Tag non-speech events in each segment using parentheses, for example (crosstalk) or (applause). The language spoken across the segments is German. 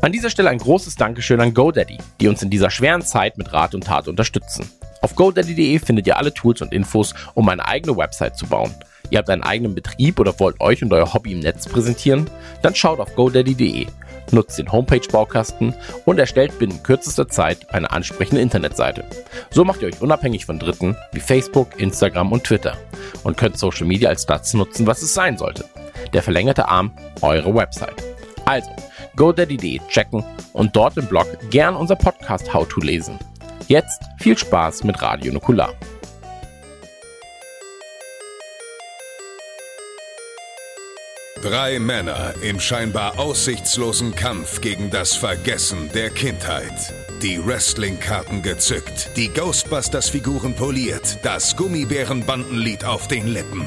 An dieser Stelle ein großes Dankeschön an GoDaddy, die uns in dieser schweren Zeit mit Rat und Tat unterstützen. Auf godaddy.de findet ihr alle Tools und Infos, um eine eigene Website zu bauen. Ihr habt einen eigenen Betrieb oder wollt euch und euer Hobby im Netz präsentieren? Dann schaut auf godaddy.de, nutzt den Homepage-Baukasten und erstellt binnen kürzester Zeit eine ansprechende Internetseite. So macht ihr euch unabhängig von Dritten wie Facebook, Instagram und Twitter und könnt Social Media als das nutzen, was es sein sollte. Der verlängerte Arm, eure Website. Also, godaddy.de checken und dort im Blog gern unser Podcast How to lesen. Jetzt viel Spaß mit Radio Nukular. Drei Männer im scheinbar aussichtslosen Kampf gegen das Vergessen der Kindheit. Die Wrestling-Karten gezückt, die Ghostbusters-Figuren poliert, das Gummibärenbandenlied auf den Lippen.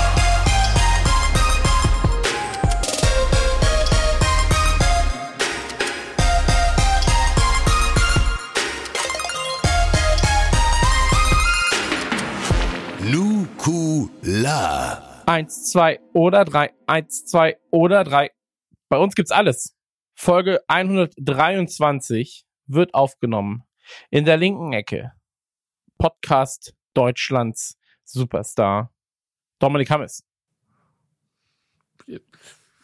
Nukular. Eins, zwei oder drei. Eins, zwei oder drei. Bei uns gibt's alles. Folge 123 wird aufgenommen. In der linken Ecke. Podcast Deutschlands Superstar. Dominik Hammes.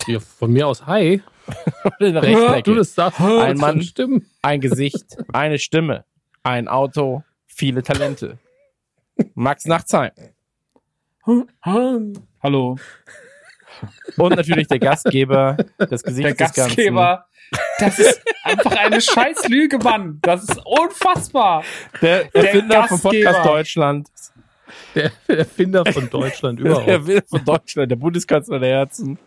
Ja, von mir aus, hi. (laughs) In der rechten Ecke. Du das sagst, Ein Mann. Stimmen. Ein Gesicht, eine Stimme, ein Auto, viele Talente. Max Nachtsheim. Hallo. Und natürlich der Gastgeber, das Gesicht Der des Ganzen. Gastgeber. Das ist einfach eine scheiß Lüge, Mann. Das ist unfassbar. Der Der Erfinder von. Podcast Deutschland. Der Erfinder von Deutschland (laughs) Der überhaupt. Erfinder von Deutschland, der Bundeskanzler der Herzen.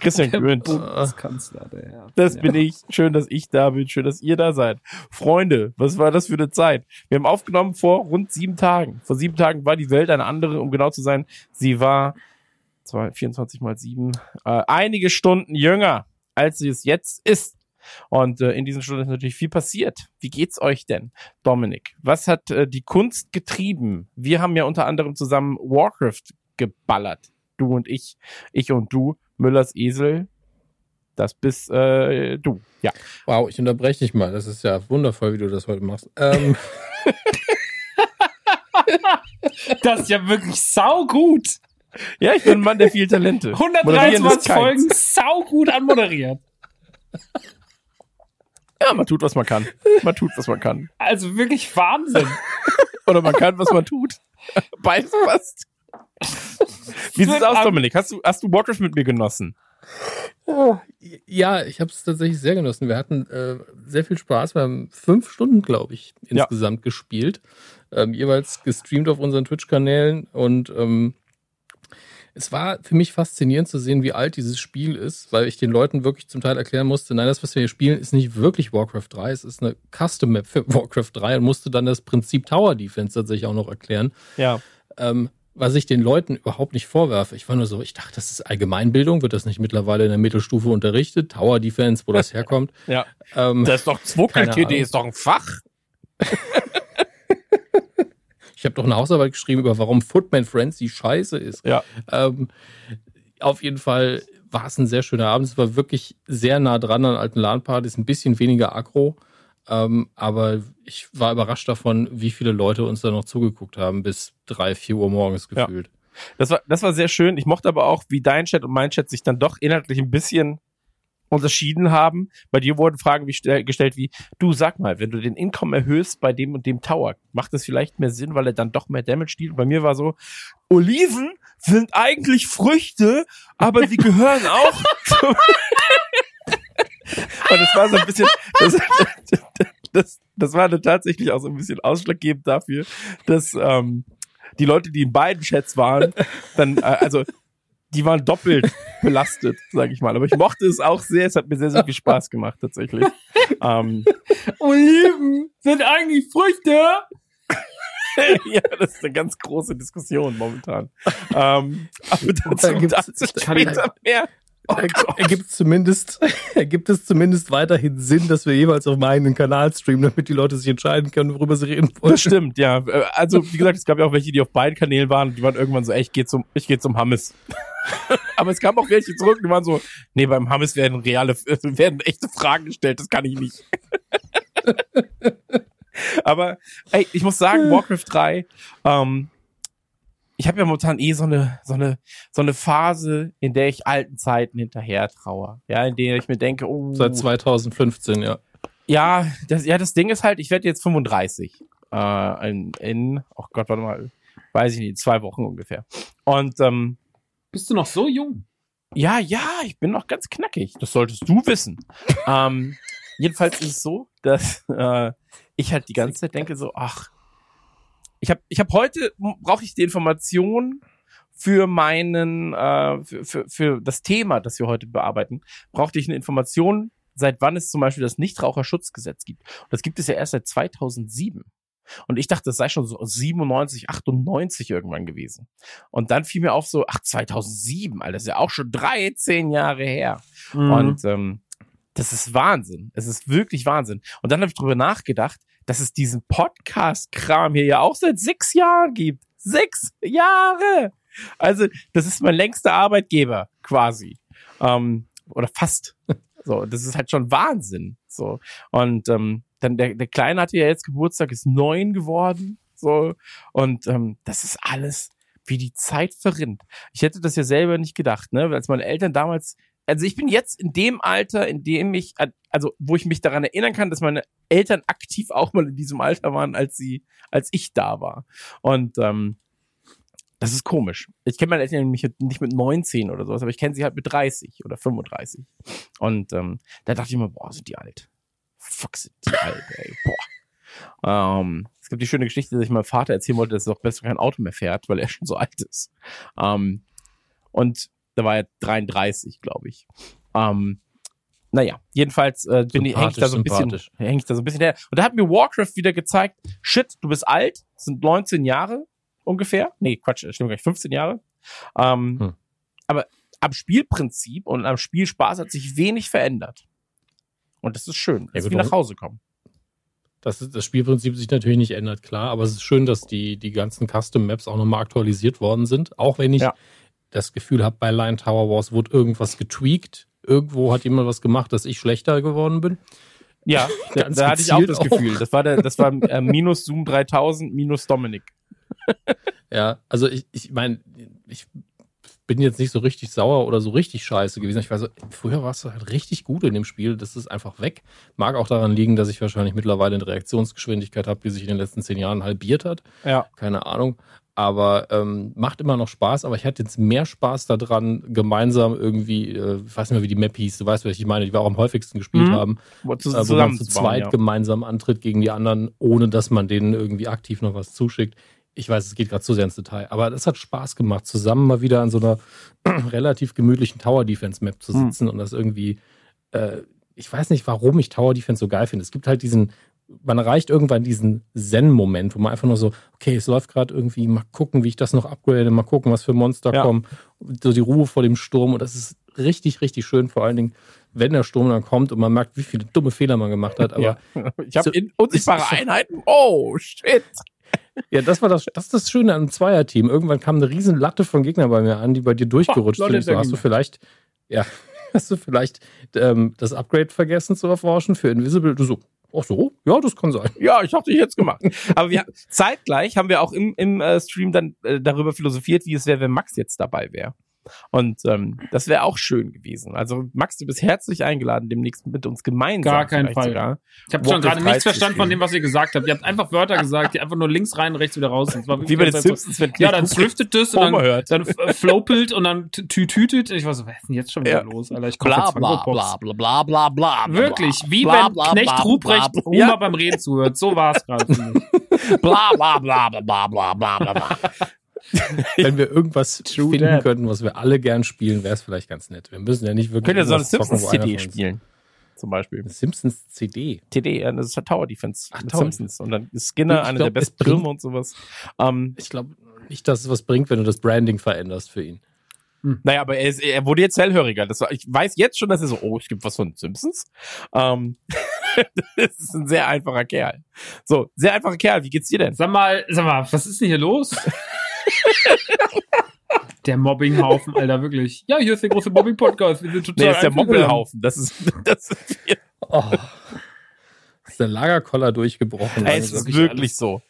Christian Gründ. Bundeskanzler, der Herr. Das bin ich. Schön, dass ich da bin. Schön, dass ihr da seid. Freunde, was war das für eine Zeit? Wir haben aufgenommen vor rund sieben Tagen. Vor sieben Tagen war die Welt eine andere, um genau zu sein. Sie war zwei- 24 mal sieben, äh, einige Stunden jünger, als sie es jetzt ist. Und äh, in diesen Stunden ist natürlich viel passiert. Wie geht's euch denn, Dominik? Was hat äh, die Kunst getrieben? Wir haben ja unter anderem zusammen Warcraft geballert. Du und ich, ich und du, Müllers Esel, das bist äh, du. Ja. Wow, ich unterbreche dich mal. Das ist ja wundervoll, wie du das heute machst. Ähm, (laughs) Das ist ja wirklich saugut. Ja, ich bin ein Mann der viel Talente. Moderieren ist 123 keins. Folgen saugut anmoderiert. (laughs) Ja, man tut, was man kann. Man tut, was man kann. Also wirklich Wahnsinn. (laughs) Oder man kann, was man tut. Beides passt. Wie sieht's aus, Dominik? Hast du, hast du Warcraft mit mir genossen? ja, ich habe es tatsächlich sehr genossen. Wir hatten äh, sehr viel Spaß. Wir haben fünf Stunden, glaube ich, Ja. insgesamt gespielt. Ähm, jeweils gestreamt auf unseren Twitch-Kanälen. Und ähm, es war für mich faszinierend zu sehen, wie alt dieses Spiel ist, weil ich den Leuten wirklich zum Teil erklären musste, nein, das, was wir hier spielen, ist nicht wirklich Warcraft 3, es ist eine Custom-Map für (laughs) Warcraft 3 und musste dann das Prinzip Tower Defense tatsächlich auch noch erklären. Ja. ähm, was ich den Leuten überhaupt nicht vorwerfe. Ich war nur so, ich dachte, das ist Allgemeinbildung, wird das nicht mittlerweile in der Mittelstufe unterrichtet? Tower Defense, wo das (laughs) herkommt. Ja. Ähm, Das ist doch Ahnung. ist doch ein Fach. (laughs) ich habe doch eine Hausarbeit geschrieben über, warum Footman Frenzy scheiße ist. Ja. Ähm, auf jeden Fall war es ein sehr schöner Abend. Es war wirklich sehr nah dran an alten LAN-Partys, ein bisschen weniger aggro. Ähm, aber ich war überrascht davon, wie viele Leute uns da noch zugeguckt haben, bis drei, vier Uhr morgens Ja. gefühlt. Das war, das war sehr schön. Ich mochte aber auch, wie dein Chat und mein Chat sich dann doch inhaltlich ein bisschen unterschieden haben. Bei dir wurden Fragen wie stell, gestellt wie, du sag mal, wenn du den Income erhöhst bei dem und dem Tower, macht das vielleicht mehr Sinn, weil er dann doch mehr Damage dealt? Und bei mir war so, Oliven sind eigentlich Früchte, aber sie gehören auch (laughs) zum Und es war so ein bisschen, das, das, das war dann tatsächlich auch so ein bisschen ausschlaggebend dafür, dass ähm, die Leute, die in beiden Chats waren, dann, äh, also die waren doppelt (laughs) belastet, sage ich mal. Aber ich mochte es auch sehr. Es hat mir sehr, sehr viel Spaß gemacht, tatsächlich. (laughs) Ähm, Oliven sind eigentlich Früchte. (laughs) ja, das ist eine ganz große Diskussion momentan. ähm, aber dazu, dazu da- später mehr. Ergibt es zumindest, (laughs) ergibt es zumindest weiterhin Sinn, dass wir jeweils auf eigenen Kanal streamen, damit die Leute sich entscheiden können, worüber sie reden wollen. Das stimmt, ja. Äh, Also, wie gesagt, es gab ja auch welche, die auf beiden Kanälen waren. Die waren irgendwann so, ey, ich gehe zum, ich geh zum Hammes. (laughs) Aber es kam auch welche zurück, die waren so, nee, beim Hammes werden reale, (laughs) werden echte Fragen gestellt, das kann ich nicht. Aber, ey, ich muss sagen, Warcraft 3, ähm, ich habe ja momentan eh so eine, so eine, so eine Phase, in der ich alten Zeiten hinterher traue. Ja, in der ich mir denke, oh, Seit 2015, ja. ja, das, ja, das Ding ist halt, ich werde jetzt 35. Äh, in, in, oh Gott, warte mal, weiß ich nicht, in zwei Wochen ungefähr. Und ähm, Bist du noch so jung? ja, ja, ich bin noch ganz knackig. Das solltest du wissen. ähm, jedenfalls ist es so, dass äh, ich halt die ganze Zeit denke so, ach, ich habe ich hab heute, brauche ich die Information für meinen, äh, für, für, für das Thema, das wir heute bearbeiten, brauchte ich eine Information, seit wann es zum Beispiel das Nichtraucherschutzgesetz gibt. Und das gibt es ja erst seit 2007. Und ich dachte, das sei schon so 97, 98 irgendwann gewesen. Und dann fiel mir auf so, ach, 2007, Alter, das ist ja auch schon 13 Jahre her. Mhm. Und ähm, das ist Wahnsinn. Es ist wirklich Wahnsinn. Und dann habe ich drüber nachgedacht, dass es diesen Podcast-Kram hier ja auch seit sechs Jahren gibt. Sechs Jahre! Also, das ist mein längster Arbeitgeber, quasi. Ähm, oder fast. (laughs) So, das ist halt schon Wahnsinn. So. Und ähm, dann der, der Kleine hatte ja jetzt Geburtstag, ist neun geworden. So. Und ähm, das ist alles, wie die Zeit verrinnt. Ich hätte das ja selber nicht gedacht, ne? Als meine Eltern damals, also ich bin jetzt in dem Alter, in dem ich, also wo ich mich daran erinnern kann, dass meine Eltern aktiv auch mal in diesem Alter waren, als sie, als ich da war. Und ähm, das ist komisch. Ich kenne meine Eltern nämlich nicht mit 19 oder sowas, aber ich kenne sie halt mit 30 oder 35. Und ähm, da dachte ich mir, boah, sind die alt. Fuck, sind die alt, ey. Boah. Ähm, es gibt die schöne Geschichte, dass ich meinem Vater erzählen wollte, dass er doch besser kein Auto mehr fährt, weil er schon so alt ist. Ähm, und da war er 33, glaube ich. Ähm, naja, jedenfalls äh, bin ich, häng ich da so ein bisschen, häng ich da so ein bisschen her. Und da hat mir Warcraft wieder gezeigt, shit, du bist alt, sind 19 Jahre ungefähr. Nee, Quatsch, das stimmt gar nicht, 15 Jahre. Ähm, Hm. Aber am Spielprinzip und am Spielspaß hat sich wenig verändert. Und das ist schön. Das Ja, wie nach Hause kommen. dass das Spielprinzip sich natürlich nicht ändert, klar, aber es ist schön, dass die, die ganzen Custom Maps auch nochmal aktualisiert worden sind. Auch wenn ich Ja. Das Gefühl habe, bei Line Tower Wars wurde irgendwas getweakt. Irgendwo hat jemand was gemacht, dass ich schlechter geworden bin. Ja, (laughs) da, Ganz da hatte ich auch das auch. Gefühl. Das war der, das war äh, minus Zoom 3000 minus Dominik. (laughs) Ja, also ich, ich meine, ich bin jetzt nicht so richtig sauer oder so richtig scheiße gewesen. Ich weiß, so, früher warst du halt richtig gut in dem Spiel. Das ist einfach weg. Mag auch daran liegen, dass ich wahrscheinlich mittlerweile eine Reaktionsgeschwindigkeit habe, die sich in den letzten zehn Jahren halbiert hat. Ja. Keine Ahnung. Aber ähm, macht immer noch Spaß. Aber ich hatte jetzt mehr Spaß daran, gemeinsam irgendwie, äh, ich weiß nicht mehr, wie die Map hieß. Du weißt, was ich meine, die wir auch am häufigsten gespielt Mhm. haben. Äh, wo man zu zweit ja. gemeinsam antritt gegen die anderen, ohne dass man denen irgendwie aktiv noch was zuschickt. Ich weiß, es geht gerade zu sehr ins Detail, aber das hat Spaß gemacht, zusammen mal wieder an so einer (clears throat) relativ gemütlichen Tower Defense Map zu Hm. sitzen und das irgendwie, äh, ich weiß nicht, warum ich Tower Defense so geil finde. Es gibt halt diesen, man erreicht irgendwann diesen Zen-Moment, wo man einfach nur so, okay, es läuft gerade irgendwie, mal gucken, wie ich das noch upgrade, mal gucken, was für Monster Ja. kommen, so die Ruhe vor dem Sturm und das ist richtig, richtig schön, vor allen Dingen, wenn der Sturm dann kommt und man merkt, wie viele dumme Fehler man gemacht hat, aber ja. (laughs) Ich habe so- unsichtbare (laughs) Einheiten. Oh, shit. Ja, das war das, das ist das Schöne an einem Zweierteam. Irgendwann kam eine riesen Latte von Gegnern bei mir an, die bei dir durchgerutscht Oh, sind. Leute, Ich So, hast du vielleicht, ja, (laughs) hast du vielleicht ähm, das Upgrade vergessen zu erforschen für Invisible? Du so, ach so, ja, das kann sein. Ja, ich dachte, ich jetzt gemacht. (laughs) Aber wir zeitgleich haben wir auch im, im äh, Stream dann äh, darüber philosophiert, wie es wäre, wenn Max jetzt dabei wäre. Und ähm, das wäre auch schön gewesen. Also Max, du bist herzlich eingeladen, demnächst mit uns gemeinsam. Gar keinen Fall. Sogar. Ich habe schon gerade nichts verstanden von dem, was ihr gesagt habt. Ihr habt einfach Wörter gesagt, die einfach nur links rein, rechts wieder raus sind. Wie bei den Simpsons, wenn Ja, dann thriftet das und dann, flopelt und dann tütütet. Ich war so, was ist denn jetzt schon wieder los? Alter, ich bla, bla, bla, bla, bla, bla, bla. Wirklich, wie wenn Knecht Ruprecht Oma beim Reden zuhört. So war es gerade. bla, bla, bla, bla, bla, bla, bla, bla. (laughs) Wenn wir irgendwas (laughs) True finden that. könnten, was wir alle gern spielen, wäre es vielleicht ganz nett. Wir müssen ja nicht wirklich. Könnt ihr so eine irgendwas zocken, Simpsons wo einer CD von uns- spielen? zum Beispiel. Simpsons CD. TD, äh, das ist Tower Defense Ach, Tower Simpsons. Und dann ist Skinner Ich eine glaub, der besten es bringt- Filme und sowas. Ähm, Ich glaube nicht, dass es was bringt, wenn du das Branding veränderst für ihn. naja, aber er, ist, er wurde jetzt hellhöriger. Das war, ich weiß jetzt schon, dass er so, oh, es gibt was von Simpsons. Ähm, (laughs) das ist ein sehr einfacher Kerl. So, sehr einfacher Kerl. Wie geht's dir denn? Sag mal, sag mal, was ist denn hier los? Der Mobbinghaufen, Alter, wirklich. Ja, hier ist der große Mobbing-Podcast. Wir sind total Nee, das ist der. Mobbelhaufen. Das ist, (laughs) das ist, Oh. Ist der Lagerkoller durchgebrochen. ey, es ist wirklich so.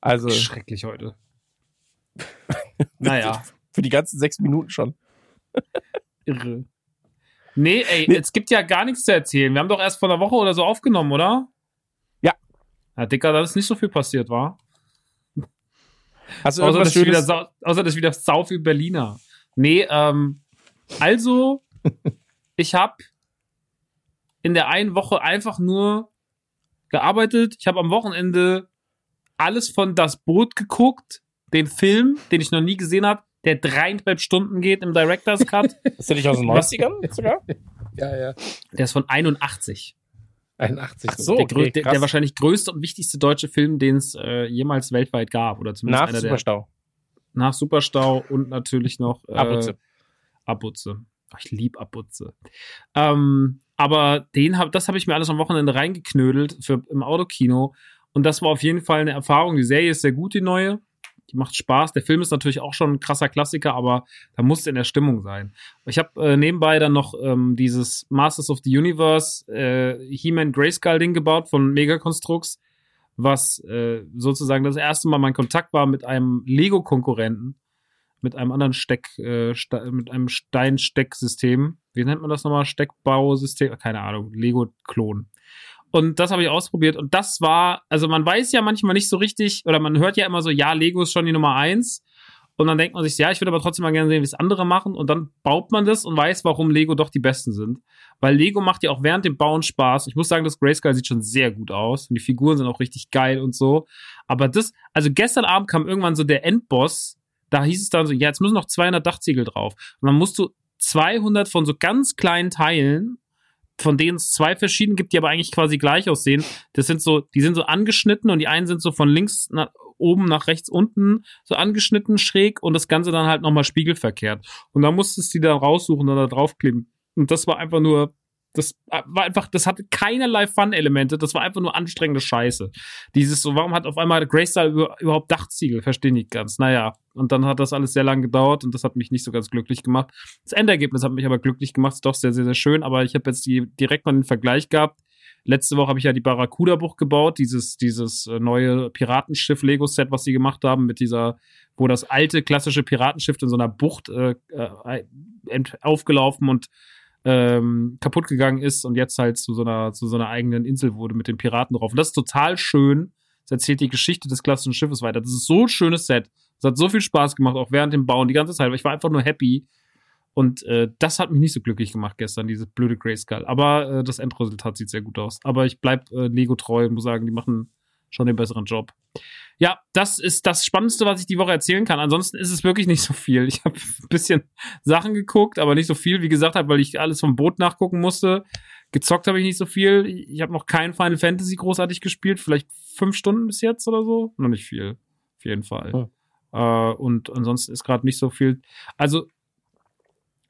Also, Schrecklich heute. (laughs) naja, für die ganzen sechs Minuten schon. (laughs) irre. Nee, ey, Nee. es gibt ja gar nichts zu erzählen. Wir haben doch erst vor einer Woche oder so aufgenommen, oder? Ja. Ja, Dicker, da ist nicht so viel passiert, war. Hast du Außer irgendwas dass, wieder Schönes? sau, außer dass wieder sau viel Berliner. Nee, ähm, also, (laughs) ich habe in der einen Woche einfach nur gearbeitet. Ich habe am Wochenende alles von Das Boot geguckt, den Film, den ich noch nie gesehen habe, der dreieinhalb Stunden geht im Director's Cut. (laughs) Ist der nicht aus den Was? 90ern sogar? Ja, ja. Der ist von 81. 81. Ach so. der, okay, der, der wahrscheinlich größte und wichtigste deutsche Film, den es äh, jemals weltweit gab. Oder zumindest Nach einer der Superstau. nach Superstau und natürlich noch äh. Abutze. Oh, ich lieb Abutze. Ähm, aber den hab, das habe ich mir alles am Wochenende reingeknödelt für im Autokino. Und das war auf jeden Fall eine Erfahrung. Die Serie ist sehr gut, die neue. Macht Spaß. Der Film ist natürlich auch schon ein krasser Klassiker, aber da muss in der Stimmung sein. Ich habe äh, nebenbei dann noch ähm, dieses Masters of the Universe äh, He-Man Grayskull Ding gebaut von Megaconstrux, was äh, sozusagen das erste Mal mein Kontakt war mit einem Lego-Konkurrenten, mit einem anderen Steck, äh, Ste mit einem Steinstecksystem. Wie nennt man das nochmal? Steckbausystem? Keine Ahnung, Lego-Klon. Und das habe ich ausprobiert und das war, also man weiß ja manchmal nicht so richtig, oder man hört ja immer so, ja, Lego ist schon die Nummer eins. Und dann denkt man sich, ja, ich würde aber trotzdem mal gerne sehen, wie es andere machen. Und dann baut man das und weiß, warum Lego doch die Besten sind. Weil Lego macht ja auch während dem Bauen Spaß. Ich muss sagen, das Grayskull sieht schon sehr gut aus. Und die Figuren sind auch richtig geil und so. Aber das, also gestern Abend kam irgendwann so der Endboss. Da hieß es dann so, ja, jetzt müssen noch 200 Dachziegel drauf. Und dann musst du 200 von so ganz kleinen Teilen, von denen es zwei verschiedene gibt, die aber eigentlich quasi gleich aussehen. Das sind so, die sind so angeschnitten und die einen sind so von links nach oben nach rechts unten so angeschnitten schräg und das Ganze dann halt nochmal spiegelverkehrt. Und dann musstest du die dann raussuchen und da draufkleben. Und das war einfach nur, das war einfach, das hatte keinerlei Fun-Elemente, das war einfach nur anstrengende Scheiße. Dieses so, warum hat auf einmal Graystar über, überhaupt Dachziegel? Verstehe nicht ganz. Naja, und dann hat das alles sehr lang gedauert und das hat mich nicht so ganz glücklich gemacht. Das Endergebnis hat mich aber glücklich gemacht, ist doch sehr, sehr, sehr schön, aber ich habe jetzt die, direkt mal den Vergleich gehabt. Letzte Woche habe ich ja die Barracuda-Buch gebaut, dieses, dieses äh, neue Piratenschiff-Lego-Set, was sie gemacht haben, mit dieser, wo das alte klassische Piratenschiff in so einer Bucht äh, äh, aufgelaufen und ähm, kaputt gegangen ist und jetzt halt zu so einer, zu so einer eigenen Insel wurde mit den Piraten drauf. Und das ist total schön. Das erzählt die Geschichte des klassischen Schiffes weiter. Das ist so ein schönes Set. Es hat so viel Spaß gemacht, auch während dem Bauen, die ganze Zeit. Ich war einfach nur happy. Und äh, das hat mich nicht so glücklich gemacht gestern, dieses blöde Grayskull. Aber äh, das Endresultat sieht sehr gut aus. Aber ich bleib äh, Lego treu und muss sagen, die machen schon den besseren Job. Ja, das ist das Spannendste, was ich die Woche erzählen kann. Ansonsten ist es wirklich nicht so viel. Ich habe ein bisschen Sachen geguckt, aber nicht so viel, wie gesagt habe, weil ich alles vom Boot nachgucken musste. Gezockt habe ich nicht so viel. Ich habe noch kein Final Fantasy großartig gespielt. Vielleicht fünf Stunden bis jetzt oder so. Noch nicht viel. Auf jeden Fall. Hm. Äh, und ansonsten ist gerade nicht so viel. Also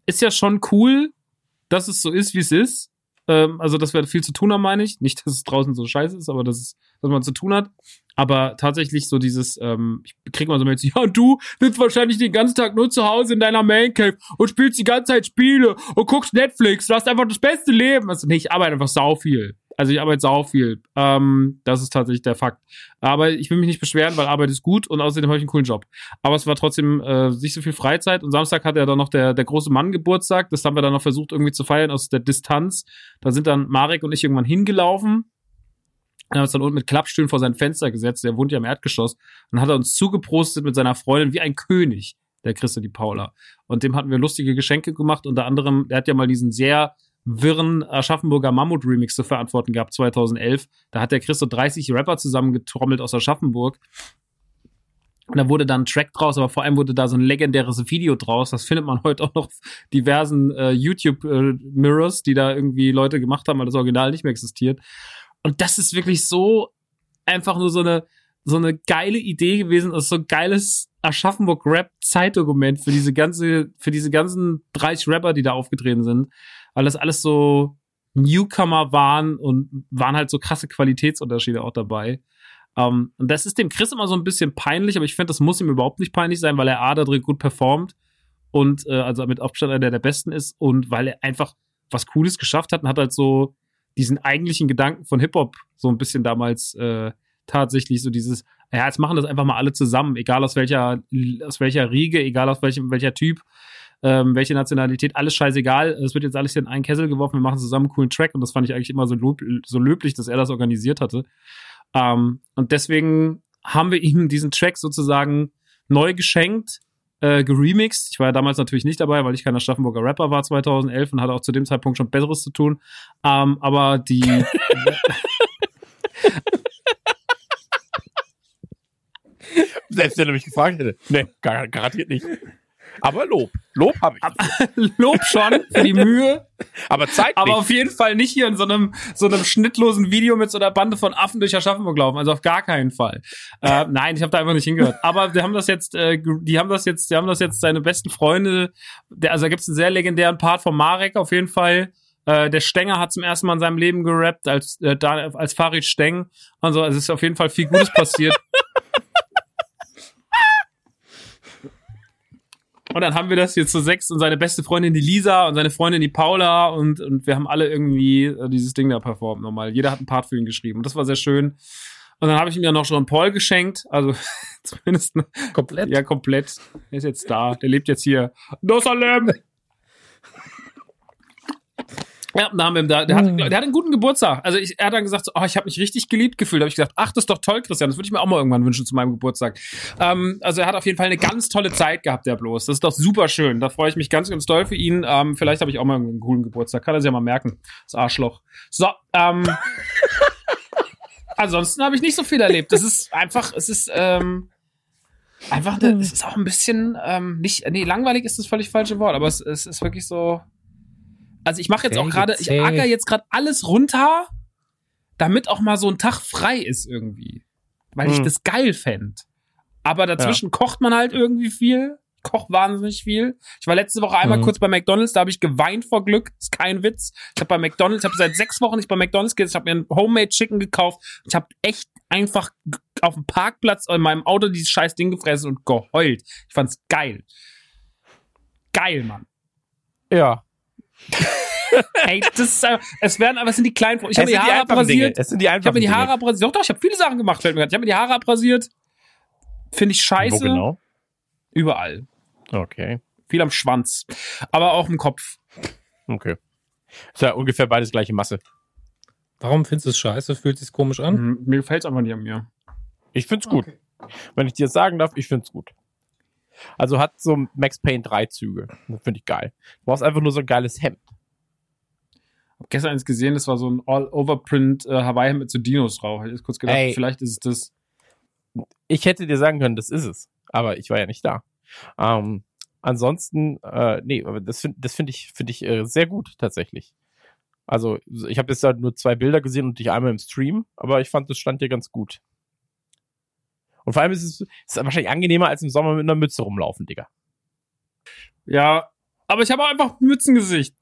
ist ja schon cool, dass es so ist, wie es ist. Ähm, also, dass wir viel zu tun haben, meine ich. Nicht, dass es draußen so scheiße ist, aber dass, es, dass man zu tun hat. Aber tatsächlich so dieses, ähm, ich krieg mal so mit, (laughs) ja, du sitzt wahrscheinlich den ganzen Tag nur zu Hause in deiner Man Cave und spielst die ganze Zeit Spiele und guckst Netflix, du hast einfach das beste Leben. Also, nee, ich arbeite einfach sau viel. Also ich arbeite sau viel. Ähm, das ist tatsächlich der Fakt. Aber ich will mich nicht beschweren, weil Arbeit ist gut und außerdem habe ich einen coolen Job. Aber es war trotzdem äh, nicht so viel Freizeit. Und Samstag hatte ja dann noch der, der große Mann Geburtstag. Das haben wir dann noch versucht irgendwie zu feiern aus der Distanz. Da sind dann Marek und ich irgendwann hingelaufen. Er hat uns dann unten mit Klappstühlen vor sein Fenster gesetzt. Der wohnt ja im Erdgeschoss. Und dann hat er uns zugeprostet mit seiner Freundin wie ein König, der Christa die Paula. Und dem hatten wir lustige Geschenke gemacht. Unter anderem, der hat ja mal diesen sehr wirren Aschaffenburger Mammut-Remix zu verantworten gehabt, 2011. Da hat der Chris so 30 Rapper zusammengetrommelt aus Aschaffenburg. Und da wurde dann ein Track draus, aber vor allem wurde da so ein legendäres Video draus. Das findet man heute auch noch diversen äh, YouTube-Mirrors, äh, die da irgendwie Leute gemacht haben, weil das Original nicht mehr existiert. Und das ist wirklich so einfach nur so eine, so eine geile Idee gewesen, das ist so ein geiles Aschaffenburg Rap Zeitdokument für diese ganze, für diese ganzen 30 Rapper, die da aufgetreten sind, weil das alles so Newcomer waren und waren halt so krasse Qualitätsunterschiede auch dabei. Um, ähm, und das ist dem Chris immer so ein bisschen peinlich, aber ich finde, das muss ihm überhaupt nicht peinlich sein, weil er A da drin gut performt und äh, also mit Abstand einer der besten ist und weil er einfach was Cooles geschafft hat und hat halt so diesen eigentlichen Gedanken von Hip-Hop so ein bisschen damals äh, tatsächlich so dieses, ja, jetzt machen das einfach mal alle zusammen, egal aus welcher, aus welcher Riege, egal aus welchem, welcher Typ, ähm, welche Nationalität, alles scheißegal. Es wird jetzt alles hier in einen Kessel geworfen, wir machen zusammen einen coolen Track und das fand ich eigentlich immer so, lob, so löblich, dass er das organisiert hatte. Ähm, und deswegen haben wir ihm diesen Track sozusagen neu geschenkt, äh, geremixed. Ich war ja damals natürlich nicht dabei, weil ich kein Aschaffenburger Rapper war 2011 und hatte auch zu dem Zeitpunkt schon Besseres zu tun. Ähm, aber die (laughs) Selbst wenn er mich gefragt hätte. Nee, gar, garantiert nicht. Aber Lob. Lob habe ich. (laughs) Lob schon für die Mühe. Aber Zeit Aber nicht. auf jeden Fall nicht hier in so einem, so einem schnittlosen Video mit so einer Bande von Affen durch Aschaffenburg laufen. Also auf gar keinen Fall. Äh, nein, ich habe da einfach nicht hingehört. Aber die haben das jetzt, äh, die haben das jetzt, die haben das jetzt seine besten Freunde. Der, also da gibt's einen sehr legendären Part von Marek auf jeden Fall. Äh, der Stenger hat zum ersten Mal in seinem Leben gerappt als, äh, als Farid Steng. Also es ist auf jeden Fall viel Gutes passiert. Und dann haben wir das hier zu sechs und seine beste Freundin die Lisa und seine Freundin die Paula und, und wir haben alle irgendwie äh, dieses Ding da performt nochmal. Jeder hat einen Part für ihn geschrieben und das war sehr schön. Und dann habe ich ihm ja noch schon Paul geschenkt, also (laughs) zumindest komplett. Ja, komplett. Er ist jetzt da, der lebt jetzt hier. Dosalem! Ja, da haben wir, da, der, hat, hm. der hat einen guten Geburtstag. Also ich, er hat dann gesagt, so, oh, ich habe mich richtig geliebt gefühlt. Da habe ich gesagt, ach, das ist doch toll, Christian. Das würde ich mir auch mal irgendwann wünschen zu meinem Geburtstag. Ähm, also er hat auf jeden Fall eine ganz tolle Zeit gehabt, der bloß. Das ist doch super schön. Da freue ich mich ganz, ganz doll für ihn. Ähm, vielleicht habe ich auch mal einen coolen Geburtstag. Kann er sich ja mal merken. Das Arschloch. So, ähm, (laughs) ansonsten habe ich nicht so viel erlebt. Das ist einfach, es ist, ähm, einfach, eine, es ist auch ein bisschen, ähm, nicht, nee, langweilig ist das völlig falsche Wort, aber es, es ist wirklich so, also ich mache jetzt auch gerade, ich acker jetzt gerade alles runter, damit auch mal so ein Tag frei ist irgendwie. Weil hm. ich das geil fände. Aber dazwischen ja. kocht man halt irgendwie viel. Ich koch wahnsinnig viel. Ich war letzte Woche einmal mhm. kurz bei McDonalds, da habe ich geweint vor Glück. Ist kein Witz. Ich habe bei McDonalds, ich habe seit sechs Wochen nicht bei McDonalds gegessen. Ich habe mir ein Homemade Chicken gekauft. Ich habe echt einfach auf dem Parkplatz in meinem Auto dieses scheiß Ding gefressen und geheult. Ich fand's geil. Geil, Mann. Ja, Ey, das ist, äh, es werden, aber es sind die kleinen. Ich habe mir die Haare abrasiert. Es sind die Ich habe mir die Haare abrasiert. Doch, doch, ich habe viele Sachen gemacht. Ich habe mir die Haare abrasiert. Finde ich scheiße. Wo genau? Überall. Okay. Viel am Schwanz, aber auch im Kopf. Okay. Ist ja ungefähr beides gleiche Masse. Warum findest du es scheiße? Fühlt sich komisch an? Mhm, mir gefällt es einfach nicht an mir. Ich find's gut. Okay. Wenn ich dir sagen darf, ich find's gut. Also hat so Max Payne drei Züge. Das finde ich geil. Du brauchst einfach nur so ein geiles Hemd. Hab gestern eins gesehen, das war so ein All-Over-Print äh, Hawaii-Hemd mit so Dinos drauf. Ich kurz gedacht, Ey, vielleicht ist es das. Ich hätte dir sagen können, das ist es. Aber ich war ja nicht da. Ähm, ansonsten, äh, nee, aber das finde das find ich, find ich äh, sehr gut tatsächlich. Also, ich habe jetzt halt nur zwei Bilder gesehen und dich einmal im Stream, aber ich fand, das stand dir ganz gut. Und vor allem ist es, ist wahrscheinlich angenehmer, als im Sommer mit einer Mütze rumlaufen, Digga. Ja, aber ich habe auch einfach Mützengesicht.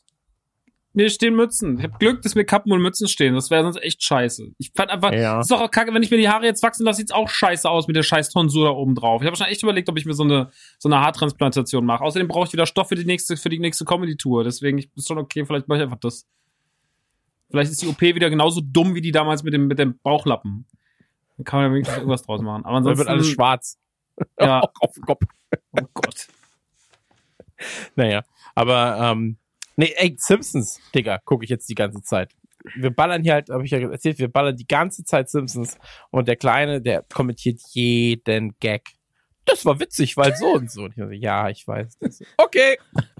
Mir stehen Mützen. Ich habe Glück, dass mir Kappen und Mützen stehen. Das wäre sonst echt scheiße. Ich fand einfach, ja. ist doch auch kacke, wenn ich mir die Haare jetzt wachsen lasse, sieht's auch scheiße aus mit der scheiß Tonsur da oben drauf. Ich habe schon echt überlegt, ob ich mir so eine, so eine Haartransplantation mache. Außerdem brauche ich wieder Stoff für die nächste, für die nächste Comedy-Tour. Deswegen ist schon okay, vielleicht mache ich einfach das. Vielleicht ist die OP wieder genauso dumm wie die damals mit dem, mit dem Bauchlappen. Dann kann man ja wenigstens irgendwas draus machen. Aber ansonsten. Dann wird alles schwarz. Ja. (laughs) Auf dem Kopf. Oh Gott. Naja, aber, ähm, nee, ey, Simpsons, Digga, gucke ich jetzt die ganze Zeit. Wir ballern hier halt, habe ich ja erzählt, wir ballern die ganze Zeit Simpsons und der Kleine, der kommentiert jeden Gag das war witzig, weil so und so. Und ich so, ja, ich weiß. Das. Okay.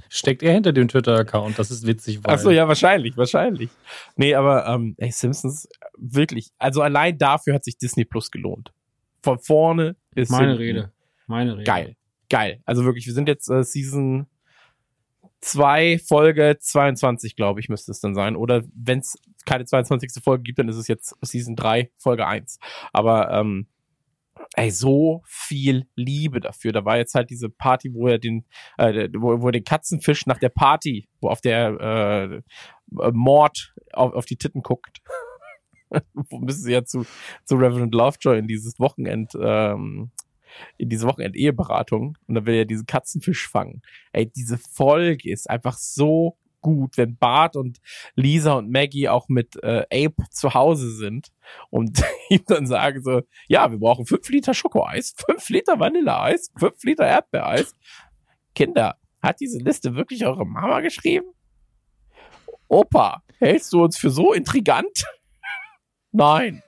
Steckt er hinter dem Twitter-Account? Das ist witzig, weil. Ach so, ja, wahrscheinlich, wahrscheinlich. Nee, aber, ähm, ey, Simpsons, wirklich. Also allein dafür hat sich Disney Plus gelohnt. Von vorne bis Meine Rede. Meine Rede. Geil. Geil. Also wirklich, wir sind jetzt äh, Season 2, Folge 22, glaube ich, müsste es dann sein. Oder wenn es keine 22. Folge gibt, dann ist es jetzt Season 3, Folge 1. Aber ähm, ey, so viel Liebe dafür. Da war jetzt halt diese Party, wo er den, äh, wo, wo er den Katzenfisch nach der Party, wo auf der äh, Mord auf, auf die Titten guckt. (laughs) wo müssen sie ja zu, zu Reverend Lovejoy in dieses Wochenend, ähm, in diese Wochenend-Eheberatung und da will er diesen Katzenfisch fangen. Ey, diese Folge ist einfach so gut, wenn Bart und Lisa und Maggie auch mit äh, Abe zu Hause sind und (laughs) ihm dann sagen so, ja, wir brauchen fünf Liter Schokoeis, (laughs) fünf Liter Vanilleeis, fünf Liter Erdbeereis. Kinder, hat diese Liste wirklich eure Mama geschrieben? Opa, hältst du uns für so intrigant? (laughs) Nein.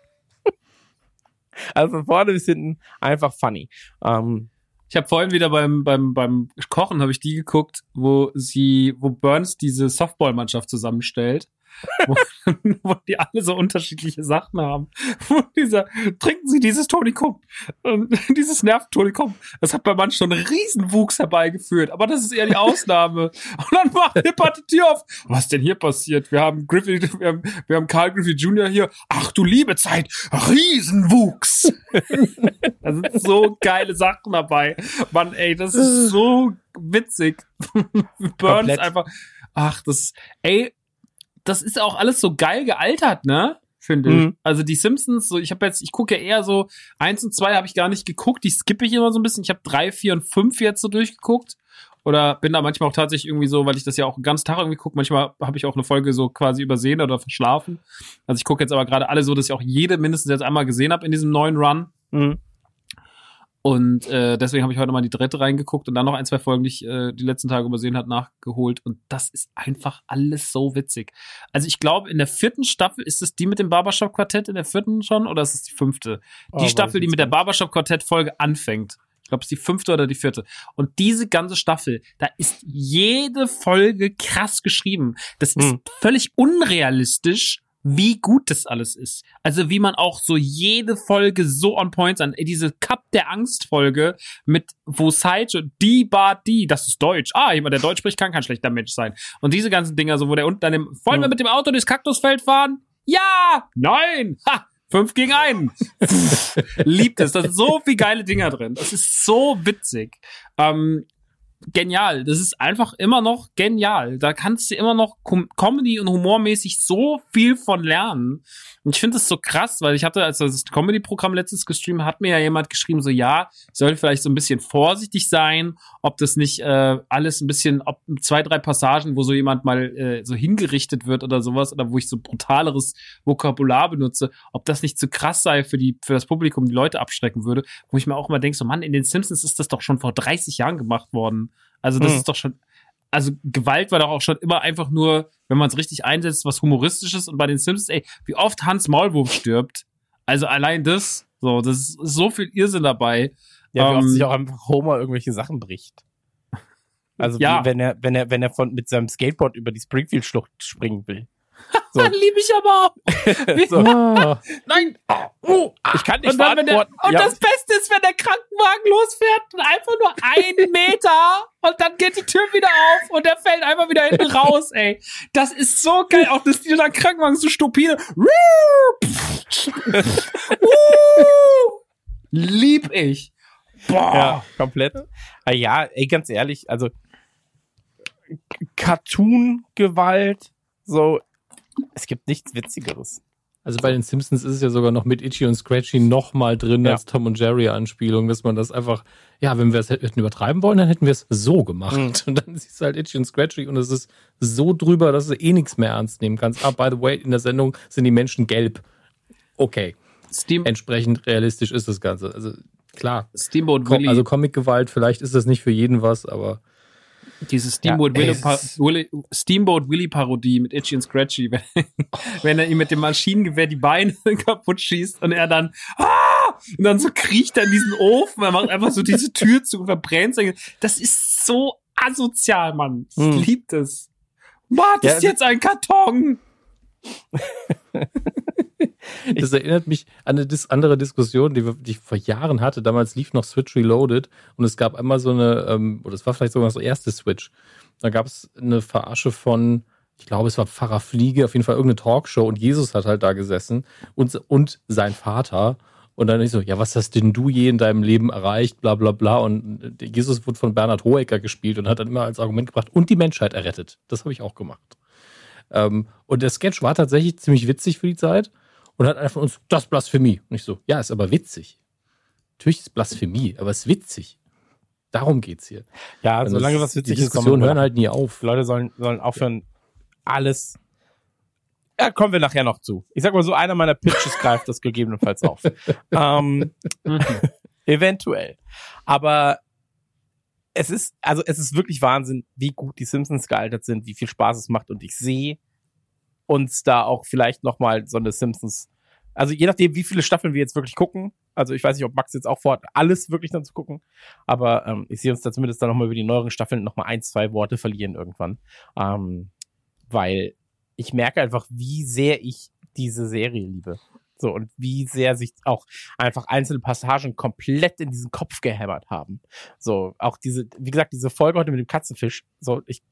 Also von vorne bis hinten einfach funny. Ähm, Ich habe vorhin wieder beim, beim, beim Kochen habe ich die geguckt, wo sie, wo Burns diese Softballmannschaft zusammenstellt. (laughs) wo, wo die alle so unterschiedliche Sachen haben. (laughs) Wo dieser, trinken Sie dieses Tonikum. (laughs) Dieses Nerventonikum. Das hat bei manchen schon einen Riesenwuchs herbeigeführt. Aber das ist eher die Ausnahme. Und dann macht Hipper die Tür auf. Was ist denn hier passiert? Wir haben Griffith, wir haben, wir haben Carl Griffith Jr. hier. Ach du liebe Zeit. Riesenwuchs. da sind so geile Sachen dabei. Mann, ey, das ist so witzig. Burns Komplett. einfach. Ach, das, ey, das ist auch alles so geil gealtert, ne? Finde ich. Mhm. Also die Simpsons, so ich habe jetzt, ich gucke ja eher so eins und zwei habe ich gar nicht geguckt, die skippe ich immer so ein bisschen. Ich habe drei, vier und fünf jetzt so durchgeguckt. Oder bin da manchmal auch tatsächlich irgendwie so, weil ich das ja auch den ganzen Tag irgendwie gucke. Manchmal habe ich auch eine Folge so quasi übersehen oder verschlafen. Also ich gucke jetzt aber gerade alle so, dass ich auch jede mindestens jetzt einmal gesehen habe in diesem neuen Run. mh. Und äh, deswegen habe ich heute mal die dritte reingeguckt und dann noch ein, zwei Folgen, die ich äh, die letzten Tage übersehen hat, nachgeholt. Und das ist einfach alles so witzig. Also ich glaube, in der vierten Staffel, ist es die mit dem Barbershop-Quartett in der vierten schon oder ist es die fünfte? Oh, Die Staffel, die mit der. Barbershop-Quartett-Folge anfängt. Ich glaube, es ist die fünfte oder die vierte. Und diese ganze Staffel, da ist jede Folge krass geschrieben. Das ist Hm. völlig unrealistisch, wie gut das alles ist. Also wie man auch so jede Folge so on point. Ey, Diese Cup der Angst-Folge mit wo Saito, die Bar die, das ist Deutsch. Ah, jemand, der Deutsch spricht, kann kein schlechter Mensch sein. Und diese ganzen Dinger, so wo der unten dann im, wollen wir mit dem Auto durchs Kaktusfeld fahren? Ja! Nein! Ha! Fünf gegen einen. (laughs) Liebt es. Da sind so viele geile Dinger drin. Das ist so witzig. Ähm, genial. Das ist einfach immer noch genial. Da kannst du immer noch Com Comedy und humormäßig so viel von lernen. Und ich finde das so krass, weil ich hatte, als das Comedy-Programm letztes gestreamt, hat mir ja jemand geschrieben, so ja, ich sollte vielleicht so ein bisschen vorsichtig sein, ob das nicht äh, alles ein bisschen, ob zwei, drei Passagen, wo so jemand mal äh, so hingerichtet wird oder sowas, oder wo ich so brutaleres Vokabular benutze, ob das nicht zu krass sei für die, für das Publikum, die Leute abschrecken würde, wo ich mir auch immer denke, so Mann, in den Simpsons ist das doch schon vor 30 Jahren gemacht worden. Also das Hm. ist doch schon, also Gewalt war doch auch schon immer einfach nur, wenn man es richtig einsetzt, was humoristisches und bei den Simpsons, ey, wie oft Hans Maulwurf stirbt. Also allein das, so, das ist so viel Irrsinn dabei. Ja, wie oft Ähm, sich auch einfach Homer irgendwelche Sachen bricht. Also Ja. wie, wenn er, wenn er, wenn er von mit seinem Skateboard über die Springfield-Schlucht springen will. So. Dann liebe ich aber auch. (laughs) So. Ah, Nein. Oh, ich kann nicht Und, dann, der, und Ja. das Beste ist, wenn der Krankenwagen losfährt und einfach nur einen (laughs) Meter und dann geht die Tür wieder auf und der fällt einfach wieder hinten raus, ey. Das ist so geil. Auch dass dieser Krankenwagen so stupide. (laughs) Uh, Lieb ich. Boah. Ja, komplett. Ah, ja, ey, ganz ehrlich, also Cartoon-Gewalt, so, es gibt nichts Witzigeres. Also bei den Simpsons ist es ja sogar noch mit Itchy und Scratchy noch mal drin Ja. als Tom und Jerry Anspielung, dass man das einfach, ja, wenn wir es hätten übertreiben wollen, dann hätten wir es so gemacht. Mhm. Und dann siehst du halt Itchy und Scratchy und es ist so drüber, dass du eh nichts mehr ernst nehmen kannst. Ah, by the way, in der Sendung sind die Menschen gelb. Okay. Steam, Entsprechend realistisch ist das Ganze. Also klar. Steamboat Willy. also Comic-Gewalt, vielleicht ist das nicht für jeden was, aber Diese Steamboat, Ja, Willy, Steamboat Willy Parodie mit Itchy und Scratchy, wenn, (laughs) wenn er ihm mit dem Maschinengewehr die Beine (laughs) kaputt schießt und er dann, ah! und dann so kriecht er in diesen Ofen, er macht einfach so diese Tür zu und verbrennt sich. Das ist so asozial, Mann. Ich Hm. lieb das. Mann, das Ja, ist jetzt ein Karton. (laughs) (laughs) Das erinnert mich an eine dis andere Diskussion, die, wir, die ich vor Jahren hatte. Damals lief noch Switch Reloaded und es gab einmal so eine, ähm, oder es war vielleicht sogar das erste Switch. Da gab es eine Verarsche von, ich glaube, es war Pfarrer Fliege, auf jeden Fall irgendeine Talkshow und Jesus hat halt da gesessen und, und sein Vater. Und dann ich so, ja, was hast denn du je in deinem Leben erreicht, bla bla bla. Und Jesus wurde von Bernhard Hohecker gespielt und hat dann immer als Argument gebracht und die Menschheit errettet. Das habe ich auch gemacht. Ähm, und der Sketch war tatsächlich ziemlich witzig für die Zeit und hat einer von uns, das ist Blasphemie. Und ich so, ja, ist aber witzig. Natürlich ist Blasphemie, aber es ist witzig. Darum geht's hier. Ja, Und solange das- was witzig die ist, Diskussionen kann man hören halt nie auf. Leute sollen, sollen aufhören, alles. Ja, kommen wir nachher noch zu. Ich sag mal so, einer meiner Pitches greift das gegebenenfalls auf. (laughs) ähm, eventuell. Aber es ist, also es ist wirklich Wahnsinn, wie gut die Simpsons gealtert sind, wie viel Spaß es macht und ich sehe uns da auch vielleicht nochmal so eine Simpsons, also je nachdem, wie viele Staffeln wir jetzt wirklich gucken, also ich weiß nicht, ob Max jetzt auch vorhat, alles wirklich dann zu gucken, aber ähm, ich sehe uns da zumindest dann nochmal über die neueren Staffeln nochmal ein, zwei Worte verlieren irgendwann, ähm, weil ich merke einfach, wie sehr ich diese Serie liebe. So, und wie sehr sich auch einfach einzelne Passagen komplett in diesen Kopf gehämmert haben. So, auch diese, wie gesagt, diese Folge heute mit dem Katzenfisch, so, ich,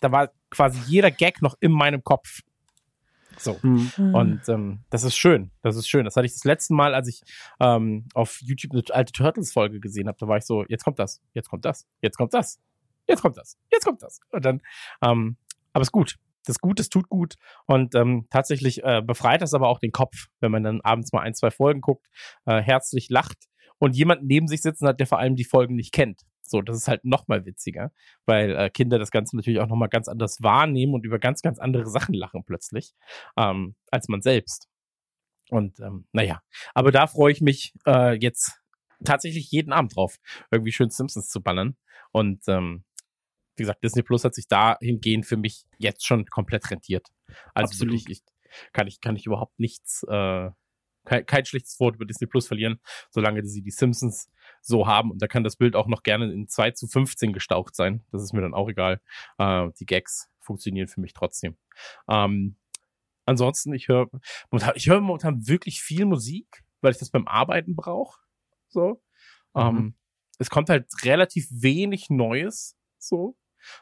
da war quasi jeder Gag noch in meinem Kopf. So. Hm. Und ähm, das ist schön. Das ist schön. Das hatte ich das letzte Mal, als ich ähm, auf YouTube eine alte Turtles-Folge gesehen habe. Da war ich so, jetzt kommt das, jetzt kommt das, jetzt kommt das, jetzt kommt das, jetzt kommt das. Und dann, ähm, aber es ist gut. Das ist gut, das tut gut. Und ähm, tatsächlich äh, befreit das aber auch den Kopf, wenn man dann abends mal ein, zwei Folgen guckt, äh, herzlich lacht und jemanden neben sich sitzen hat, der vor allem die Folgen nicht kennt. So, das ist halt noch mal witziger, weil äh, Kinder das Ganze natürlich auch noch mal ganz anders wahrnehmen und über ganz, ganz andere Sachen lachen plötzlich, ähm, als man selbst. Und ähm, naja, aber da freue ich mich äh, jetzt tatsächlich jeden Abend drauf, irgendwie schön Simpsons zu ballern. Und ähm, wie gesagt, Disney Plus hat sich dahingehend für mich jetzt schon komplett rentiert. Also Absolut. wirklich, ich, kann ich kann ich überhaupt nichts, äh, kein, kein schlechtes Wort über Disney Plus verlieren, solange sie die Simpsons so haben. Und da kann das Bild auch noch gerne in 2 zu 15 gestaucht sein. Das ist mir dann auch egal. Äh, die Gags funktionieren für mich trotzdem. Ähm, ansonsten, ich höre momentan, ich höre momentan wirklich viel Musik, weil ich das beim Arbeiten brauche. So. Ähm, es kommt halt relativ wenig Neues. So.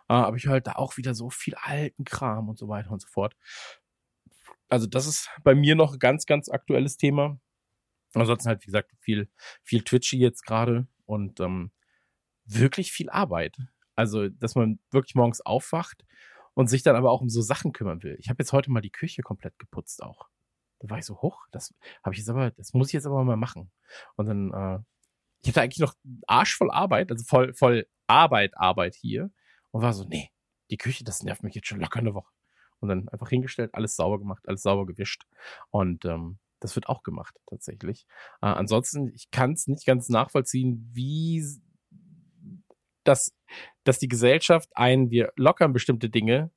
Äh, aber ich höre halt da auch wieder so viel alten Kram und so weiter und so fort. Also das ist bei mir noch ein ganz, ganz aktuelles Thema. Ansonsten halt, wie gesagt, viel, viel Twitchy jetzt gerade und ähm, wirklich viel Arbeit. Also, dass man wirklich morgens aufwacht und sich dann aber auch um so Sachen kümmern will. Ich habe jetzt heute mal die Küche komplett geputzt auch. Da war ich so hoch, das habe ich jetzt aber, das muss ich jetzt aber mal machen. Und dann, äh, ich hatte eigentlich noch Arsch voll Arbeit, also voll, voll Arbeit, Arbeit hier. Und war so, nee, die Küche, das nervt mich jetzt schon locker eine Woche. Und dann einfach hingestellt, alles sauber gemacht, alles sauber gewischt. Und ähm, das wird auch gemacht, tatsächlich. Äh, ansonsten, ich kann es nicht ganz nachvollziehen, wie das, dass die Gesellschaft ein, wir lockern bestimmte Dinge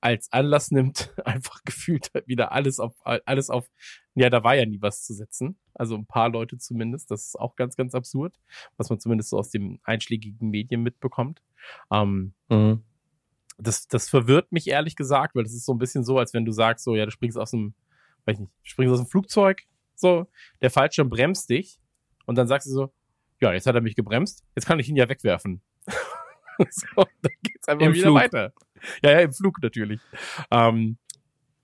als Anlass nimmt, (laughs) einfach gefühlt wieder alles auf, alles auf, ja, da war ja nie was zu setzen. Also ein paar Leute zumindest. Das ist auch ganz, ganz absurd, was man zumindest so aus den einschlägigen Medien mitbekommt. Ähm, Mhm. das, das verwirrt mich ehrlich gesagt, weil das ist so ein bisschen so, als wenn du sagst, so, ja, du springst aus dem, weiß ich nicht, springst aus dem Flugzeug, so, der Fallschirm bremst dich und dann sagst du so, ja, jetzt hat er mich gebremst, jetzt kann ich ihn ja wegwerfen. (laughs) so, dann geht's einfach Im wieder Flug. weiter. Ja, ja, im Flug natürlich. Ähm,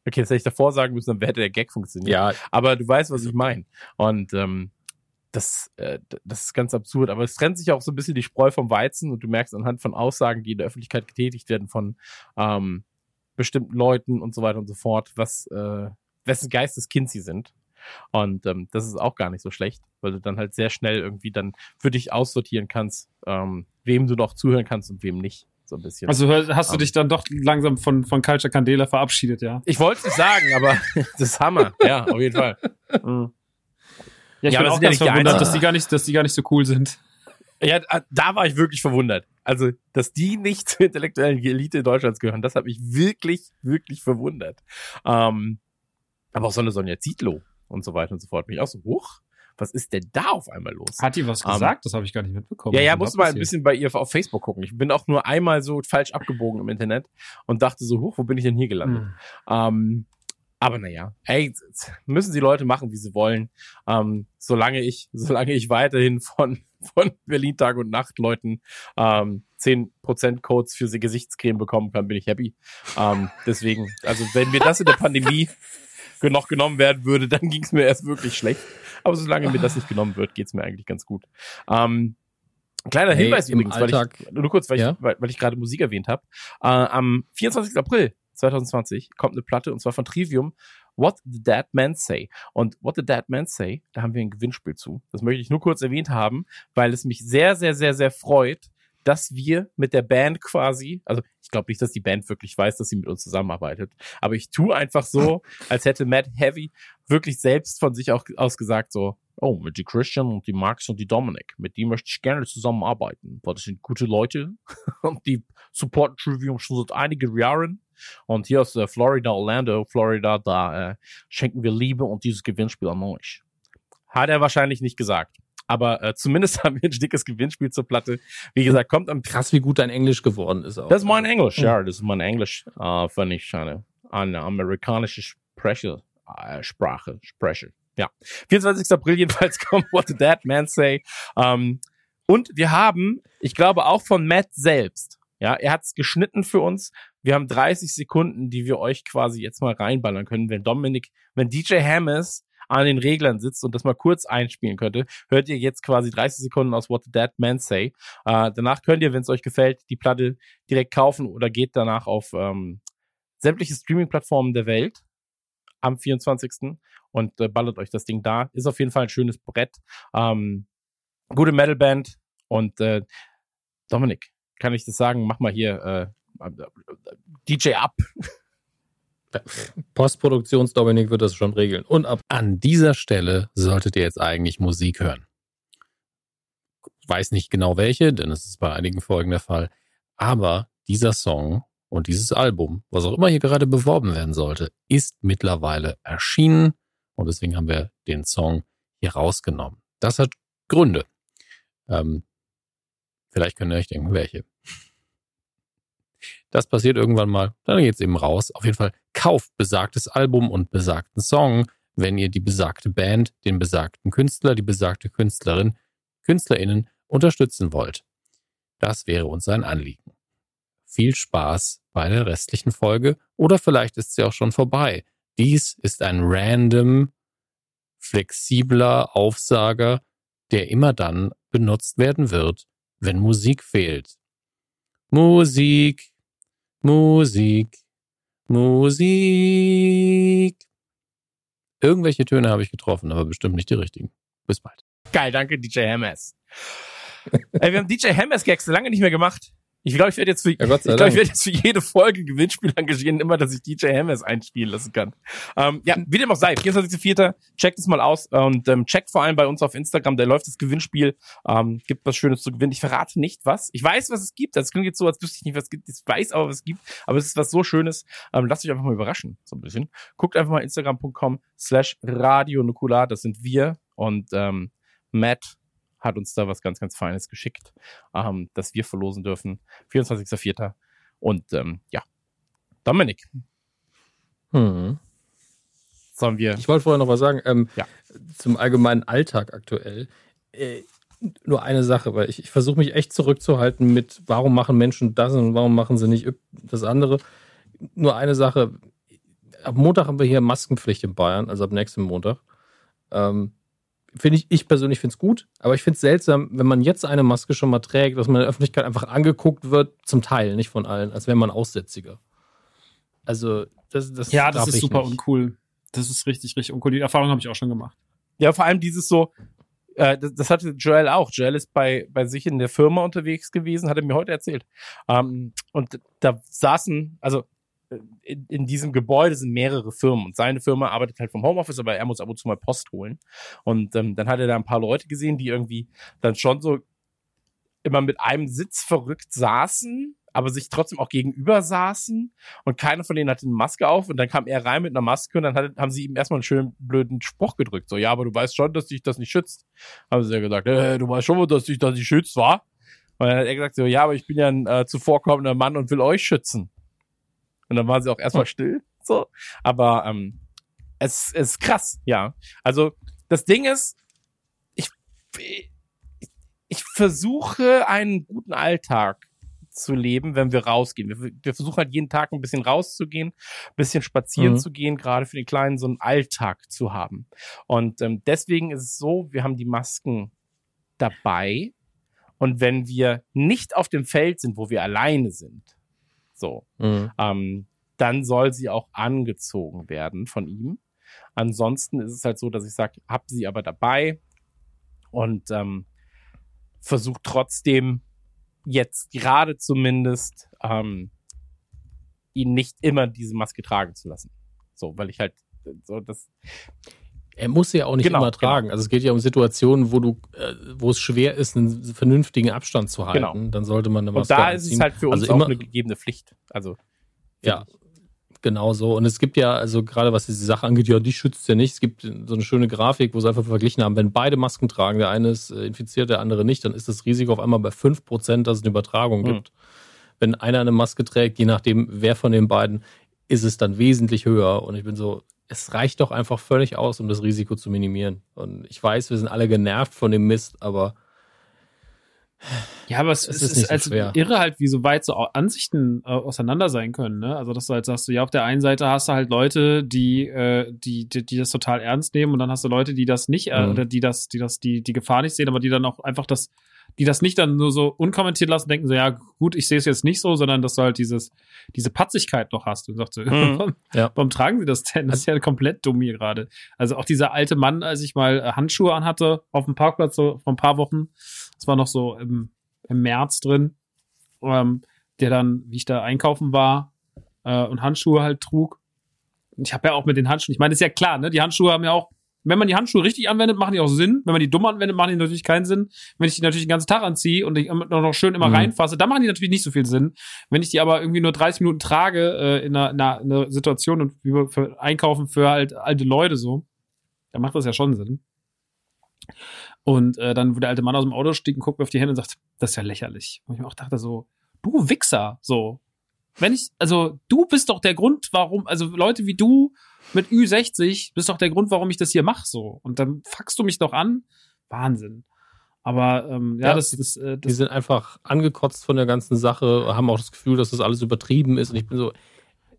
okay, das hätte ich davor sagen müssen, dann hätte der Gag funktioniert. Ja, Aber du weißt, was ich meine. Und ähm, das, äh, das ist ganz absurd. Aber es trennt sich auch so ein bisschen die Spreu vom Weizen und du merkst anhand von Aussagen, die in der Öffentlichkeit getätigt werden von ähm, bestimmten Leuten und so weiter und so fort, was äh, wessen Geisteskind sie sind. Und ähm, das ist auch gar nicht so schlecht, weil du dann halt sehr schnell irgendwie dann für dich aussortieren kannst, ähm, wem du noch zuhören kannst und wem nicht. So ein bisschen. Also hast du Ähm. dich dann doch langsam von, von Culture Candela verabschiedet, ja? ich wollte es nicht sagen, aber (laughs) das ist Hammer. Ja, auf jeden Fall. Mhm. Ja, ich Ja, bin auch sind ja ganz verwundert, dass die, gar nicht, dass die gar nicht so cool sind. Ja, da- da war ich wirklich verwundert. Also, dass die nicht (laughs) zur intellektuellen Elite Deutschlands gehören, das hat mich wirklich, wirklich verwundert. Ähm, aber auch so eine Sonja Zietlow und so weiter und so fort. Bin ich auch so, hoch, was ist denn da auf einmal los? Hat die was Ähm, gesagt? das habe ich gar nicht mitbekommen. ja, ja, musst du mal ein bisschen bei ihr auf Facebook gucken. Ich bin auch nur einmal so falsch abgebogen im Internet und dachte so, hoch, wo bin ich denn hier gelandet? Hm. Ähm, Aber naja, ey, müssen die Leute machen, wie sie wollen. Ähm, solange ich, (laughs) solange ich weiterhin von, von Berlin Tag und Nacht Leuten ähm, 10% Codes für sie Gesichtscreme bekommen kann, bin ich happy. Ähm, deswegen, also wenn mir das in der Pandemie (laughs) noch genommen werden würde, dann ging es mir erst wirklich schlecht. Aber solange mir das nicht genommen wird, geht's mir eigentlich ganz gut. Ähm, kleiner Hey, Hinweis übrigens, weil ich, nur kurz, weil Ja? ich, weil, weil ich gerade Musik erwähnt habe. Äh, am 24. April 2020 kommt eine Platte und zwar von Trivium, What the Dead Man Say. Und What the Dead Man Say, da haben wir ein Gewinnspiel zu. Das möchte ich nur kurz erwähnt haben, weil es mich sehr, sehr, sehr, sehr freut, dass wir mit der Band quasi, also ich glaube nicht, dass die Band wirklich weiß, dass sie mit uns zusammenarbeitet, aber ich tue einfach so, (laughs) als hätte Matt Heavy wirklich selbst von sich auch aus gesagt so, oh, mit die Christian und die Max und die Dominic, mit die möchte ich gerne zusammenarbeiten, weil das sind gute Leute (laughs) und die supporten Trivium schon seit einigen Jahren und hier aus Florida, Orlando, Florida, da äh, schenken wir Liebe und dieses Gewinnspiel an euch. Hat er wahrscheinlich nicht gesagt. Aber äh, zumindest (laughs) haben wir ein dickes Gewinnspiel zur Platte. Wie gesagt, kommt am Krass, wie gut dein Englisch geworden ist auch. das ist mein Englisch, ja, das ist mein Englisch, äh, wenn ich eine, eine amerikanische Spreche, äh, Sprache spreche. Ja. 24. April jedenfalls (laughs) kommt What the Dead Man Say. Ähm, und wir haben, ich glaube auch von Matt selbst, ja, er hat's geschnitten für uns. Wir haben 30 Sekunden, die wir euch quasi jetzt mal reinballern können. Wenn Dominik, wenn DJ Hammes an den Reglern sitzt und das mal kurz einspielen könnte, hört ihr jetzt quasi 30 Sekunden aus What the Dead Man Say. Äh, danach könnt ihr, wenn es euch gefällt, die Platte direkt kaufen oder geht danach auf ähm, sämtliche Streaming-Plattformen der Welt am 24. und äh, ballert euch das Ding da. Ist auf jeden Fall ein schönes Brett. Ähm, gute Metalband und äh, Dominik, kann ich das sagen? Mach mal hier äh, DJ ab. (laughs) (laughs) Postproduktions-Dominik wird das schon regeln. Und ab an dieser Stelle solltet ihr jetzt eigentlich Musik hören. Weiß nicht genau welche, denn es ist bei einigen Folgen der Fall. Aber dieser Song und dieses Album, was auch immer hier gerade beworben werden sollte, ist mittlerweile erschienen. Und deswegen haben wir den Song hier rausgenommen. Das hat Gründe. Ähm, vielleicht könnt ihr euch denken, welche. Das passiert irgendwann mal, dann geht's eben raus. Auf jeden Fall kauft besagtes Album und besagten Song, wenn ihr die besagte Band, den besagten Künstler, die besagte Künstlerin, KünstlerInnen unterstützen wollt. Das wäre uns ein Anliegen. Viel Spaß bei der restlichen Folge oder vielleicht ist sie auch schon vorbei. Dies ist ein random, flexibler Aufsager, der immer dann benutzt werden wird, wenn Musik fehlt. Musik, Musik, Musik. Irgendwelche Töne habe ich getroffen, aber bestimmt nicht die richtigen. Bis bald. Geil, danke, DJ Hammers. Ey, wir haben DJ Hammers-Gags lange nicht mehr gemacht. Ich glaube, ich werde jetzt für, Ja, ich glaube, ich werde jetzt für jede Folge Gewinnspiel engagieren, immer, dass ich DJ Hammers einspielen lassen kann. Ähm, ja, wie dem auch sei, 24.04. Checkt es mal aus und ähm, checkt vor allem bei uns auf Instagram, da läuft das Gewinnspiel, ähm, gibt was Schönes zu gewinnen. Ich verrate nicht was. Ich weiß, was es gibt. Das klingt jetzt so, als wüsste ich nicht, was es gibt. Ich weiß aber, was es gibt. Aber es ist was so Schönes. Ähm, lasst euch einfach mal überraschen, so ein bisschen. Guckt einfach mal instagram.com slash Radio Nukular. Das sind wir und ähm, Matt hat uns da was ganz, ganz Feines geschickt, ähm, dass wir verlosen dürfen. 24.04. Und ähm, ja, Dominik, Hm. sollen wir. Ich wollte vorher noch was sagen. Ähm, Ja. Zum allgemeinen Alltag aktuell. Äh, nur eine Sache, weil ich, ich versuche mich echt zurückzuhalten mit, warum machen Menschen das und warum machen sie nicht das andere. Nur eine Sache. Ab Montag haben wir hier Maskenpflicht in Bayern, also ab nächstem Montag. Ähm, finde ich, ich persönlich finde es gut, aber ich finde es seltsam, wenn man jetzt eine Maske schon mal trägt, dass man in der Öffentlichkeit einfach angeguckt wird, zum Teil, nicht von allen, als wäre man Aussätziger. Also, das, das Ja, das ist ich super nicht. uncool. Das ist richtig, richtig uncool. Die Erfahrung habe ich auch schon gemacht. Ja, vor allem dieses so, äh, das, das hatte Joel auch. Joel ist bei, bei sich in der Firma unterwegs gewesen, hat er mir heute erzählt. Ähm, und da saßen, also in, in diesem Gebäude sind mehrere Firmen und seine Firma arbeitet halt vom Homeoffice, aber er muss ab und zu mal Post holen. Und ähm, dann hat er da ein paar Leute gesehen, die irgendwie dann schon so immer mit einem Sitz verrückt saßen, aber sich trotzdem auch gegenüber saßen und keiner von denen hatte eine Maske auf und dann kam er rein mit einer Maske und dann hat, haben sie ihm erstmal einen schönen blöden Spruch gedrückt. So, ja, aber du weißt schon, dass dich das nicht schützt. Haben sie ja gesagt, äh, du weißt schon, dass dich das nicht schützt, war? Und dann hat er gesagt, so, ja, aber ich bin ja ein äh, zuvorkommender Mann und will euch schützen. Und dann waren sie auch erstmal still. So. Aber ähm, es, es ist krass, ja. Also das Ding ist, ich, ich versuche einen guten Alltag zu leben, wenn wir rausgehen. Wir, wir versuchen halt jeden Tag ein bisschen rauszugehen, ein bisschen spazieren mhm. zu gehen, gerade für die Kleinen so einen Alltag zu haben. Und ähm, deswegen ist es so, wir haben die Masken dabei. Und wenn wir nicht auf dem Feld sind, wo wir alleine sind, so, mhm. ähm, dann soll sie auch angezogen werden von ihm. Ansonsten ist es halt so, dass ich sage, hab sie aber dabei und ähm, versucht trotzdem jetzt gerade zumindest ähm, ihn nicht immer diese Maske tragen zu lassen. So, weil ich halt so das. Er muss sie ja auch nicht genau, immer genau. tragen. Genau. Also es geht ja um Situationen, wo du, äh, wo es schwer ist, einen vernünftigen Abstand zu halten. Genau. Dann sollte man eine Maske Und da anziehen. ist es halt für uns also auch eine gegebene Pflicht. Also ja, Genau so. Und es gibt ja, also gerade was diese Sache angeht, ja, die schützt ja nicht. Es gibt so eine schöne Grafik, wo sie einfach verglichen haben, wenn beide Masken tragen, der eine ist äh, infiziert, der andere nicht, dann ist das Risiko auf einmal bei 5%, dass es eine Übertragung mhm. gibt. Wenn einer eine Maske trägt, je nachdem, wer von den beiden, ist es dann wesentlich höher. Und ich bin so, es reicht doch einfach völlig aus, um das Risiko zu minimieren. Und ich weiß, wir sind alle genervt von dem Mist, aber ja, aber es, es ist, ist also schwer. irre halt, wie so weit so Ansichten äh, auseinander sein können. Ne? Also, dass du halt sagst, ja, auf der einen Seite hast du halt Leute, die, äh, die, die, die das total ernst nehmen und dann hast du Leute, die das nicht, äh, mhm. oder die das, die das, die, die Gefahr nicht sehen, aber die dann auch einfach das, die das nicht dann nur so unkommentiert lassen, denken so, ja, gut, ich sehe es jetzt nicht so, sondern dass du halt dieses, diese Patzigkeit noch hast und sagst so, mhm. (laughs) warum, ja. warum tragen sie das denn? Das ist ja komplett dumm hier gerade. Also auch dieser alte Mann, als ich mal äh, Handschuhe anhatte auf dem Parkplatz so vor ein paar Wochen, das war noch so im, im März drin, ähm, der dann, wie ich da einkaufen war äh, und Handschuhe halt trug. Und ich habe ja auch mit den Handschuhen, ich meine, ist ja klar, ne? Die Handschuhe haben ja auch, wenn man die Handschuhe richtig anwendet, machen die auch Sinn. Wenn man die dumm anwendet, machen die natürlich keinen Sinn. Wenn ich die natürlich den ganzen Tag anziehe und ich noch schön immer mhm. reinfasse, dann machen die natürlich nicht so viel Sinn. Wenn ich die aber irgendwie nur 30 Minuten trage äh, in, einer, in einer Situation und für Einkaufen für halt alte Leute so, dann macht das ja schon Sinn. Und äh, dann, wo der alte Mann aus dem Auto stieg und guckt mir auf die Hände und sagt, das ist ja lächerlich. Und ich mir auch dachte so, du Wichser, so. Wenn ich, also du bist doch der Grund, warum, also Leute wie du mit Ü60 bist doch der Grund, warum ich das hier mache, so. Und dann fuckst du mich doch an. Wahnsinn. Aber ähm, ja, ja, das, das, äh, das. Die sind einfach angekotzt von der ganzen Sache, haben auch das Gefühl, dass das alles übertrieben ist. Und ich bin so,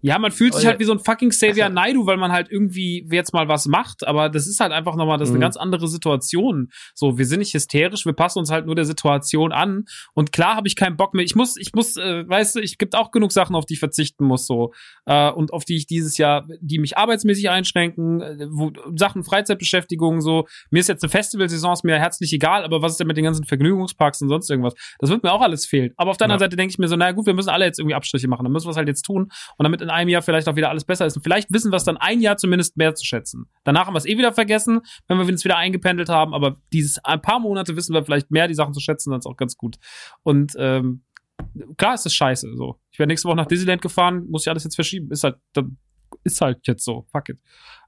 ja, man fühlt sich halt wie so ein fucking Xavier Naidu, weil man halt irgendwie jetzt mal was macht, aber das ist halt einfach nochmal, das ist eine mhm. ganz andere Situation. So, wir sind nicht hysterisch, wir passen uns halt nur der Situation an. Und klar habe ich keinen Bock mehr. Ich muss, ich muss, äh, weißt du, ich gibt auch genug Sachen, auf die ich verzichten muss, so. Äh, und auf die ich dieses Jahr, die mich arbeitsmäßig einschränken, äh, wo, Sachen Freizeitbeschäftigung, so. Mir ist jetzt eine Festivalsaison, ist mir herzlich egal, aber was ist denn mit den ganzen Vergnügungsparks und sonst irgendwas? Das wird mir auch alles fehlen. Aber auf der anderen ja. Seite denke ich mir so, naja gut, wir müssen alle jetzt irgendwie Abstriche machen, dann müssen wir es halt jetzt tun. Und damit in einem Jahr vielleicht auch wieder alles besser ist. Und vielleicht wissen wir es dann ein Jahr zumindest mehr zu schätzen. Danach haben wir es eh wieder vergessen, wenn wir uns wieder eingependelt haben. Aber dieses ein paar Monate wissen wir vielleicht mehr, die Sachen zu schätzen, dann ist auch ganz gut. Und ähm, klar ist das scheiße. So. Ich werde nächste Woche nach Disneyland gefahren, muss ich alles jetzt verschieben. Ist halt, ist halt jetzt so. Fuck it.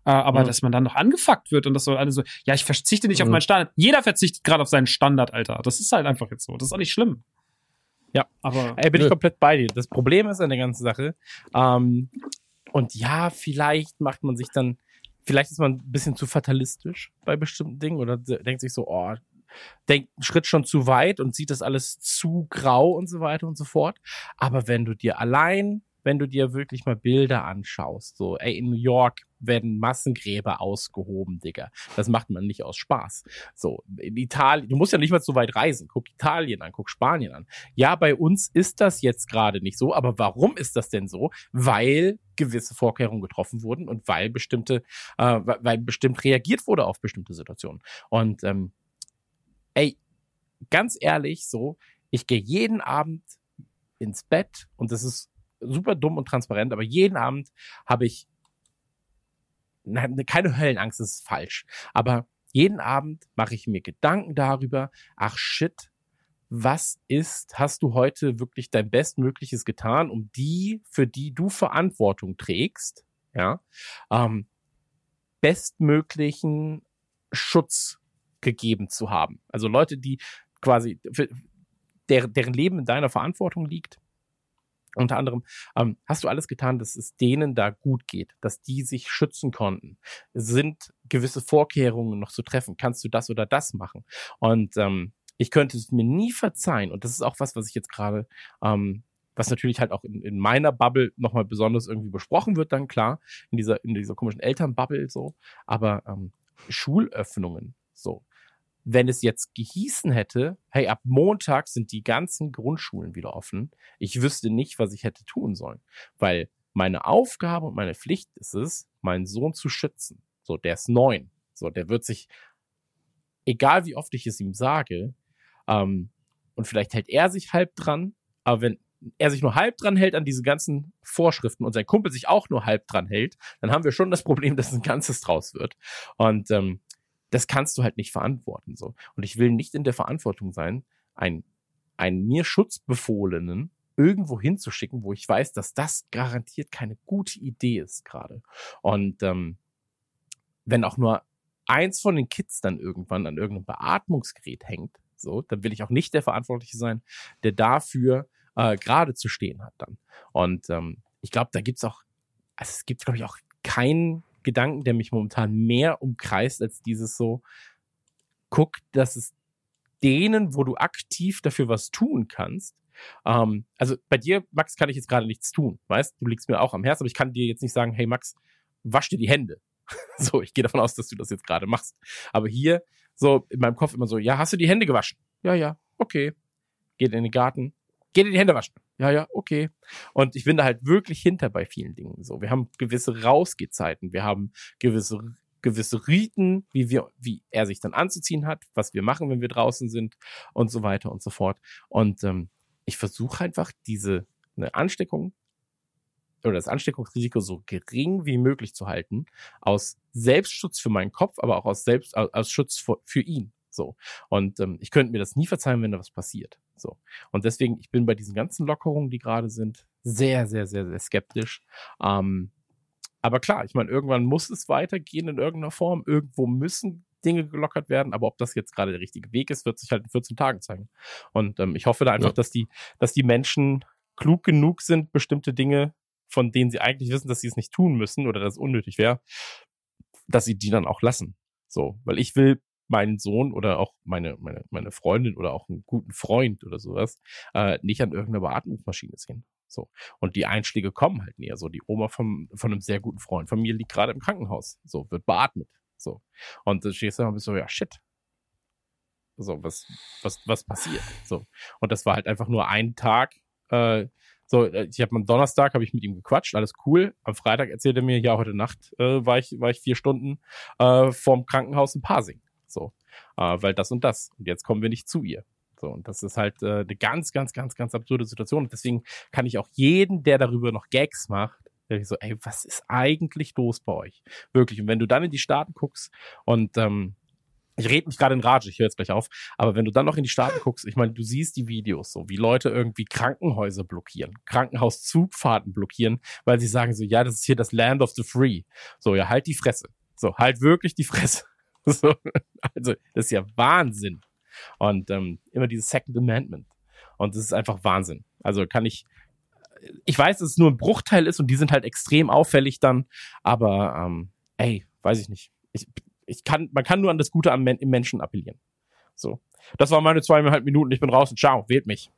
Äh, aber mhm. dass man dann noch angefuckt wird und das so alles so, ja, ich verzichte nicht mhm. auf meinen Standard. Jeder verzichtet gerade auf seinen Standard, Alter. Das ist halt einfach jetzt so. Das ist auch nicht schlimm. Ja, aber Ey, bin nö. ich komplett bei dir. Das Problem ist an der ganzen Sache. Ähm, und ja, vielleicht macht man sich dann, vielleicht ist man ein bisschen zu fatalistisch bei bestimmten Dingen oder denkt sich so, oh, denkt einen Schritt schon zu weit und sieht das alles zu grau und so weiter und so fort. Aber wenn du dir allein wenn du dir wirklich mal Bilder anschaust. So, ey, in New York werden Massengräber ausgehoben, Digga. Das macht man nicht aus Spaß. So, in Italien, du musst ja nicht mal so weit reisen. Guck Italien an, guck Spanien an. Ja, bei uns ist das jetzt gerade nicht so, aber warum ist das denn so? Weil gewisse Vorkehrungen getroffen wurden und weil bestimmte, äh, weil bestimmt reagiert wurde auf bestimmte Situationen. Und ähm, ey, ganz ehrlich, so, ich gehe jeden Abend ins Bett und das ist super dumm und transparent, aber jeden Abend habe ich keine Höllenangst, das ist falsch. Aber jeden Abend mache ich mir Gedanken darüber, ach shit, was ist, hast du heute wirklich dein Bestmögliches getan, um die, für die du Verantwortung trägst, ja, ähm, bestmöglichen Schutz gegeben zu haben. Also Leute, die quasi, für, der, deren Leben in deiner Verantwortung liegt, unter anderem, ähm, hast du alles getan, dass es denen da gut geht, dass die sich schützen konnten? Sind gewisse Vorkehrungen noch zu treffen? Kannst du das oder das machen? Und ähm, ich könnte es mir nie verzeihen. Und das ist auch was, was ich jetzt gerade, ähm, was natürlich halt auch in, in meiner Bubble nochmal besonders irgendwie besprochen wird, dann klar, in dieser, in dieser komischen Elternbubble so. Aber ähm, Schulöffnungen, so wenn es jetzt gehießen hätte, hey, ab Montag sind die ganzen Grundschulen wieder offen, ich wüsste nicht, was ich hätte tun sollen. Weil meine Aufgabe und meine Pflicht ist es, meinen Sohn zu schützen. So, der ist neun. So, der wird sich, egal wie oft ich es ihm sage, ähm, und vielleicht hält er sich halb dran, aber wenn er sich nur halb dran hält an diese ganzen Vorschriften und sein Kumpel sich auch nur halb dran hält, dann haben wir schon das Problem, dass ein Ganzes draus wird. Und ähm, das kannst du halt nicht verantworten. so. Und ich will nicht in der Verantwortung sein, ein, einen mir Schutzbefohlenen irgendwo hinzuschicken, wo ich weiß, dass das garantiert keine gute Idee ist gerade. Und ähm, wenn auch nur eins von den Kids dann irgendwann an irgendeinem Beatmungsgerät hängt, so, dann will ich auch nicht der Verantwortliche sein, der dafür äh, gerade zu stehen hat dann. Und ähm, ich glaube, da gibt's auch, also es gibt, glaube ich, auch keinen Gedanken, der mich momentan mehr umkreist als dieses so, guck, dass es denen, wo du aktiv dafür was tun kannst, ähm, also bei dir, Max, kann ich jetzt gerade nichts tun, weißt, du liegst mir auch am Herzen, aber ich kann dir jetzt nicht sagen, hey Max, wasch dir die Hände. (laughs) so, ich gehe davon aus, dass du das jetzt gerade machst. Aber hier, so in meinem Kopf immer so, ja, hast du die Hände gewaschen? Ja, ja, okay. Geht in den Garten, geh dir die Hände waschen. Ja, ja, okay. Und ich bin da halt wirklich hinter bei vielen Dingen. So, wir haben gewisse Rausgezeiten, wir haben gewisse gewisse Riten, wie wir, wie er sich dann anzuziehen hat, was wir machen, wenn wir draußen sind und so weiter und so fort. Und ähm, ich versuche einfach diese eine Ansteckung oder das Ansteckungsrisiko so gering wie möglich zu halten, aus Selbstschutz für meinen Kopf, aber auch aus Selbst, aus Schutz für, für ihn. So. Und ähm, ich könnte mir das nie verzeihen, wenn da was passiert. So. Und deswegen, ich bin bei diesen ganzen Lockerungen, die gerade sind, sehr, sehr, sehr, sehr skeptisch. Ähm, aber klar, ich meine, irgendwann muss es weitergehen in irgendeiner Form. Irgendwo müssen Dinge gelockert werden, aber ob das jetzt gerade der richtige Weg ist, wird sich halt in 14 Tagen zeigen. Und ähm, ich hoffe da einfach, ja. dass die, dass die Menschen klug genug sind, bestimmte Dinge, von denen sie eigentlich wissen, dass sie es nicht tun müssen oder dass es unnötig wäre, dass sie die dann auch lassen. So, weil ich will meinen Sohn oder auch meine, meine, meine Freundin oder auch einen guten Freund oder sowas äh, nicht an irgendeiner Beatmungsmaschine sehen. So. Und die Einschläge kommen halt näher. So, die Oma vom, von einem sehr guten Freund von mir liegt gerade im Krankenhaus. So, wird beatmet. So. Und da stehst du dann bist so, ja, shit. So, was, was, was passiert? So. Und das war halt einfach nur ein Tag, äh, so, äh, ich habe am Donnerstag habe ich mit ihm gequatscht, alles cool. Am Freitag erzählt er mir, ja, heute Nacht äh, war ich war ich vier Stunden äh, vorm Krankenhaus in Pasing. So, äh, weil das und das. Und jetzt kommen wir nicht zu ihr. So, und das ist halt äh, eine ganz, ganz, ganz, ganz absurde Situation. Und deswegen kann ich auch jeden, der darüber noch Gags macht, so, ey, was ist eigentlich los bei euch? Wirklich. Und wenn du dann in die Staaten guckst und ähm, ich rede mich gerade in Rage, ich höre jetzt gleich auf, aber wenn du dann noch in die Staaten guckst, ich meine, du siehst die Videos so, wie Leute irgendwie Krankenhäuser blockieren, Krankenhauszugfahrten blockieren, weil sie sagen so, ja, das ist hier das Land of the Free. So, ja, halt die Fresse. So, halt wirklich die Fresse. (laughs) So, also, das ist ja Wahnsinn. Und ähm, immer dieses Second Amendment. Und das ist einfach Wahnsinn. Also kann ich, ich weiß, dass es nur ein Bruchteil ist und die sind halt extrem auffällig dann, aber ähm, ey, weiß ich nicht. Ich, ich kann, man kann nur an das Gute am Men im Menschen appellieren. So. Das waren meine zweieinhalb Minuten. Ich bin raus und ciao, wählt mich.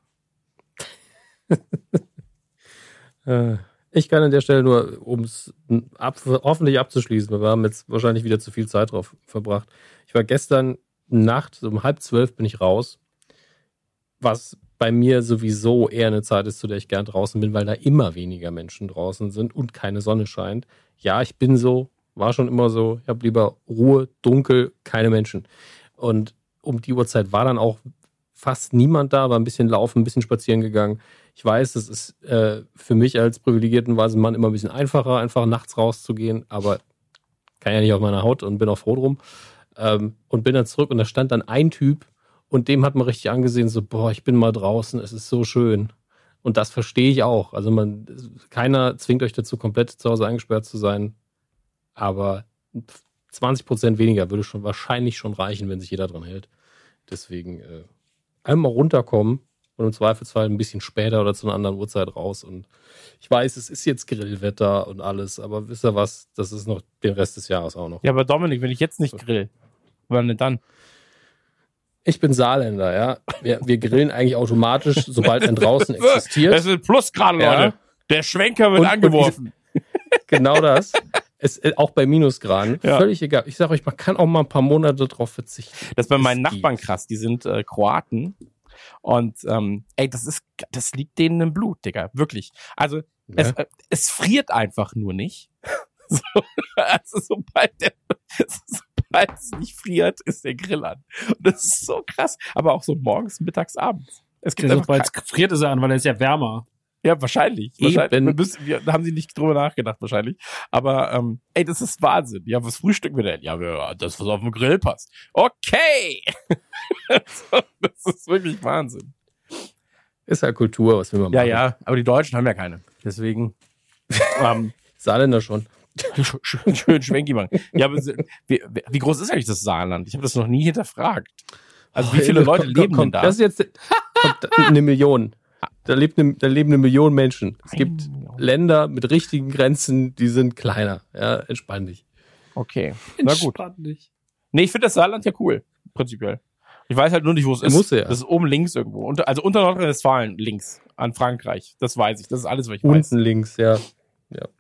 (laughs) äh. Ich kann an der Stelle nur, um es ab, hoffentlich abzuschließen, wir haben jetzt wahrscheinlich wieder zu viel Zeit drauf verbracht. Ich war gestern Nacht, um halb zwölf bin ich raus, was bei mir sowieso eher eine Zeit ist, zu der ich gern draußen bin, weil da immer weniger Menschen draußen sind und keine Sonne scheint. Ja, ich bin so, war schon immer so, ich habe lieber Ruhe, dunkel, keine Menschen. Und um die Uhrzeit war dann auch fast niemand da, war ein bisschen laufen, ein bisschen spazieren gegangen. Ich weiß, das ist äh, für mich als privilegierten weißen Mann immer ein bisschen einfacher, einfach nachts rauszugehen, aber kann ja nicht auf meiner Haut und bin auch froh drum. Ähm, und bin dann zurück und da stand dann ein Typ und dem hat man richtig angesehen, so, boah, ich bin mal draußen, es ist so schön. Und das verstehe ich auch. Also man, keiner zwingt euch dazu, komplett zu Hause eingesperrt zu sein. Aber 20 Prozent weniger würde schon wahrscheinlich schon reichen, wenn sich jeder dran hält. Deswegen äh, einmal runterkommen und im Zweifelsfall ein bisschen später oder zu einer anderen Uhrzeit raus. Und ich weiß, es ist jetzt Grillwetter und alles, aber wisst ihr was, das ist noch den Rest des Jahres auch noch. Ja, aber Dominik, wenn ich jetzt nicht grill, wann denn dann? Ich bin Saarländer, ja. Wir, wir grillen eigentlich automatisch, sobald ein draußen (laughs) existiert. Das ist Plusgrade, Ja. Leute. Der Schwenker wird Und- und angeworfen. (laughs) Genau das. Es, äh, auch bei Minusgraden. Ja. Völlig egal. Ich sage euch, man kann auch mal ein paar Monate drauf verzichten. Das ist bei meinen Das Nachbarn krass. Die sind äh, Kroaten. Und ähm, ey, das ist, das liegt denen im Blut, Digga. Wirklich. Also es, Ja. äh, es friert einfach nur nicht. (laughs) so, also sobald, der, sobald es nicht friert, ist der Grill an. Und das ist so krass. Aber auch so morgens, mittags, abends. Es gibt Also, weil kein- es friert es ja an, weil er ist ja wärmer. Ja, wahrscheinlich. Wahrscheinlich. Wir müssen, wir, da haben sie nicht drüber nachgedacht, wahrscheinlich. Aber, ähm, ey, das ist Wahnsinn. Ja, was frühstücken wir denn? Ja, wir, das, was auf dem Grill passt. Okay! (laughs) Das ist wirklich Wahnsinn. Ist ja Kultur, was man Ja, machen. ja, aber die Deutschen haben ja keine. Deswegen, (laughs) ähm, Saarländer schon. sch- (laughs) schön, schön Schwenki machen. Ja, aber wie, wie groß ist eigentlich das Saarland? Ich habe das noch nie hinterfragt. Also, wie viele Leute Komm, leben komm, denn da? Das ist jetzt kommt eine Million. Da lebt eine, da leben eine Million Menschen. Es gibt. Länder mit richtigen Grenzen, die sind kleiner. Ja, entspann dich. Okay, na gut. Entspann dich. Nee, ich finde das Saarland ja cool, prinzipiell. Ich weiß halt nur nicht, wo es ist. Muss ja. Das ist oben links irgendwo. Unter, also unter Nordrhein-Westfalen links an Frankreich. Das weiß ich. Das ist alles, was ich weiß. Unten links, ja.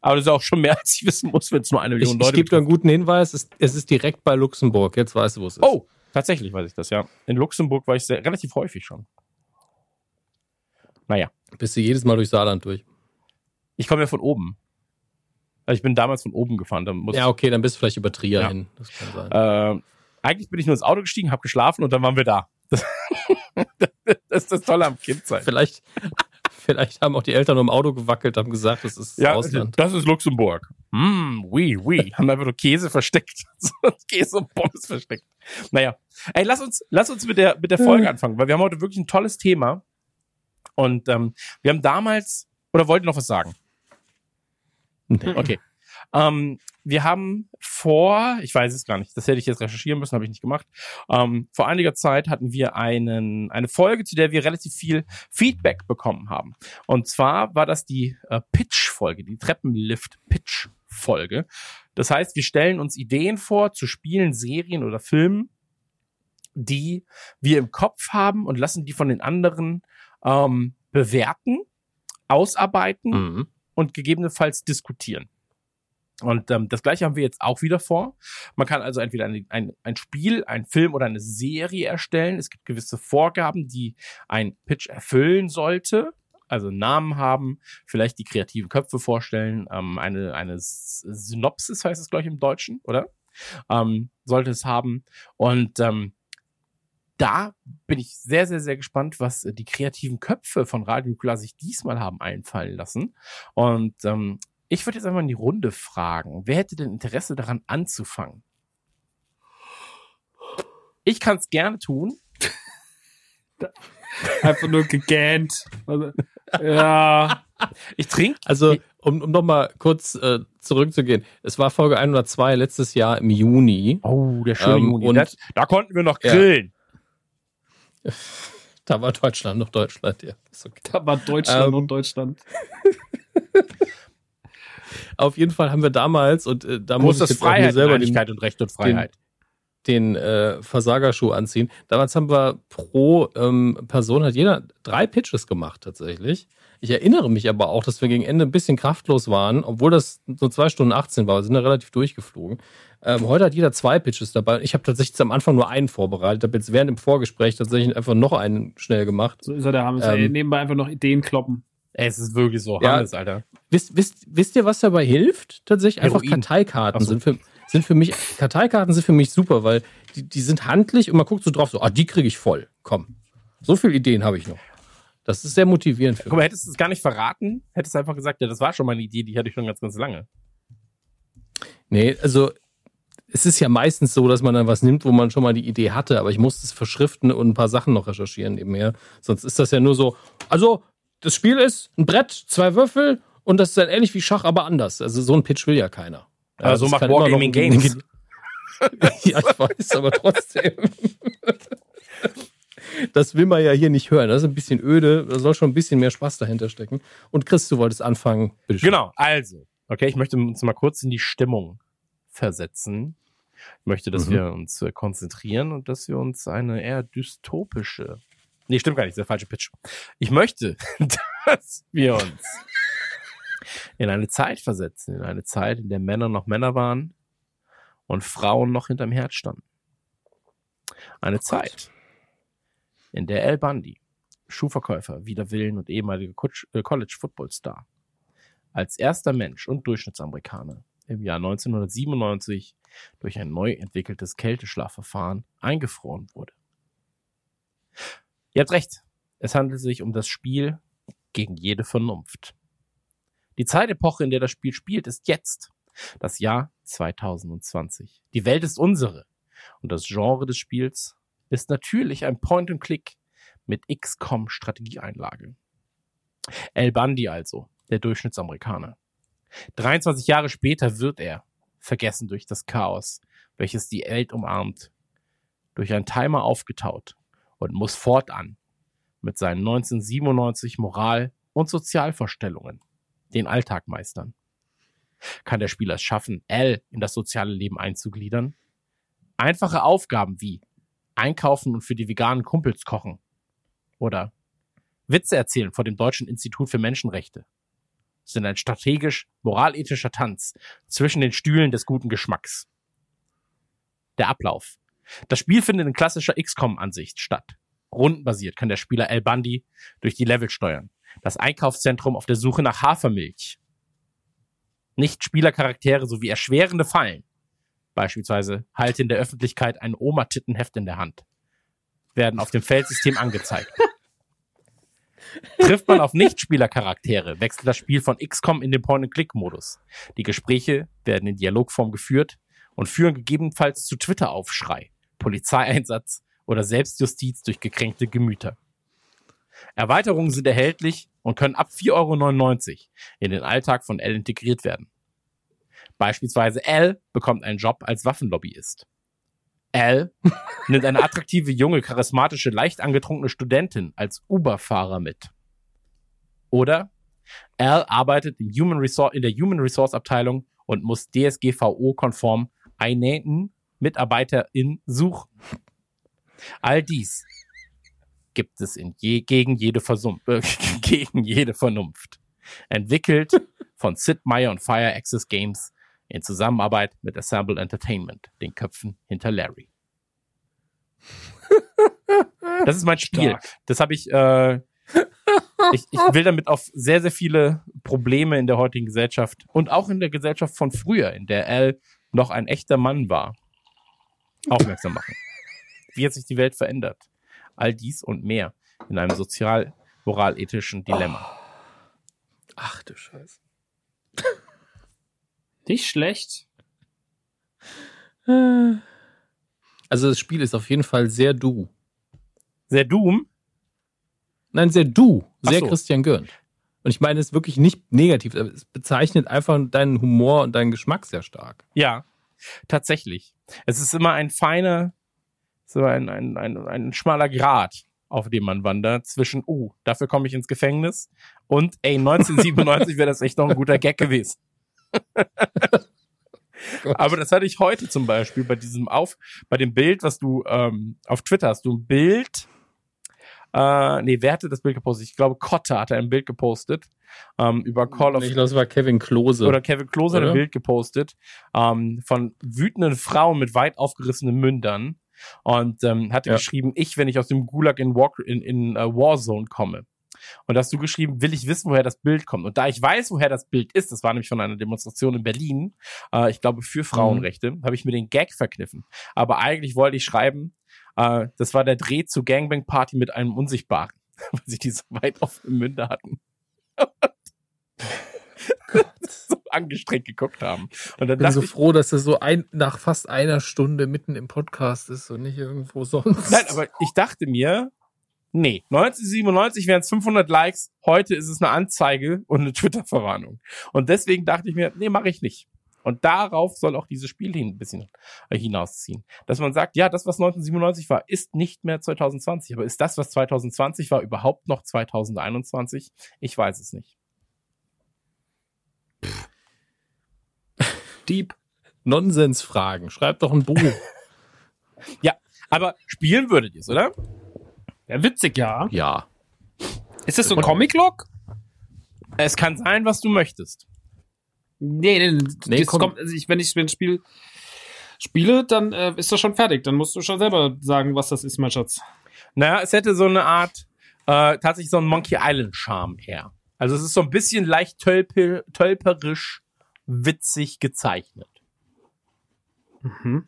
Aber das ist auch schon mehr, als ich wissen muss, wenn es nur eine Million ich Leute gebe dir einen betrifft. guten Hinweis. Es, es ist direkt bei Luxemburg. Jetzt weißt du, wo es ist. Oh, tatsächlich weiß ich das, ja. In Luxemburg war ich sehr, relativ häufig schon. Naja, Bist du jedes Mal durch Saarland durch? ich komme ja von oben. Also ich bin damals von oben gefahren. Dann muss Ja, okay, dann bist du vielleicht über Trier Ja. hin. Das kann sein. äh, eigentlich bin ich nur ins Auto gestiegen, habe geschlafen und dann waren wir da. (laughs) Das, das ist das Tolle am Kindsein. Vielleicht, vielleicht haben auch die Eltern nur im Auto gewackelt, haben gesagt, das ist Ja, Ausland. das ist Luxemburg. Mm, oui, oui. Haben einfach nur Käse versteckt. (laughs) Käse und Pommes versteckt. Naja. Ey, lass uns, lass uns mit der, mit der Folge anfangen, weil wir haben heute wirklich ein tolles Thema. Und ähm, wir haben damals, oder wollt ihr noch was sagen? Nee. Okay. Ähm, wir haben vor, ich weiß es gar nicht, das hätte ich jetzt recherchieren müssen, habe ich nicht gemacht. Ähm, vor einiger Zeit hatten wir einen, eine Folge, zu der wir relativ viel Feedback bekommen haben. Und zwar war das die äh, Pitch-Folge, die Treppenlift-Pitch-Folge. Das heißt, wir stellen uns Ideen vor zu Spielen, Serien oder Filmen, die wir im Kopf haben und lassen die von den anderen ähm, bewerten, ausarbeiten Mhm. und gegebenenfalls diskutieren. Und ähm, das gleiche haben wir jetzt auch wieder vor. Man kann also entweder ein, ein, ein Spiel, ein Film oder eine Serie erstellen. Es gibt gewisse Vorgaben, die ein Pitch erfüllen sollte. Also Namen haben, vielleicht die kreativen Köpfe vorstellen, ähm, eine, eine Synopsis heißt es, glaube ich, im Deutschen, oder? Ähm, sollte es haben. Und ähm, da bin ich sehr, sehr, sehr gespannt, was äh, die kreativen Köpfe von Radio Nukular sich diesmal haben einfallen lassen. Und ähm, ich würde jetzt einfach in die Runde fragen, wer hätte denn Interesse daran anzufangen? Ich kann es gerne tun. (laughs) Einfach nur gegähnt. Also, ja. (laughs) Ich trinke. Also, um, um nochmal kurz äh, zurückzugehen. Es war Folge 102 letztes Jahr im Juni. Oh, der schöne Ähm, Juni. und- Das, da konnten wir noch Ja. (laughs) Da war Deutschland noch Deutschland, ja. Ist okay. Da war Deutschland Ähm, und Deutschland. (laughs) Auf jeden Fall haben wir damals, und äh, da muss muss ich Freiheit, selber den, Einigkeit und Recht und Freiheit. den äh, Versagerschuh anziehen. Damals haben wir pro ähm, Person hat jeder drei Pitches gemacht tatsächlich. Ich erinnere mich aber auch, dass wir gegen Ende ein bisschen kraftlos waren, obwohl das so zwei Stunden 18 war. Wir sind da relativ durchgeflogen. Ähm, heute hat jeder zwei Pitches dabei. Ich habe tatsächlich am Anfang nur einen vorbereitet. habe jetzt während dem Vorgespräch tatsächlich einfach noch einen schnell gemacht. So ist er der Hammes. Ähm, ey, nebenbei einfach noch Ideen kloppen. Ey, es ist wirklich so. Ja. Hannes, Alter. Wisst, wisst, wisst ihr, was dabei hilft? Tatsächlich einfach Heroin. Karteikarten so. sind für, sind für mich, Karteikarten sind für mich super, weil die, die sind handlich und man guckt so drauf, so, ah, die kriege ich voll. Komm. So viele Ideen habe ich noch. Das ist sehr motivierend für Guck mal, hättest du es gar nicht verraten, hättest du einfach gesagt, ja, das war schon meine Idee, die hatte ich schon ganz, ganz lange. Nee, also es ist ja meistens so, dass man dann was nimmt, wo man schon mal die Idee hatte, aber ich muss es verschriften und ein paar Sachen noch recherchieren nebenher. Sonst ist das ja nur so, also das Spiel ist ein Brett, zwei Würfel und das ist dann ähnlich wie Schach, aber anders. Also so ein Pitch will ja keiner. Ja, Aber so macht Wargaming Games. (laughs) ja, ich weiß, aber trotzdem. (laughs) Das will man ja hier nicht hören. Das ist ein bisschen öde. Da soll schon ein bisschen mehr Spaß dahinter stecken. Und Chris, du wolltest anfangen. Bitte schön. Genau, also. Okay, ich möchte uns mal kurz in die Stimmung versetzen. Ich möchte, dass mhm. wir uns äh, konzentrieren und dass wir uns eine eher dystopische. Nee, stimmt gar nicht, der falsche Pitch. Ich möchte, (laughs) dass wir uns in eine Zeit versetzen, in eine Zeit, in der Männer noch Männer waren und Frauen noch hinterm Herd standen. Eine oh Zeit, in der El Bundy, Schuhverkäufer, wider Willen und ehemaliger äh, College-Football-Star, als erster Mensch und Durchschnittsamerikaner im Jahr 1997 durch ein neu entwickeltes Kälteschlafverfahren eingefroren wurde. Ihr habt recht, es handelt sich um das Spiel gegen jede Vernunft. Die Zeitepoche, in der das Spiel spielt, ist jetzt, das Jahr 2020. Die Welt ist unsere und das Genre des Spiels ist natürlich ein Point-and-Click mit XCOM-Strategieeinlage. El Bundy also, der Durchschnittsamerikaner. 23 Jahre später wird er, vergessen durch das Chaos, welches die Welt umarmt, durch einen Timer aufgetaut und muss fortan mit seinen 1997 Moral- und Sozialvorstellungen den Alltag meistern. Kann der Spieler es schaffen, L in das soziale Leben einzugliedern? Einfache Aufgaben wie einkaufen und für die veganen Kumpels kochen oder Witze erzählen vor dem Deutschen Institut für Menschenrechte sind ein strategisch moralethischer Tanz zwischen den Stühlen des guten Geschmacks. Der Ablauf. Das Spiel findet in klassischer XCOM-Ansicht statt. Rundenbasiert kann der Spieler El Bundy durch die Level steuern. Das Einkaufszentrum auf der Suche nach Hafermilch. Nicht Spielercharaktere sowie erschwerende Fallen. Beispielsweise halte in der Öffentlichkeit ein Oma-Tittenheft in der Hand. Werden auf dem Feldsystem angezeigt. Trifft man auf Nichtspielercharaktere, wechselt das Spiel von XCOM in den Point-and-Click-Modus. Die Gespräche werden in Dialogform geführt und führen gegebenenfalls zu Twitter-Aufschrei, Polizeieinsatz oder Selbstjustiz durch gekränkte Gemüter. Erweiterungen sind erhältlich und können ab 4,99 Euro in den Alltag von L integriert werden. Beispielsweise L bekommt einen Job als Waffenlobbyist. Al nimmt eine attraktive, junge, charismatische, leicht angetrunkene Studentin als Uber-Fahrer mit. Oder Al arbeitet im Human Resource, in der Human Resource Abteilung und muss DSGVO-konform einen Mitarbeiterin suchen. All dies gibt es in je, gegen, jede Versum äh, (laughs) gegen jede Vernunft. Entwickelt von Sid Meier und Fire Access Games in Zusammenarbeit mit Assemble Entertainment, den Köpfen hinter Larry. (laughs) Das ist mein Spiel. Stark. Das habe ich, äh, ich, ich will damit auf sehr, sehr viele Probleme in der heutigen Gesellschaft und auch in der Gesellschaft von früher, in der Al noch ein echter Mann war, aufmerksam machen. Wie hat sich die Welt verändert? All dies und mehr in einem sozial-moral-ethischen Dilemma. Ach du Scheiße. Nicht schlecht. Also das Spiel ist auf jeden Fall sehr du. Sehr Doom? Nein, sehr du. Sehr so. Christian Gürnt. Und ich meine es ist wirklich nicht negativ, es bezeichnet einfach deinen Humor und deinen Geschmack sehr stark. Ja, tatsächlich. Es ist immer ein feiner, so ein, ein, ein, ein schmaler Grat, auf dem man wandert, zwischen, uh, dafür komme ich ins Gefängnis und, ey, (laughs) 1997 wäre das echt noch ein guter Gag gewesen. (laughs) Aber das hatte ich heute zum Beispiel bei diesem Auf, bei dem Bild, was du ähm, auf Twitter hast, du ein Bild. Äh, nee, wer hatte das Bild gepostet? Ich glaube, Kotta hatte ein Bild gepostet ähm, über Call of. Ich glaube, es war Kevin Klose. Oder Kevin Klose hat ein Bild gepostet ähm, von wütenden Frauen mit weit aufgerissenen Mündern und ähm, hatte ja. geschrieben, ich, wenn ich aus dem Gulag in, War, in, in uh, Warzone komme. Und hast du geschrieben, will ich wissen, woher das Bild kommt. Und da ich weiß, woher das Bild ist, das war nämlich von einer Demonstration in Berlin, äh, ich glaube für Frauenrechte, mhm. habe ich mir den Gag verkniffen. Aber eigentlich wollte ich schreiben, äh, das war der Dreh zu Gangbang Party mit einem Unsichtbaren, (laughs) weil sie die so weit auf dem Münde hatten. (laughs) (laughs) so angestrengt geguckt haben. Und dann bin so ich, froh, dass er so ein, nach fast einer Stunde mitten im Podcast ist und nicht irgendwo sonst. Nein, aber ich dachte mir, Nee, 1997 wären es 500 Likes, heute ist es eine Anzeige und eine (laughs) Twitter-Verwarnung. Und deswegen dachte ich mir, nee, mache ich nicht. Und darauf soll auch dieses Spiel hin, ein bisschen äh, hinausziehen. Dass man sagt, ja, das, was 1997 war, ist nicht mehr 2020. Aber ist das, was 2020 war, überhaupt noch 2021? Ich weiß es nicht. Deep Nonsensfragen. Schreibt doch ein Buch. (laughs) ja, aber spielen würdet ihr es, oder? Ja, witzig, ja. Ja. Ist das so ein Comic-Log? Es kann sein, was du möchtest. Nee, nee, nee. Nee, das komm. kommt, also ich, wenn ich ein Spiel spiele, dann äh, ist das schon fertig. Dann musst du schon selber sagen, was das ist, mein Schatz. Naja, es hätte so eine Art, äh, tatsächlich so einen Monkey Island Charme eher. Also es ist so ein bisschen leicht tölper, tölperisch, witzig gezeichnet. Mhm.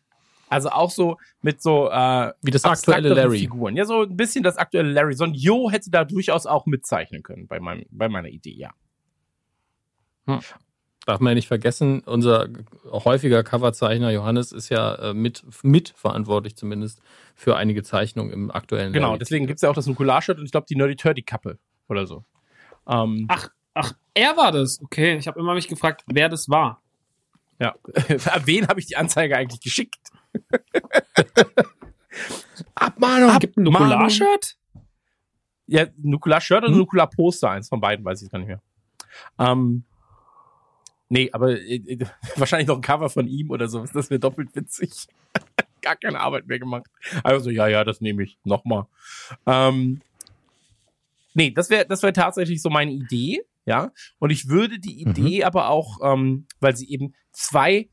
Also auch so mit so äh, Wie das aktuelle Larry. Figuren. Ja, so ein bisschen das aktuelle Larry. So ein Jo hätte da durchaus auch mitzeichnen können bei, meinem, bei meiner Idee, ja. Darf man ja nicht vergessen, unser häufiger Coverzeichner Johannes ist ja äh, mit, mit verantwortlich zumindest für einige Zeichnungen im aktuellen Genau, Larry. deswegen gibt's ja auch das Nukular-Shirt und ich glaube die Nerdy Turdy Kappe oder so. Ähm, Ach, ach, er war das. Okay, ich habe immer mich gefragt, wer das war. ja. An (laughs) wen habe ich die Anzeige eigentlich geschickt? (laughs) Abmahnung! Gibt ein Nukular-Shirt? Ja, Nukular-Shirt oder Hm? Nukular-Poster, eins von beiden, weiß ich gar nicht mehr. Ähm, nee, aber äh, äh, (laughs) wahrscheinlich noch ein Cover von ihm oder so. Das wäre doppelt witzig. (laughs) Gar keine Arbeit mehr gemacht. Also, ja, ja, das nehme ich. Nochmal. Ähm, nee, das wäre das wär tatsächlich so meine Idee, ja. Und ich würde die Idee aber auch, ähm, weil sie eben zwei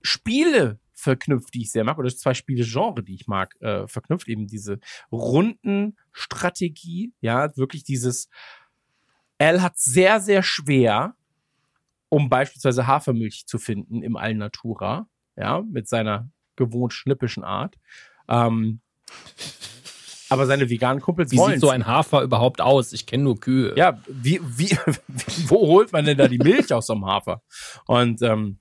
Spiele verknüpft, die ich sehr mag, oder zwei Spiele-Genre, die ich mag, äh, verknüpft, eben diese Rundenstrategie, ja, wirklich dieses, L hat sehr, sehr schwer, um beispielsweise Hafermilch zu finden im Alnatura, ja, mit seiner gewohnt schnippischen Art. Ähm, aber seine veganen Kumpels Wie wollen sieht so ein Hafer überhaupt aus? Ich kenne nur Kühe. ja, wie, wie, (laughs) wo holt man denn da die Milch aus so einem Hafer? Und ähm,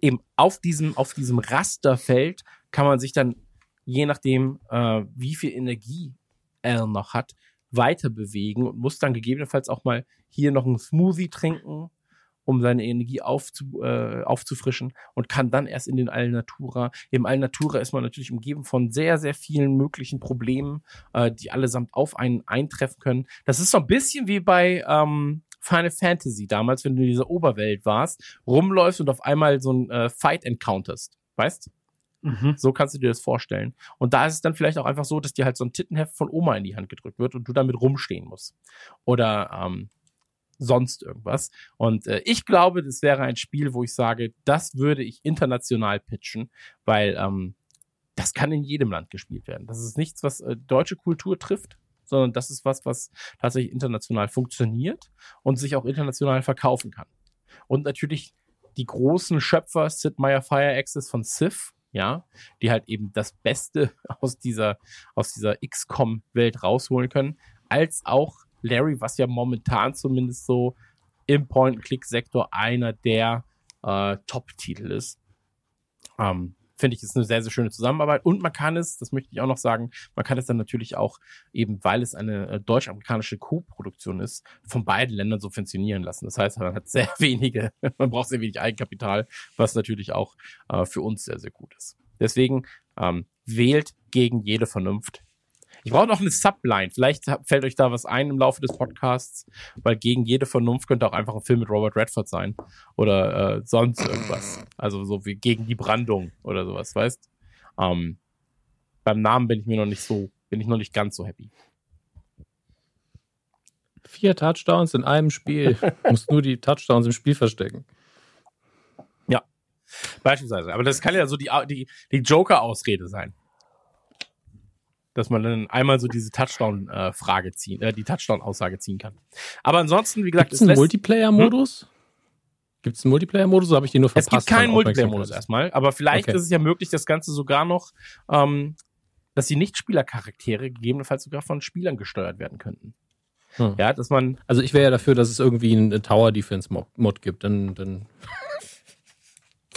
eben auf diesem, auf diesem Rasterfeld kann man sich dann, je nachdem, äh, wie viel Energie er noch hat, weiter bewegen und muss dann gegebenenfalls auch mal hier noch einen Smoothie trinken, um seine Energie aufzu, äh, aufzufrischen und kann dann erst in den Alnatura. Im Alnatura ist man natürlich umgeben von sehr, sehr vielen möglichen Problemen, äh, die allesamt auf einen eintreffen können. Das ist so ein bisschen wie bei ähm, Final Fantasy damals, wenn du in dieser Oberwelt warst, rumläufst und auf einmal so ein äh, Fight encounterst. Weißt? Mhm. So kannst du dir das vorstellen. Und da ist es dann vielleicht auch einfach so, dass dir halt so ein Tittenheft von Oma in die Hand gedrückt wird und du damit rumstehen musst. Oder ähm, sonst irgendwas. Und äh, ich glaube, das wäre ein Spiel, wo ich sage, das würde ich international pitchen, weil ähm, das kann in jedem Land gespielt werden. Das ist nichts, was äh, deutsche Kultur trifft, sondern das ist was, was tatsächlich international funktioniert und sich auch international verkaufen kann. Und natürlich die großen Schöpfer, Sid Meier Fire Access von Civ, ja, die halt eben das Beste (laughs) aus dieser, aus dieser XCOM-Welt rausholen können, als auch Larry, was ja momentan zumindest so im Point-and-Click-Sektor einer der äh, Top-Titel ist. Ähm, Finde ich, ist eine sehr, sehr schöne Zusammenarbeit. Und man kann es, das möchte ich auch noch sagen, man kann es dann natürlich auch, eben weil es eine äh, deutsch-amerikanische Co-Produktion ist, von beiden Ländern subventionieren lassen. Das heißt, man hat sehr (laughs) wenige, man braucht sehr wenig Eigenkapital, was natürlich auch äh, für uns sehr, sehr gut ist. Deswegen ähm, wählt gegen jede Vernunft. Ich brauche noch eine Subline. Vielleicht fällt euch da was ein im Laufe des Podcasts, weil gegen jede Vernunft könnte auch einfach ein Film mit Robert Redford sein oder äh, sonst irgendwas. Also so wie gegen die Brandung oder sowas, weißt? Ähm, beim Namen bin ich mir noch nicht so, bin ich noch nicht ganz so happy. Vier Touchdowns in einem Spiel. (laughs) Musst nur die Touchdowns im Spiel verstecken. Beispielsweise. Aber das kann ja so die, die, die Joker-Ausrede sein. Dass man dann einmal so diese Touchdown-Frage ziehen, äh, die Touchdown-Aussage ziehen kann. Aber ansonsten, wie gesagt, Gibt es einen Multiplayer-Modus? Gibt es einen Multiplayer-Modus habe ich den nur Es verpasst? gibt keinen Multiplayer-Modus erstmal, aber vielleicht Okay. ist es ja möglich, das Ganze sogar noch, ähm, dass die Nichtspielercharaktere gegebenenfalls sogar von Spielern gesteuert werden könnten. Hm. Ja, dass man, Also ich wäre ja dafür, dass es irgendwie einen Tower-Defense-Mod gibt. Dann, dann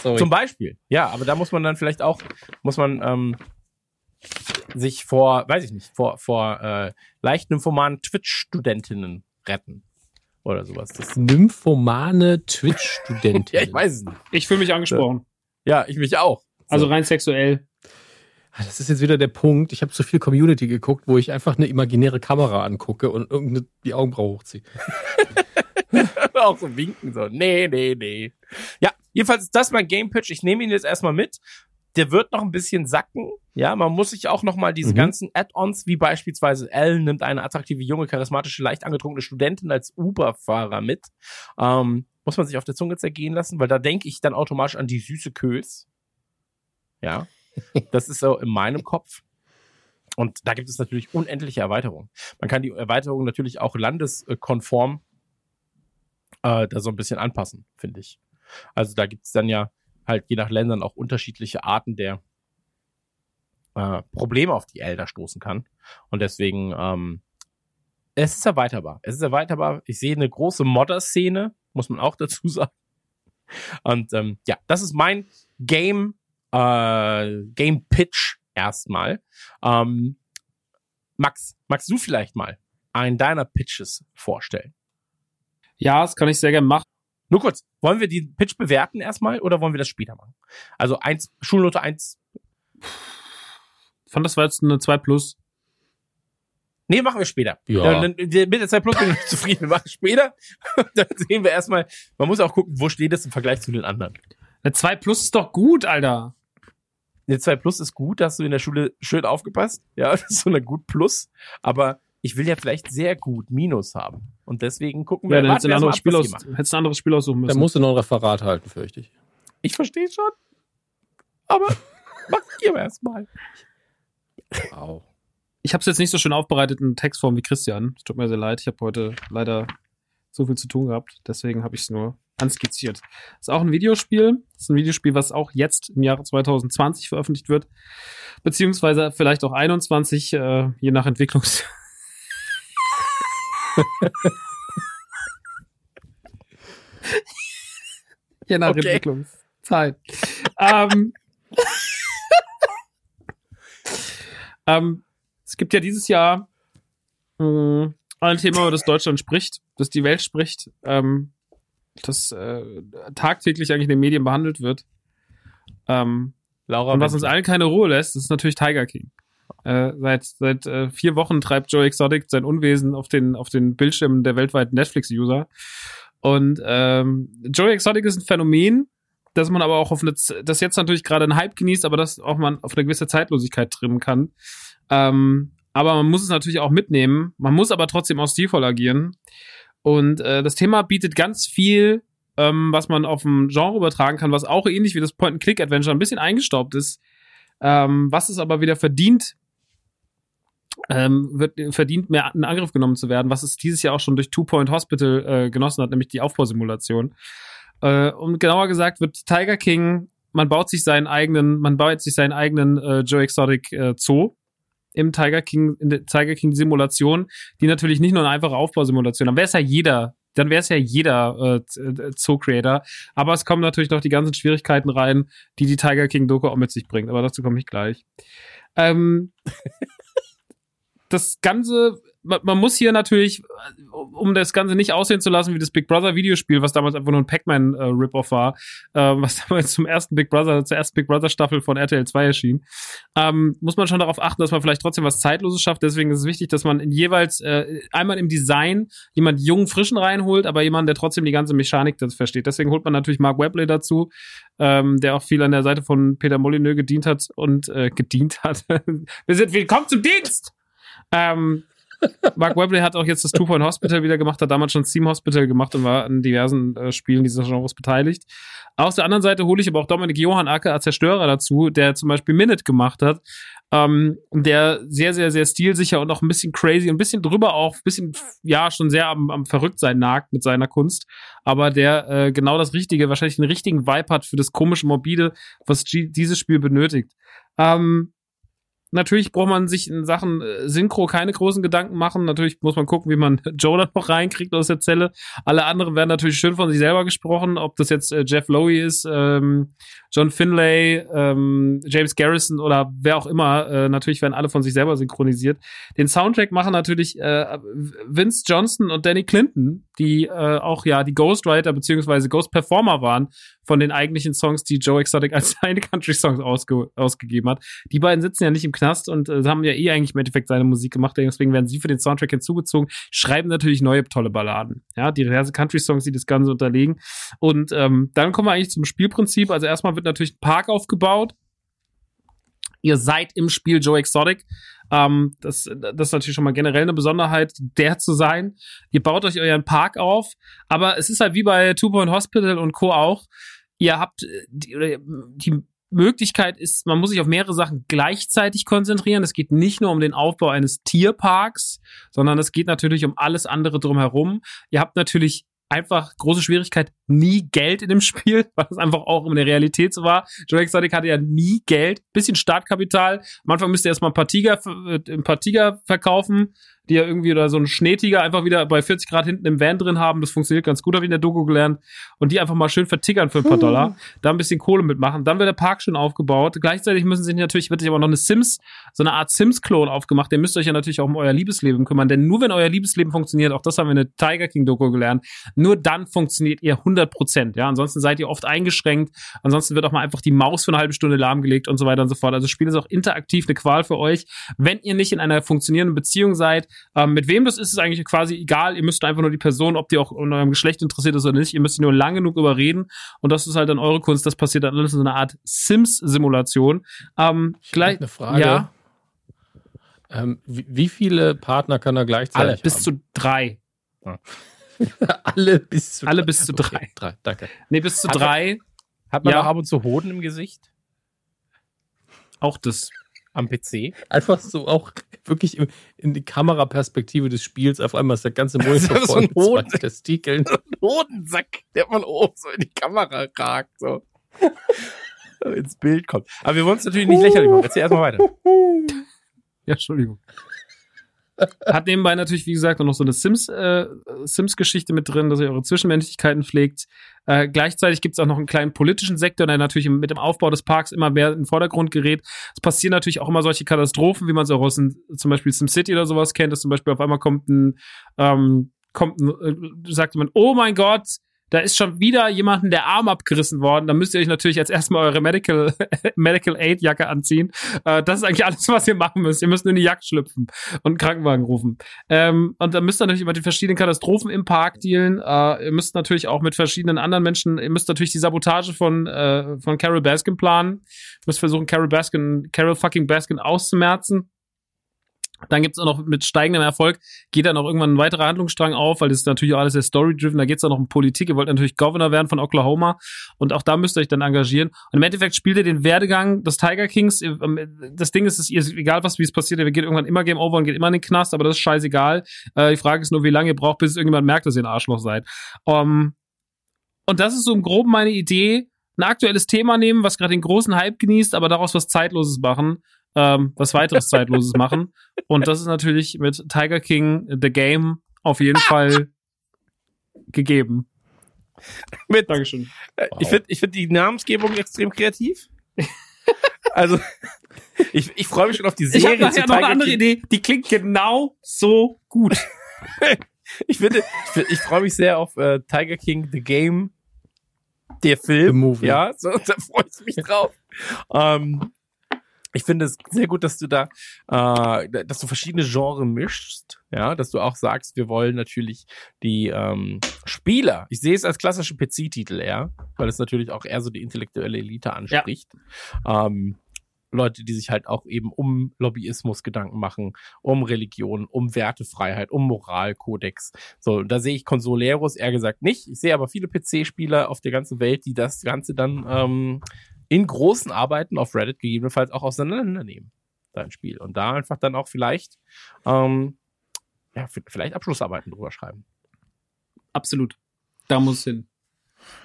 Sorry. (laughs) zum Beispiel, ja, aber da muss man dann vielleicht auch, muss man ähm, sich vor, weiß ich nicht, vor, vor äh, leicht nymphomanen Twitch-Studentinnen retten. oder sowas. Das, Nymphomane (laughs) Twitch-Studentin. ja, ich weiß es nicht. Ich fühle mich angesprochen. Ja, ich mich auch. Also rein sexuell. Ah, Das ist jetzt wieder der Punkt. Ich habe zu viel Community geguckt, wo ich einfach eine imaginäre Kamera angucke und irgendeine die Augenbraue hochziehe. (laughs) auch so winken, so, nee, nee, nee. Ja, jedenfalls ist das mein Game Pitch. Ich nehme ihn jetzt erstmal mit. Der wird noch ein bisschen sacken. Ja, man muss sich auch noch mal diese Mhm. ganzen Add-ons, wie beispielsweise Ellen nimmt eine attraktive, junge, charismatische, leicht angetrunkene Studentin als Uber-Fahrer mit. Ähm, muss man sich auf der Zunge zergehen lassen, weil da denke ich dann automatisch an die süße Kös. Ja, das ist so in meinem Kopf. Und da gibt es natürlich unendliche Erweiterungen. Man kann die Erweiterungen natürlich auch landeskonform äh, da so ein bisschen anpassen, finde ich. Also da gibt es dann ja halt je nach Ländern auch unterschiedliche Arten der äh, Probleme, auf die Elder stoßen kann. Und deswegen, ähm, es ist erweiterbar. Es ist erweiterbar. Ich sehe eine große Modder-Szene, muss man auch (laughs) dazu sagen. Und ähm, ja, das ist mein Game, äh, Game Pitch erstmal. Ähm, Max, magst du vielleicht mal einen deiner Pitches vorstellen? Ja, das kann ich sehr gerne machen. Nur kurz, wollen wir die Pitch bewerten erstmal oder wollen wir das später machen? Also eins, Schulnote eins. Ich fand, das war jetzt eine 2 Plus. Nee, machen wir später. Ja. Dann, dann, mit der 2 Plus bin ich (laughs) zufrieden. Wir machen später. (laughs) dann sehen wir erstmal, man muss auch gucken, wo steht es im Vergleich zu den anderen. Eine 2 Plus ist doch gut, Alter. Eine 2 Plus ist gut, da hast du in der Schule schön aufgepasst. Ja, (laughs) das ist so eine gut Plus. Aber ich will ja vielleicht sehr gut Minus haben. Und deswegen gucken wir, Ja, dann warten hättest du ein anderes Spiel, aus, hättest du ein anderes Spiel aussuchen müssen. musst du noch ein Referat halten, fürchte ich. Ich verstehe schon. Aber (laughs) mach ihr erstmal. Wow. Ich habe es jetzt nicht so schön aufbereitet in Textform wie Christian. Es tut mir sehr leid. Ich habe heute leider so viel zu tun gehabt. Deswegen habe ich es nur anskizziert. Ist auch ein Videospiel. Ist ein Videospiel, was auch jetzt im Jahre 2020 veröffentlicht wird. Beziehungsweise vielleicht auch 21, äh, je nach Entwicklungs... (laughs) je nach Okay. Entwicklungszeit. ähm, (laughs) ähm, es gibt ja dieses Jahr mh, ein Thema, über das Deutschland spricht, das die Welt spricht, ähm, das äh, tagtäglich eigentlich in den Medien behandelt wird. Ähm, Laura, und was uns allen keine Ruhe lässt, ist natürlich Tiger King. Äh, seit seit äh, vier Wochen treibt Joe Exotic sein Unwesen auf den auf den Bildschirmen der weltweiten Netflix-User. Und ähm, Joe Exotic ist ein Phänomen, dass man aber auch auf eine, das jetzt natürlich gerade einen Hype genießt, aber das auch man auf eine gewisse Zeitlosigkeit trimmen kann. Ähm, aber man muss es natürlich auch mitnehmen. Man muss aber trotzdem auch stilvoll agieren. Und äh, das Thema bietet ganz viel, ähm, was man auf ein Genre übertragen kann, was auch ähnlich wie das Point-and-Click-Adventure ein bisschen eingestaubt ist. Ähm, was es aber wieder verdient, ähm, wird verdient mehr in Angriff genommen zu werden, was es dieses Jahr auch schon durch Two Point Hospital äh, genossen hat, nämlich die Aufbausimulation. Äh, und genauer gesagt wird Tiger King, man baut sich seinen eigenen, man baut sich seinen eigenen äh, Joe Exotic äh, Zoo im Tiger King, in der Tiger King Simulation, die natürlich nicht nur eine einfache Aufbausimulation, dann wäre es ja jeder, dann wäre es ja jeder äh, äh, Zoo-Creator. Aber es kommen natürlich noch die ganzen Schwierigkeiten rein, die die Tiger King Doku auch mit sich bringt. Aber dazu komme ich gleich. Ähm, (laughs) das Ganze, man, man muss hier natürlich, um das Ganze nicht aussehen zu lassen wie das Big Brother Videospiel, was damals einfach nur ein Pac-Man äh, war, äh, was (laughs) damals zum ersten Big Brother, zur ersten Big Brother Staffel von RTL 2 erschien, ähm, muss man schon darauf achten, dass man vielleicht trotzdem was Zeitloses schafft. Deswegen ist es wichtig, dass man jeweils äh, einmal im Design jemand jungen, frischen reinholt, aber jemand, der trotzdem die ganze Mechanik das versteht. Deswegen holt man natürlich Mark Webley dazu, ähm, der auch viel an der Seite von Peter Molyneux gedient hat und äh, gedient hat. (laughs) Wir sind willkommen zum Dienst! Ähm, Mark Webley hat auch jetzt das Two Point Hospital wieder gemacht, hat damals schon Steam Hospital gemacht und war an diversen äh, Spielen dieses Genres beteiligt. Auf der anderen Seite hole ich aber auch Dominik Johann Acker als Zerstörer dazu, der zum Beispiel Minute gemacht hat, ähm, der sehr, sehr, sehr stilsicher und auch ein bisschen crazy, ein bisschen drüber auch, ein bisschen, ja, schon sehr am, am Verrücktsein nagt mit seiner Kunst, aber der äh, genau das Richtige, wahrscheinlich den richtigen Vibe hat für das komische Morbide, was G dieses Spiel benötigt. Ähm, Natürlich braucht man sich in Sachen äh, Synchro keine großen Gedanken machen. Natürlich muss man gucken, wie man (laughs) Joe dann noch reinkriegt aus der Zelle. Alle anderen werden natürlich schön von sich selber gesprochen, ob das jetzt äh, Jeff Lowe ist, ähm, John Finlay, ähm, James Garrison oder wer auch immer. Äh, natürlich werden alle von sich selber synchronisiert. Den Soundtrack machen natürlich äh, Vince Johnson und Danny Clinton, die äh, auch ja die Ghostwriter beziehungsweise Ghost Performer waren von den eigentlichen Songs, die Joe Exotic als (laughs) seine Country-Songs ausge ausgegeben hat. Die beiden sitzen ja nicht im Knast und äh, haben ja eh eigentlich im Endeffekt seine Musik gemacht, deswegen werden sie für den Soundtrack hinzugezogen, schreiben natürlich neue tolle Balladen. Ja, diverse Country-Songs, die das Ganze unterlegen. Und ähm, dann kommen wir eigentlich zum Spielprinzip. Also erstmal wird natürlich ein Park aufgebaut. Ihr seid im Spiel Joe Exotic. Ähm, das, das ist natürlich schon mal generell eine Besonderheit, der zu sein. Ihr baut euch euren Park auf, aber es ist halt wie bei Two Point Hospital und Co. auch. Ihr habt äh, die, die Möglichkeit ist, man muss sich auf mehrere Sachen gleichzeitig konzentrieren. Es geht nicht nur um den Aufbau eines Tierparks, sondern es geht natürlich um alles andere drumherum. Ihr habt natürlich einfach große Schwierigkeit, nie Geld in dem (laughs) Spiel, weil es einfach auch in der Realität so war. Joe Exotic hatte ja nie Geld, bisschen Startkapital. Am Anfang müsste er erstmal ein paar Tiger, äh, ein paar Tiger verkaufen, die ja irgendwie oder so einen Schneetiger einfach wieder bei 40 Grad hinten im Van drin haben. Das funktioniert ganz gut, habe ich in der Doku gelernt. Und die einfach mal schön vertickern für ein paar Dollar. Da ein bisschen Kohle mitmachen. Dann wird der Park schön aufgebaut. Gleichzeitig müssen sie natürlich, wird sich aber noch eine Sims, so eine Art Sims-Klon aufgemacht. Der müsst euch ja natürlich auch um euer Liebesleben kümmern. Denn nur wenn euer Liebesleben funktioniert, auch das haben wir in der Tiger King Doku gelernt, nur dann funktioniert ihr 100 Prozent. Ja, ansonsten seid ihr oft eingeschränkt. Ansonsten wird auch mal einfach die Maus für eine halbe Stunde lahmgelegt und so weiter und so fort. Also das Spiel ist auch interaktiv eine Qual für euch. Wenn ihr nicht in einer funktionierenden Beziehung seid, ähm, mit wem das ist, ist eigentlich quasi egal. Ihr müsst einfach nur die Person, ob die auch in eurem Geschlecht interessiert ist oder nicht, ihr müsst nur lang genug überreden. Und das ist halt dann eure Kunst. Das passiert dann alles in so einer Art Sims-Simulation. Ähm, gleich eine Frage. Ja. Ähm, wie, wie, viele Partner kann er gleichzeitig Alle, bis zu drei. Ja. (laughs) Alle bis zu Alle bis zu drei. Okay, drei. Danke. Nee, bis zu hat drei. Man, hat man Ja. auch ab und zu Hoden im Gesicht? Auch das. Am PC? Einfach so auch wirklich im, in die Kameraperspektive des Spiels. Auf einmal ist der ganze Monitor (laughs) ist so voll ein mit zwei Hoden. Testikeln. (laughs) Hodensack, der von oben so in die Kamera ragt. So. ins Bild kommt. Aber wir wollen es natürlich nicht lächerlich machen. Erzähl erstmal weiter. Ja, Entschuldigung. Hat nebenbei natürlich, wie gesagt, noch so eine Sims, äh, Sims-Geschichte mit drin, dass ihr eure Zwischenmenschlichkeiten pflegt. Äh, gleichzeitig gibt es auch noch einen kleinen politischen Sektor, der natürlich mit dem Aufbau des Parks immer mehr in den Vordergrund gerät. Es passieren natürlich auch immer solche Katastrophen, wie man es auch aus dem, zum Beispiel SimCity oder sowas kennt, dass zum Beispiel auf einmal kommt ein, ähm, kommt ein, äh, sagt jemand, oh mein Gott, da ist schon wieder jemanden der Arm abgerissen worden. Dann müsst ihr euch natürlich jetzt erstmal eure Medical, (laughs) Medical Aid Jacke anziehen. Äh, das ist eigentlich alles, was ihr machen müsst. Ihr müsst nur in die Jacke schlüpfen und einen Krankenwagen rufen. Ähm, und dann müsst ihr natürlich mit den verschiedenen Katastrophen im Park dealen. Äh, ihr müsst natürlich auch mit verschiedenen anderen Menschen, ihr müsst natürlich die Sabotage von, äh, von Carol Baskin planen. Ihr müsst versuchen, Carol Baskin, Carol fucking Baskin auszumerzen. Dann gibt's auch noch mit steigendem Erfolg, geht dann auch irgendwann ein weiterer Handlungsstrang auf, weil das ist natürlich auch alles sehr story-driven. Da geht's auch noch um Politik. Ihr wollt natürlich Governor werden von Oklahoma und auch da müsst ihr euch dann engagieren. Und im Endeffekt spielt ihr den Werdegang des Tiger Kings. Ihr- ähm, Das Ding ist, es ist egal, was wie es passiert, ihr geht irgendwann immer Game Over und geht immer in den Knast, aber das ist scheißegal. Äh, die Frage ist nur, wie lange ihr braucht, bis irgendjemand merkt, dass ihr ein Arschloch seid. Um, und das ist so im Groben meine Idee. Ein aktuelles Thema nehmen, was gerade den großen Hype genießt, aber daraus was Zeitloses machen ähm, was weiteres (laughs) Zeitloses machen. Und das ist natürlich mit Tiger King The Game auf jeden Fall gegeben. Mit, Dankeschön. äh, Ich finde ich find die Namensgebung extrem kreativ. (laughs) also, ich, ich freue mich schon auf die Ich habe Serie. nachher noch eine andere King. Idee, die klingt genau so gut. (laughs) Ich finde, ich, find- ich freue mich sehr auf äh, Tiger King The Game, der Film. The Movie. Ja, so, da freue ich mich drauf. ähm, ich finde es sehr gut, dass du da, äh, dass du verschiedene Genres mischst, ja, dass du auch sagst, wir wollen natürlich die ähm, Spieler. Ich sehe es als klassischen PC-Titel eher, weil es natürlich auch eher so die intellektuelle Elite anspricht. Ähm, Leute, die sich halt auch eben um Lobbyismus Gedanken machen, um Religion, um Wertefreiheit, um Moralkodex. So, und da sehe ich Consoleros eher gesagt nicht. Ich sehe aber viele PC-Spieler auf der ganzen Welt, die das Ganze dann ähm, in großen Arbeiten auf Reddit gegebenenfalls auch auseinandernehmen, dein Spiel. Und da einfach dann auch vielleicht, ähm, ja, vielleicht Abschlussarbeiten drüber schreiben. Absolut. Da muss hin.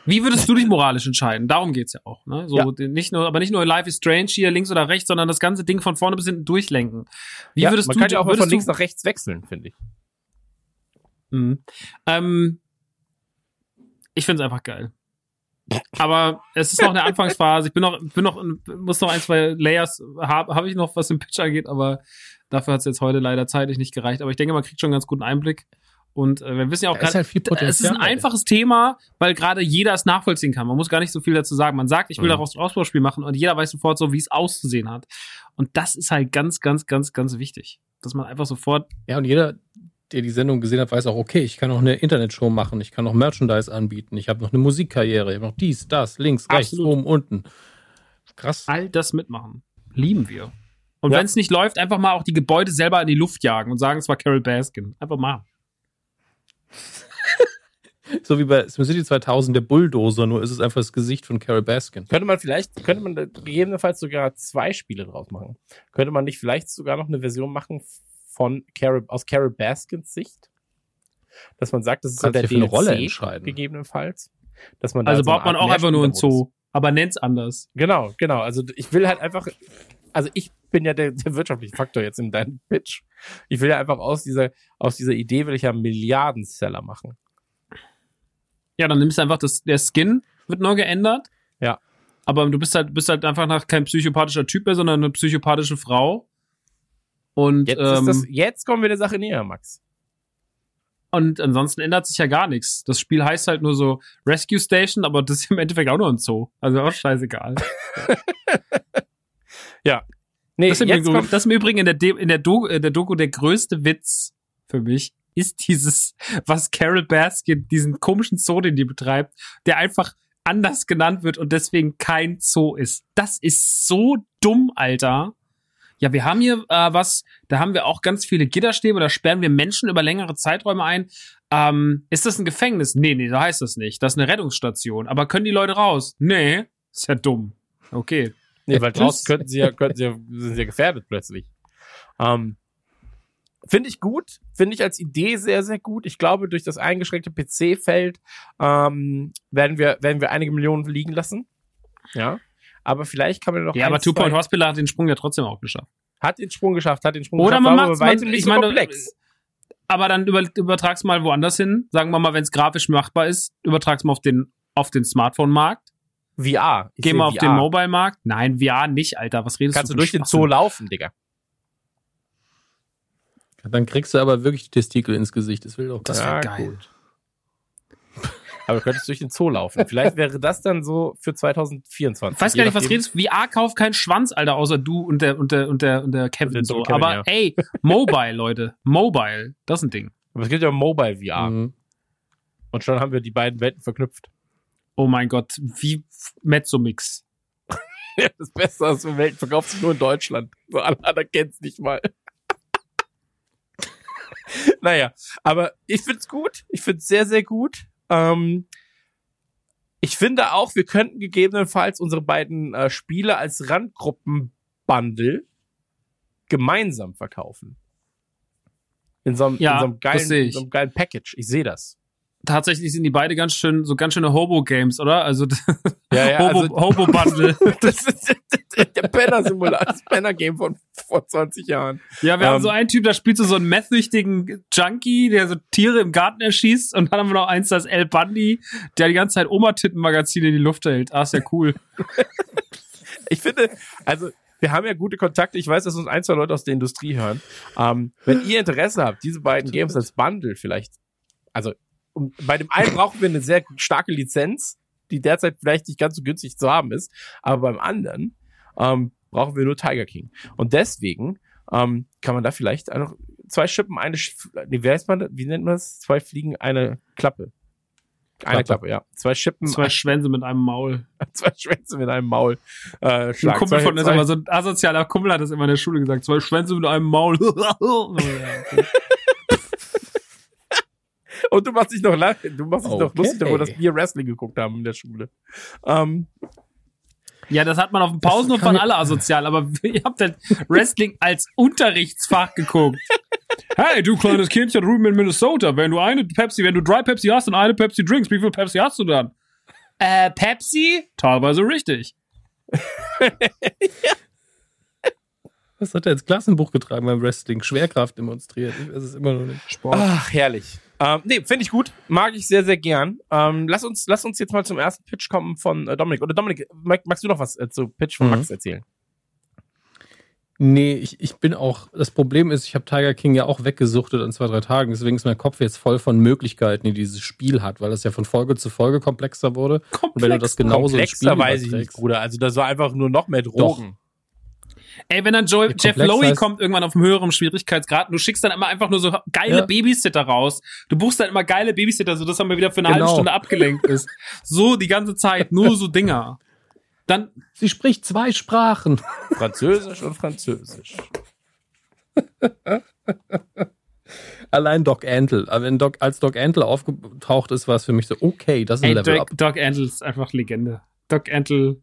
Wie würdest du dich moralisch entscheiden? Darum geht's ja auch. Ne? So, Ja. nicht nur, aber nicht nur Life is Strange hier links oder rechts, sondern das ganze Ding von vorne bis hinten durchlenken. Wie ja, würdest man du, kann ja auch mal von links nach rechts wechseln, finde ich. Mhm. Ähm, ich find's einfach geil. Aber es ist noch eine Anfangsphase. Ich bin noch, bin noch, muss noch ein, zwei Layers, habe hab ich noch, was den Pitch angeht, aber dafür hat's jetzt heute leider zeitlich nicht gereicht. Aber ich denke, man kriegt schon einen ganz guten Einblick. Und äh, wir wissen ja auch gerade, halt Potenzial. es ist ein einfaches Thema, weil gerade jeder es nachvollziehen kann. Man muss gar nicht so viel dazu sagen. Man sagt, ich will Mhm. daraus ein Ausbauspiel machen und jeder weiß sofort so, wie es auszusehen hat. Und das ist halt ganz, ganz, ganz, ganz wichtig. Dass man einfach sofort Ja, und jeder, der die Sendung gesehen hat, weiß auch, okay, ich kann auch eine Internetshow machen, ich kann auch Merchandise anbieten, ich habe noch eine Musikkarriere, ich habe noch dies, das, links, rechts, Absolut. oben, unten. Krass. all das mitmachen. Lieben wir. Und Ja. wenn es nicht läuft, einfach mal auch die Gebäude selber in die Luft jagen und sagen, es war Carol Baskin. Einfach mal. (laughs) So wie bei SimCity 2000 der Bulldozer, nur ist es einfach das Gesicht von Carol Baskin. Könnte man vielleicht, könnte man gegebenenfalls sogar zwei Spiele draus machen. Könnte man nicht vielleicht sogar noch eine Version machen von Carol, aus Carol Baskins Sicht? Dass man sagt, das ist so Kannst der DLC, Rolle entscheiden. gegebenenfalls. Dass man da Also so eine baut man auch einfach nur ein Zoo. Aber nennt's anders. Genau, genau. Also ich will halt einfach, also ich bin ja der, der wirtschaftliche Faktor jetzt in deinem Pitch. Ich will ja einfach aus dieser, aus dieser Idee will ich ja Milliardenseller machen. Ja, dann nimmst du einfach das, der Skin wird neu geändert. Ja. Aber du bist halt, bist halt einfach nach kein psychopathischer Typ mehr, sondern eine psychopathische Frau. Und, Jetzt, ähm, das, jetzt kommen wir der Sache näher, Max. und ansonsten ändert sich ja gar nichts. Das Spiel heißt halt nur so Rescue Station, aber das ist im Endeffekt auch nur ein Zoo. Also auch scheißegal. (laughs) Nee, Das ist, im jetzt Übrigen, das ist im Übrigen in der, De in, der Do in der Doku der größte Witz für mich, ist dieses, was Carol Baskin, diesen komischen Zoo, den die betreibt, der einfach anders genannt wird und deswegen kein Zoo ist. Das ist so dumm, Alter. Ja, wir haben hier äh, was, da haben wir auch ganz viele Gitterstäbe, da sperren wir Menschen über längere Zeiträume ein. Ähm, ist das ein Gefängnis? Nee, nee, so heißt das nicht. Das ist eine Rettungsstation. Aber können die Leute raus? Nee, ist ja dumm. Okay. nee, weil Tschüss. draußen könnten sie ja, könnten sie ja, sind sie ja gefährdet plötzlich. Ähm, Finde ich gut, finde ich als Idee sehr, sehr gut. Ich glaube, durch das eingeschränkte PC-Feld ähm, werden wir, werden wir einige Millionen liegen lassen. Ja. Aber vielleicht kann man noch. Ja, aber Two zwei- Point Hospital hat den Sprung ja trotzdem auch geschafft. hat den Sprung geschafft, hat den Sprung Oder geschafft, man war aber macht's, bei weitem man, nicht ich so meine, komplex. aber dann über, übertrag's mal woanders hin. Sagen wir mal, wenn es grafisch machbar ist, übertrag's mal auf den, auf den Smartphone-Markt. VR. Ich Geh sehe mal auf VR. den Mobile-Markt. Nein, VR nicht, Alter. Was redest Kannst du du durch den Zoo laufen, Digga. Dann kriegst du aber wirklich die Testikel ins Gesicht. Das will doch Das keiner. wäre Ja, geil. gut. Aber du könntest durch den Zoo laufen. Vielleicht wäre das dann so für 2024. Ich weiß gar nicht, was redest du? VR kauft keinen Schwanz, Alter, außer du und der, und der, und der, und der Kevin der so. Kevin, aber ja. ey, Mobile, Leute. Mobile. Das ist ein Ding. Aber es gibt ja Mobile VR. Mhm. Und schon haben wir die beiden Welten verknüpft. Oh mein Gott. Wie Mezzomix. Ja, (laughs) das Beste aus der Welt verkauft sich nur in Deutschland. So alle anderen kennen es nicht mal. (laughs) naja, aber ich find's gut. Ich find's sehr, sehr gut. Ähm, ich finde auch, wir könnten gegebenenfalls unsere beiden äh, Spiele als Randgruppen-Bundle gemeinsam verkaufen. In so einem, Ja, in so einem, geilen, in so einem geilen Package. Ich sehe das. Tatsächlich sind die beide ganz schön, so ganz schöne Hobo-Games, oder? Also, (laughs) Ja, ja, Hobo, also- Hobo-Bundle. (laughs) Das ist der Penner-Simulator, das Penner-Game von vor 20 Jahren. Ja, wir Ähm, haben so einen Typ, da spielt so, so einen meth-süchtigen Junkie, der so Tiere im Garten erschießt. Und dann haben wir noch eins, das El Bundy, der die ganze Zeit Oma-Titten-Magazine in die Luft hält. Ah, ist ja cool. (laughs) Ich finde, also wir haben ja gute Kontakte. Ich weiß, dass uns ein, zwei Leute aus der Industrie hören. Ähm, wenn ihr Interesse habt, diese beiden Games als Bundle vielleicht, also um, bei dem einen brauchen wir eine sehr starke Lizenz, die derzeit vielleicht nicht ganz so günstig zu haben ist, aber beim anderen ähm, brauchen wir nur Tiger King. Und deswegen ähm, kann man da vielleicht einfach zwei Schippen, eine, nee, wie heißt man, wie nennt man das? Zwei Fliegen, eine Klappe. Eine Klappe. Klappe, ja. Zwei Schippen, Zwei Schwänze mit einem Maul. (laughs) zwei Schwänze mit einem Maul. Äh, Ein schlagen. Kumpel von, zwei- immer so ein asozialer Kumpel hat das immer in der Schule gesagt. Zwei Schwänze mit einem Maul. (laughs) (laughs) Und du machst dich noch lang, du machst dich noch Okay. lustig darüber, dass wir Wrestling geguckt haben in der Schule. Ähm, Ja, das hat man auf dem Pausenhof von ja- alle asozial, aber (laughs) ihr habt halt Wrestling als Unterrichtsfach geguckt. Hey, du kleines Kindchen drüben in Minnesota, wenn du eine Pepsi, wenn du drei Pepsi hast und eine Pepsi trinkst, wie viel Pepsi hast du dann? Äh, Pepsi? Teilweise richtig. (laughs) Was hat er ins Klassenbuch getragen beim Wrestling? Schwerkraft demonstriert. Ich weiß es immer noch nicht. Sport. Ach, herrlich. Ähm, nee, finde ich gut. Mag ich sehr, sehr gern. Ähm, lass, uns, lass uns jetzt mal zum ersten Pitch kommen von äh, Dominik. Oder Dominik, mag, magst du noch was äh, zu Pitch von Mhm. Max erzählen? Nee, ich, ich bin auch, das Problem ist, ich habe Tiger King ja auch weggesuchtet an zwei, drei Tagen. Deswegen ist mein Kopf jetzt voll von Möglichkeiten, die dieses Spiel hat, weil das ja von Folge zu Folge komplexer wurde. Und wenn du das genauso Komplexer weiß ich nicht, Bruder. Also das war einfach nur noch mehr Drogen. Ey, wenn dann Joel, Ja, Jeff heißt- kommt irgendwann auf einem höheren Schwierigkeitsgrad und du schickst dann immer einfach nur so geile Ja. Babysitter raus. Du buchst dann immer geile Babysitter, so dass er mal wieder für eine halbe Genau. Stunde abgelenkt ist. So die ganze Zeit, nur so Dinger. Dann, Sie spricht zwei Sprachen. Französisch und Französisch. (laughs) Allein Doc Antle. Aber wenn Doc, als Doc Antle aufgetaucht ist, war es für mich so, okay, das ist ein ey, Level Doc, up. Doc Antle ist einfach Legende. Doc Antle,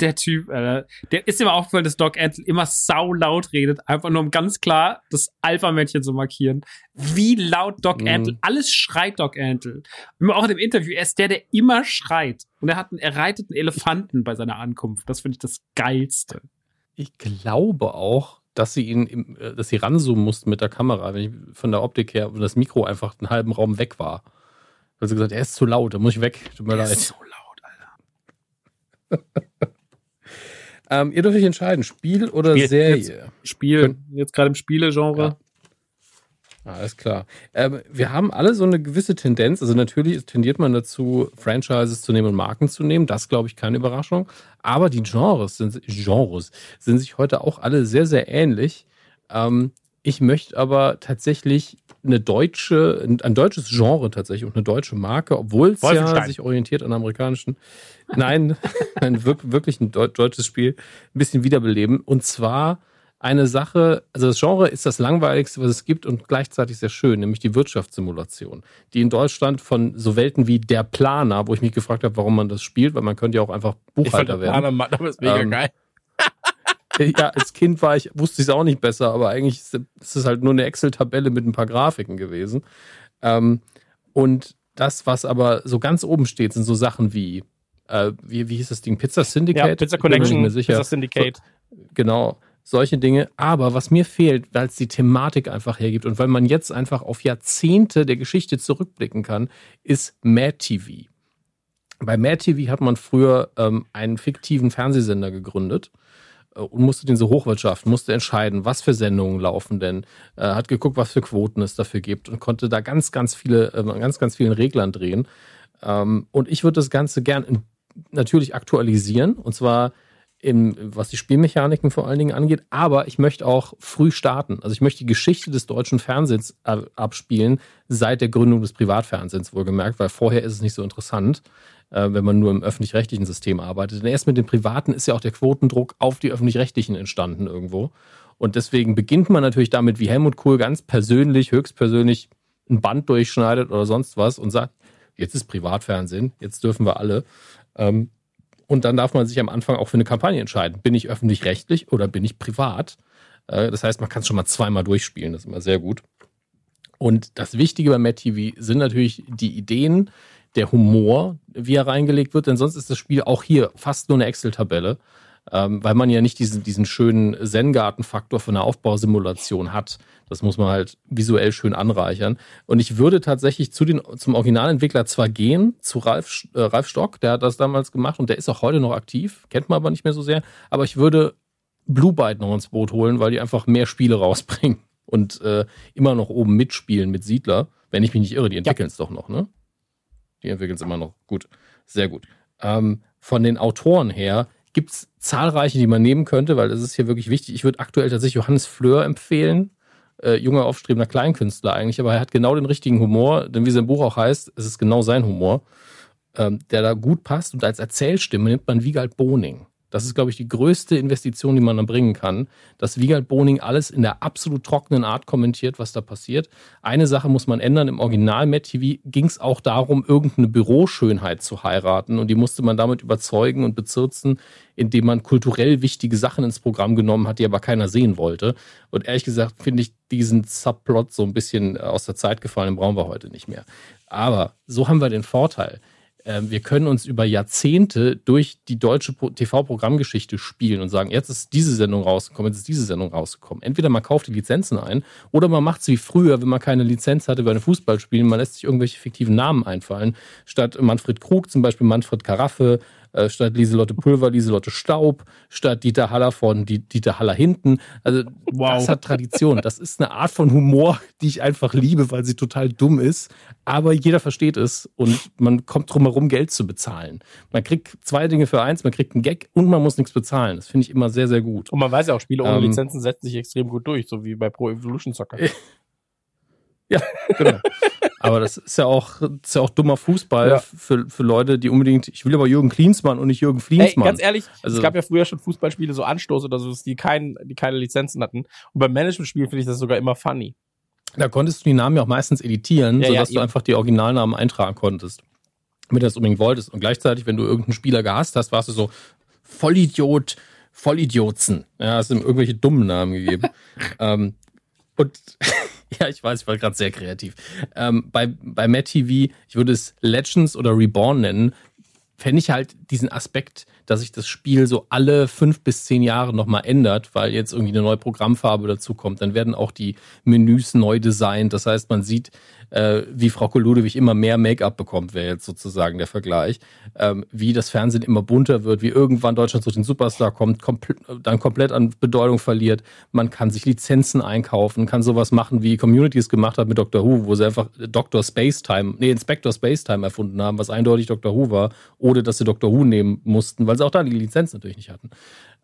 der Typ, Alter. Der ist immer aufgefallen, dass Doc Antle immer sau laut redet, einfach nur um ganz klar das Alpha-Männchen zu markieren. Wie laut Doc Mhm. Antle, alles schreit Doc Antle. Immer auch in dem Interview, er ist der, der immer schreit. Und er hat einen, er reitet einen Elefanten bei seiner Ankunft. Das finde ich das Geilste. Ich glaube auch, dass sie ihn, im, äh, dass sie ranzoomen mussten mit der Kamera, wenn ich von der Optik her, und das Mikro einfach einen halben Raum weg war. Weil sie gesagt, er ist zu laut, da muss ich weg. Tut mir Der leid. ist so laut, Alter. (laughs) Ähm, ihr dürft euch entscheiden, Spiel oder Spiel. Serie. Spiel, jetzt gerade im Spielegenre. Ja. Alles klar. Ähm, wir haben alle so eine gewisse Tendenz. Also natürlich tendiert man dazu, Franchises zu nehmen und Marken zu nehmen. Das glaube ich keine Überraschung. Aber die Genres sind, Genres sind sich heute auch alle sehr, sehr ähnlich. Ähm, ich möchte aber tatsächlich eine deutsche, ein, deutsches Genre tatsächlich und eine deutsche Marke, obwohl es ja sich orientiert an amerikanischen. Nein, (laughs) ein wirk- wirklich ein deu- deutsches Spiel ein bisschen wiederbeleben. Und zwar eine Sache, also das Genre ist das langweiligste, was es gibt und gleichzeitig sehr schön, nämlich die Wirtschaftssimulation, die in Deutschland von so Welten wie Der Planer, wo ich mich gefragt habe, warum man das spielt, weil man könnte ja auch einfach Ich fand Buchhalter den werden. Planer Mann, aber ist mega Ähm, geil. (laughs) Ja, als Kind war ich, wusste ich es auch nicht besser, aber eigentlich ist es halt nur eine Excel-Tabelle mit ein paar Grafiken gewesen. Ähm, und das, was aber so ganz oben steht, sind so Sachen wie, äh, wie, wie hieß das Ding? Pizza Syndicate? Ja, Pizza Connection. Pizza Syndicate. Genau, solche Dinge. Aber was mir fehlt, weil es die Thematik einfach hergibt und weil man jetzt einfach auf Jahrzehnte der Geschichte zurückblicken kann, ist Mad TV. Bei Mad TV hat man früher ähm, einen fiktiven Fernsehsender gegründet und musste den so hochwirtschaften, musste entscheiden, was für Sendungen laufen denn, äh, hat geguckt, was für Quoten es dafür gibt und konnte da ganz, ganz viele, äh, ganz, ganz vielen Reglern drehen. Ähm, und ich würde das Ganze gern in, natürlich aktualisieren und zwar im, was die Spielmechaniken vor allen Dingen angeht, aber ich möchte auch früh starten. Also ich möchte die Geschichte des deutschen Fernsehens äh, abspielen, seit der Gründung des Privatfernsehens wohlgemerkt, weil vorher ist es nicht so interessant, äh, wenn man nur im öffentlich-rechtlichen System arbeitet. Denn erst mit den Privaten ist ja auch der Quotendruck auf die öffentlich-rechtlichen entstanden irgendwo. Und deswegen beginnt man natürlich damit, wie Helmut Kohl ganz persönlich, höchstpersönlich ein Band durchschneidet oder sonst was und sagt, jetzt ist Privatfernsehen, jetzt dürfen wir alle. Ähm, und dann darf man sich am Anfang auch für eine Kampagne entscheiden. Bin ich öffentlich-rechtlich oder bin ich privat? Äh, Das heißt, man kann es schon mal zweimal durchspielen. Das ist immer sehr gut. Und das Wichtige bei Mad TV sind natürlich die Ideen, der Humor, wie er reingelegt wird, denn sonst ist das Spiel auch hier fast nur eine Excel-Tabelle, ähm, weil man ja nicht diesen, diesen schönen Zen-Garten-Faktor von einer Aufbausimulation hat. Das muss man halt visuell schön anreichern. Und ich würde tatsächlich zu den, zum Originalentwickler zwar gehen, zu Ralf, äh, Ralf Stock, der hat das damals gemacht und der ist auch heute noch aktiv, kennt man aber nicht mehr so sehr, aber ich würde Blue Byte noch ins Boot holen, weil die einfach mehr Spiele rausbringen und äh, immer noch oben mitspielen mit Siedler. Wenn ich mich nicht irre, die entwickeln es doch noch, ne? Die entwickeln es immer noch. Gut, sehr gut. Ähm, von den Autoren her gibt es zahlreiche, die man nehmen könnte, weil das ist hier wirklich wichtig. Ich würde aktuell tatsächlich Johannes Fleur empfehlen. Äh, junger, aufstrebender Kleinkünstler eigentlich, aber er hat genau den richtigen Humor, denn wie sein Buch auch heißt, es ist genau sein Humor, ähm, der da gut passt. Und als Erzählstimme nimmt man Wiegald Boning. Das ist, glaube ich, die größte Investition, die man da bringen kann, dass Wiegald Boning alles in der absolut trockenen Art kommentiert, was da passiert. Eine Sache muss man ändern. Im Original Matt TV ging es auch darum, irgendeine Büroschönheit zu heiraten. Und die musste man damit überzeugen und bezirzen, indem man kulturell wichtige Sachen ins Programm genommen hat, die aber keiner sehen wollte. Und ehrlich gesagt finde ich diesen Subplot so ein bisschen aus der Zeit gefallen, den brauchen wir heute nicht mehr. Aber so haben wir den Vorteil äh, wir können uns über Jahrzehnte durch die deutsche TV-Programmgeschichte spielen und sagen, jetzt ist diese Sendung rausgekommen, jetzt ist diese Sendung rausgekommen. Entweder man kauft die Lizenzen ein oder man macht es wie früher, wenn man keine Lizenz hatte bei einem Fußballspiel, man lässt sich irgendwelche fiktiven Namen einfallen. Statt Manfred Krug zum Beispiel Manfred Karaffe, äh, statt Lieselotte Pulver, Lieselotte Staub, statt Dieter Haller von Dieter Haller hinten. Also wow. das hat Tradition. Das ist eine Art von Humor, die ich einfach liebe, weil sie total dumm ist. Aber jeder versteht es und man kommt drum herum, Geld zu bezahlen. Man kriegt zwei Dinge für eins, man kriegt einen Gag und man muss nichts bezahlen. Das finde ich immer sehr, sehr gut. Und man weiß ja auch, Spiele ohne ähm, Lizenzen setzen sich extrem gut durch, so wie bei Pro Evolution Soccer. (laughs) Ja, genau. Aber das ist ja auch, ist ja auch dummer Fußball ja. für, für Leute, die unbedingt, ich will aber Jürgen Klinsmann und nicht Jürgen Fliensmann. Ey, ganz ehrlich, also, es gab ja früher schon Fußballspiele, so Anstoß oder so, die, kein, die keine Lizenzen hatten. Und beim Management-Spiel finde ich das sogar immer funny. Da konntest du die Namen ja auch meistens editieren, ja, sodass ja, du einfach die Originalnamen eintragen konntest. Wenn du das unbedingt wolltest. Und gleichzeitig, wenn du irgendeinen Spieler gehasst hast, warst du so Vollidiot, Vollidiotzen. Ja, hast ihm irgendwelche dummen Namen gegeben. (laughs) ähm, und (laughs) ja, ich weiß, ich war gerade sehr kreativ. Ähm, bei, bei TV, ich würde es Legends oder Reborn nennen, fände ich halt diesen Aspekt, dass sich das Spiel so alle fünf bis zehn Jahre nochmal ändert, weil jetzt irgendwie eine neue Programmfarbe dazu kommt. Dann werden auch die Menüs neu designt. Das heißt, man sieht, äh, wie Frau Ludewig immer mehr Make-up bekommt, wäre jetzt sozusagen der Vergleich. Ähm, wie das Fernsehen immer bunter wird, wie irgendwann Deutschland zu den Superstar kommt, kompl dann komplett an Bedeutung verliert. Man kann sich Lizenzen einkaufen, kann sowas machen, wie Community es gemacht hat mit Doctor Who, wo sie einfach Dr. Spacetime, nee, Inspector Spacetime erfunden haben, was eindeutig Dr. Who war, ohne dass sie Dr. Who nehmen mussten, weil sie auch da die Lizenz natürlich nicht hatten.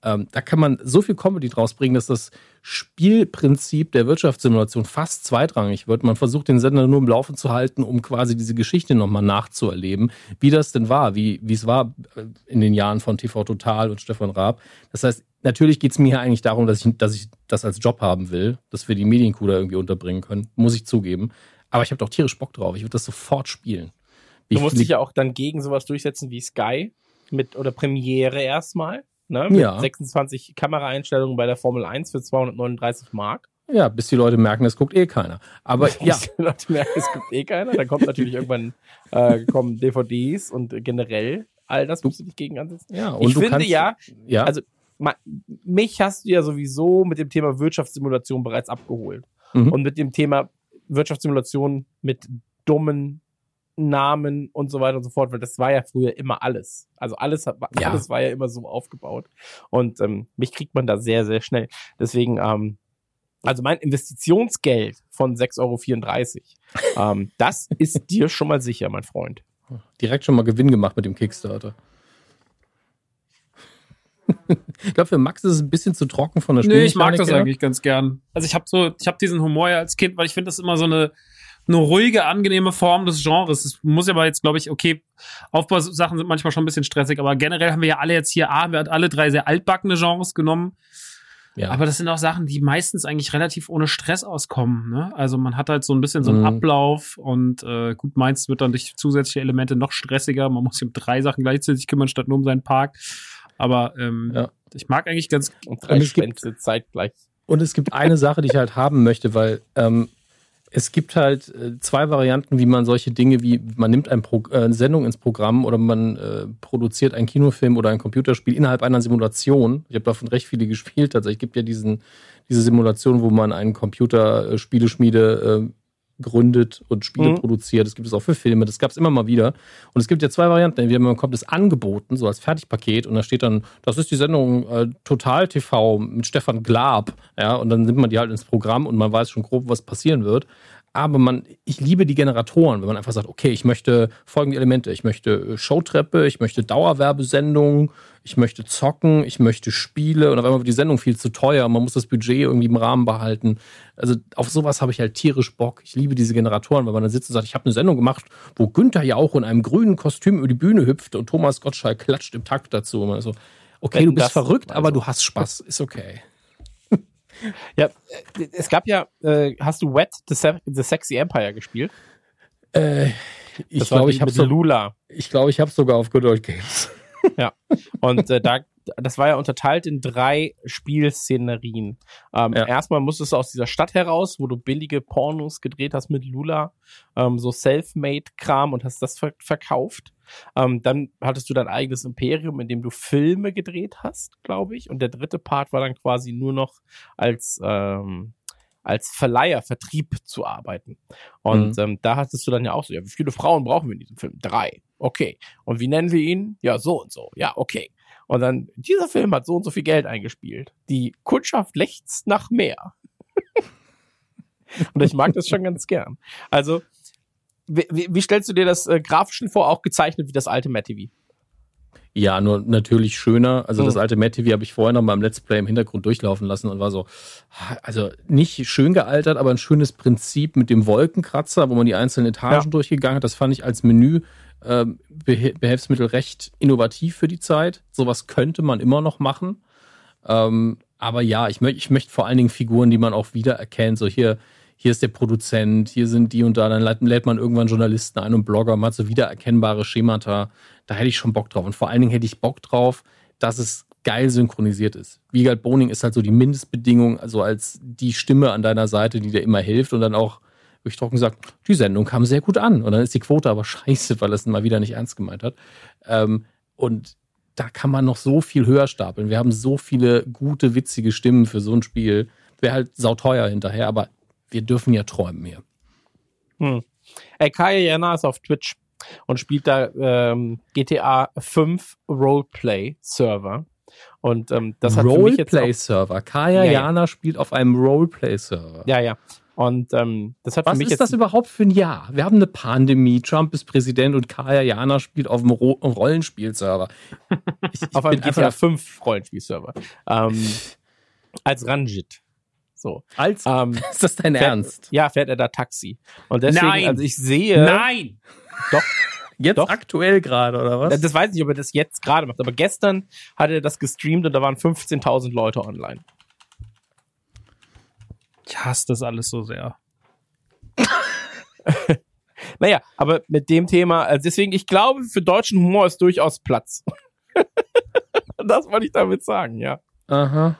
Ähm, da kann man so viel Comedy draus bringen, dass das Spielprinzip der Wirtschaftssimulation fast zweitrangig wird. Man versucht den Sender nur im Laufe zu halten, um quasi diese Geschichte nochmal nachzuerleben, wie das denn war, wie, es war äh, in den Jahren von TV Total und Stefan Raab. Das heißt, natürlich geht es mir hier eigentlich darum, dass ich, dass ich das als Job haben will, dass wir die Medienkuh da irgendwie unterbringen können, muss ich zugeben. Aber ich habe doch tierisch Bock drauf. Ich würde das sofort spielen. Du musst dich ja auch dann gegen sowas durchsetzen wie Sky mit oder Premiere erstmal. Ne? Mit ja. 26 Kameraeinstellungen bei der Formel 1 für 239 Mark. Ja, bis die Leute merken, es guckt eh keiner. Aber (laughs) bis ja. die Leute merken, es guckt eh keiner. Dann kommt natürlich (laughs) irgendwann äh, kommen DVDs und generell all das musst du dich gegen ansetzen. Ja, und ich finde kannst, ja, ja, also mich hast du ja sowieso mit dem Thema Wirtschaftssimulation bereits abgeholt. Mhm. Und mit dem Thema Wirtschaftssimulation mit dummen Namen und so weiter und so fort, weil das war ja früher immer alles. Also alles, ja. alles war ja immer so aufgebaut. Und ähm, mich kriegt man da sehr, sehr schnell. Deswegen, ähm, also mein Investitionsgeld von 6,34 Euro, ähm, das (laughs) ist dir schon mal sicher, mein Freund. Direkt schon mal Gewinn gemacht mit dem Kickstarter. ich glaube, für Max ist es ein bisschen zu trocken von der Stimme. Nee, ich mag das eigentlich ganz gern. Also ich habe so, ich habe diesen Humor ja als Kind, weil ich finde das immer so eine eine ruhige, angenehme Form des Genres. Es muss ja aber jetzt, glaube ich, okay, Aufbausachen sind manchmal schon ein bisschen stressig, aber generell haben wir ja alle jetzt hier, ah, wir haben alle drei sehr altbackene Genres genommen. Ja. Aber das sind auch Sachen, die meistens eigentlich relativ ohne Stress auskommen. Ne? Also man hat halt so ein bisschen so einen mhm. Ablauf und äh, gut, meins wird dann durch zusätzliche Elemente noch stressiger. Man muss sich um drei Sachen gleichzeitig kümmern, statt nur um seinen Park. Aber ähm, ja. ich mag eigentlich ganz und drei Schwänze zeitgleich. Und es gibt eine Sache, die ich halt haben möchte, weil ähm, es gibt halt äh, zwei Varianten, wie man solche Dinge wie, man nimmt äh, eine Sendung ins Programm oder man äh, produziert einen Kinofilm oder ein Computerspiel innerhalb einer Simulation. Ich habe davon recht viele gespielt. Also es gibt ja diesen, diese Simulation, wo man einen Computerspieleschmiede äh, gründet und Spiele mhm. produziert. Das gibt es auch für Filme. Das gab es immer mal wieder. Und es gibt ja zwei Varianten. Entweder man bekommt es angeboten, so als Fertigpaket, und da steht dann, das ist die Sendung äh, Total TV mit Stefan Glab. Ja, und dann nimmt man die halt ins Programm und man weiß schon grob, was passieren wird aber man, ich liebe die Generatoren, wenn man einfach sagt, okay, ich möchte folgende Elemente. Ich möchte äh, Showtreppe, ich möchte Dauerwerbesendungen, ich möchte zocken, ich möchte Spiele und auf einmal wird die Sendung viel zu teuer, man muss das Budget irgendwie im Rahmen behalten. Also auf sowas habe ich halt tierisch Bock. Ich liebe diese Generatoren, weil man dann sitzt und sagt, ich habe eine Sendung gemacht, wo Günther ja auch in einem grünen Kostüm über die Bühne hüpft und Thomas Gottschalk klatscht im Takt dazu. Und man so, okay, Wenn du bist verrückt, also. aber du hast Spaß, ist okay. Ja, äh, es gab ja, äh, hast du Wet the, Se the Sexy Empire gespielt? Äh, ich glaube, ich habe so, Lula. Ich glaube, ich habe sogar auf Good Old Games. ja, und äh, da (laughs) das war ja unterteilt in drei Spielszenerien. Ähm, Ja. Erstmal musstest du aus dieser Stadt heraus, wo du billige Pornos gedreht hast mit Lula, ähm, so Self-Made-Kram und hast das ver verkauft. Ähm, dann hattest du dein eigenes Imperium, in dem du Filme gedreht hast, glaube ich. Und der dritte Part war dann quasi nur noch als, ähm, als Verleiher, Vertrieb zu arbeiten. Und ähm, da hattest du dann ja auch so, ja, wie viele Frauen brauchen wir in diesem Film? Drei. Okay. Und wie nennen wir ihn? Ja, so und so. Ja, okay. Und dann, dieser Film hat so und so viel Geld eingespielt. Die Kundschaft lechzt nach mehr. und ich mag das schon ganz gern. Also, wie, wie, stellst du dir das äh, grafisch vor, auch gezeichnet wie das alte Matt TV? Ja, nur natürlich schöner. Also Mhm. das alte Matt TV habe ich vorher noch mal im Let's Play im Hintergrund durchlaufen lassen und war so, also nicht schön gealtert, aber ein schönes Prinzip mit dem Wolkenkratzer, wo man die einzelnen Etagen Ja. durchgegangen hat. Das fand ich als Menü Beh Behelfsmittel recht innovativ für die Zeit. Sowas könnte man immer noch machen. Ähm, aber ja, ich, mö ich möchte vor allen Dingen Figuren, die man auch wiedererkennt. So hier, hier ist der Produzent, hier sind die und da. Dann lädt, man irgendwann Journalisten ein und Blogger, man hat so wiedererkennbare Schemata. Da hätte ich schon Bock drauf. Und vor allen Dingen hätte ich Bock drauf, dass es geil synchronisiert ist. Wiegald Boning ist halt so die Mindestbedingung, also als die Stimme an deiner Seite, die dir immer hilft und dann auch wirklich trocken sagt, die Sendung kam sehr gut an. Und dann ist die Quote aber (laughs) scheiße, weil es mal wieder nicht ernst gemeint hat. Ähm, und da kann man noch so viel höher stapeln. Wir haben so viele gute, witzige Stimmen für so ein Spiel. Wäre halt sauteuer hinterher, aber wir dürfen ja träumen hier. Hm. Ey, Kaya Jana ist auf Twitch und spielt da ähm, GTA 5 Roleplay Server. Und ähm, das hat auch, Roleplay-Server. Kaya Ja, ja. Jana spielt auf einem Roleplay-Server. Ja, ja. Und ähm, das hat Was für mich ist das überhaupt für ein Jahr? Wir haben eine Pandemie, Trump ist Präsident und Kaya Jana spielt auf (laughs) einem Ro Rollenspielserver. Auf einem GTA einfach 5 Rollenspielserver. Ähm, als Ranjit. So. als Ähm, (laughs) ist das dein fährt, Ernst? Ja, fährt er da Taxi. Und deswegen, Nein. also ich sehe, Nein! doch, Jetzt doch. aktuell gerade oder was? das weiß ich nicht, ob er das jetzt gerade macht, aber gestern hat er das gestreamt und da waren 15.000 Leute online. Ich hasse das alles so sehr. (laughs) Naja, aber mit dem Thema, also deswegen, ich glaube, für deutschen Humor ist durchaus Platz. (laughs) das wollte ich damit sagen, ja. Aha.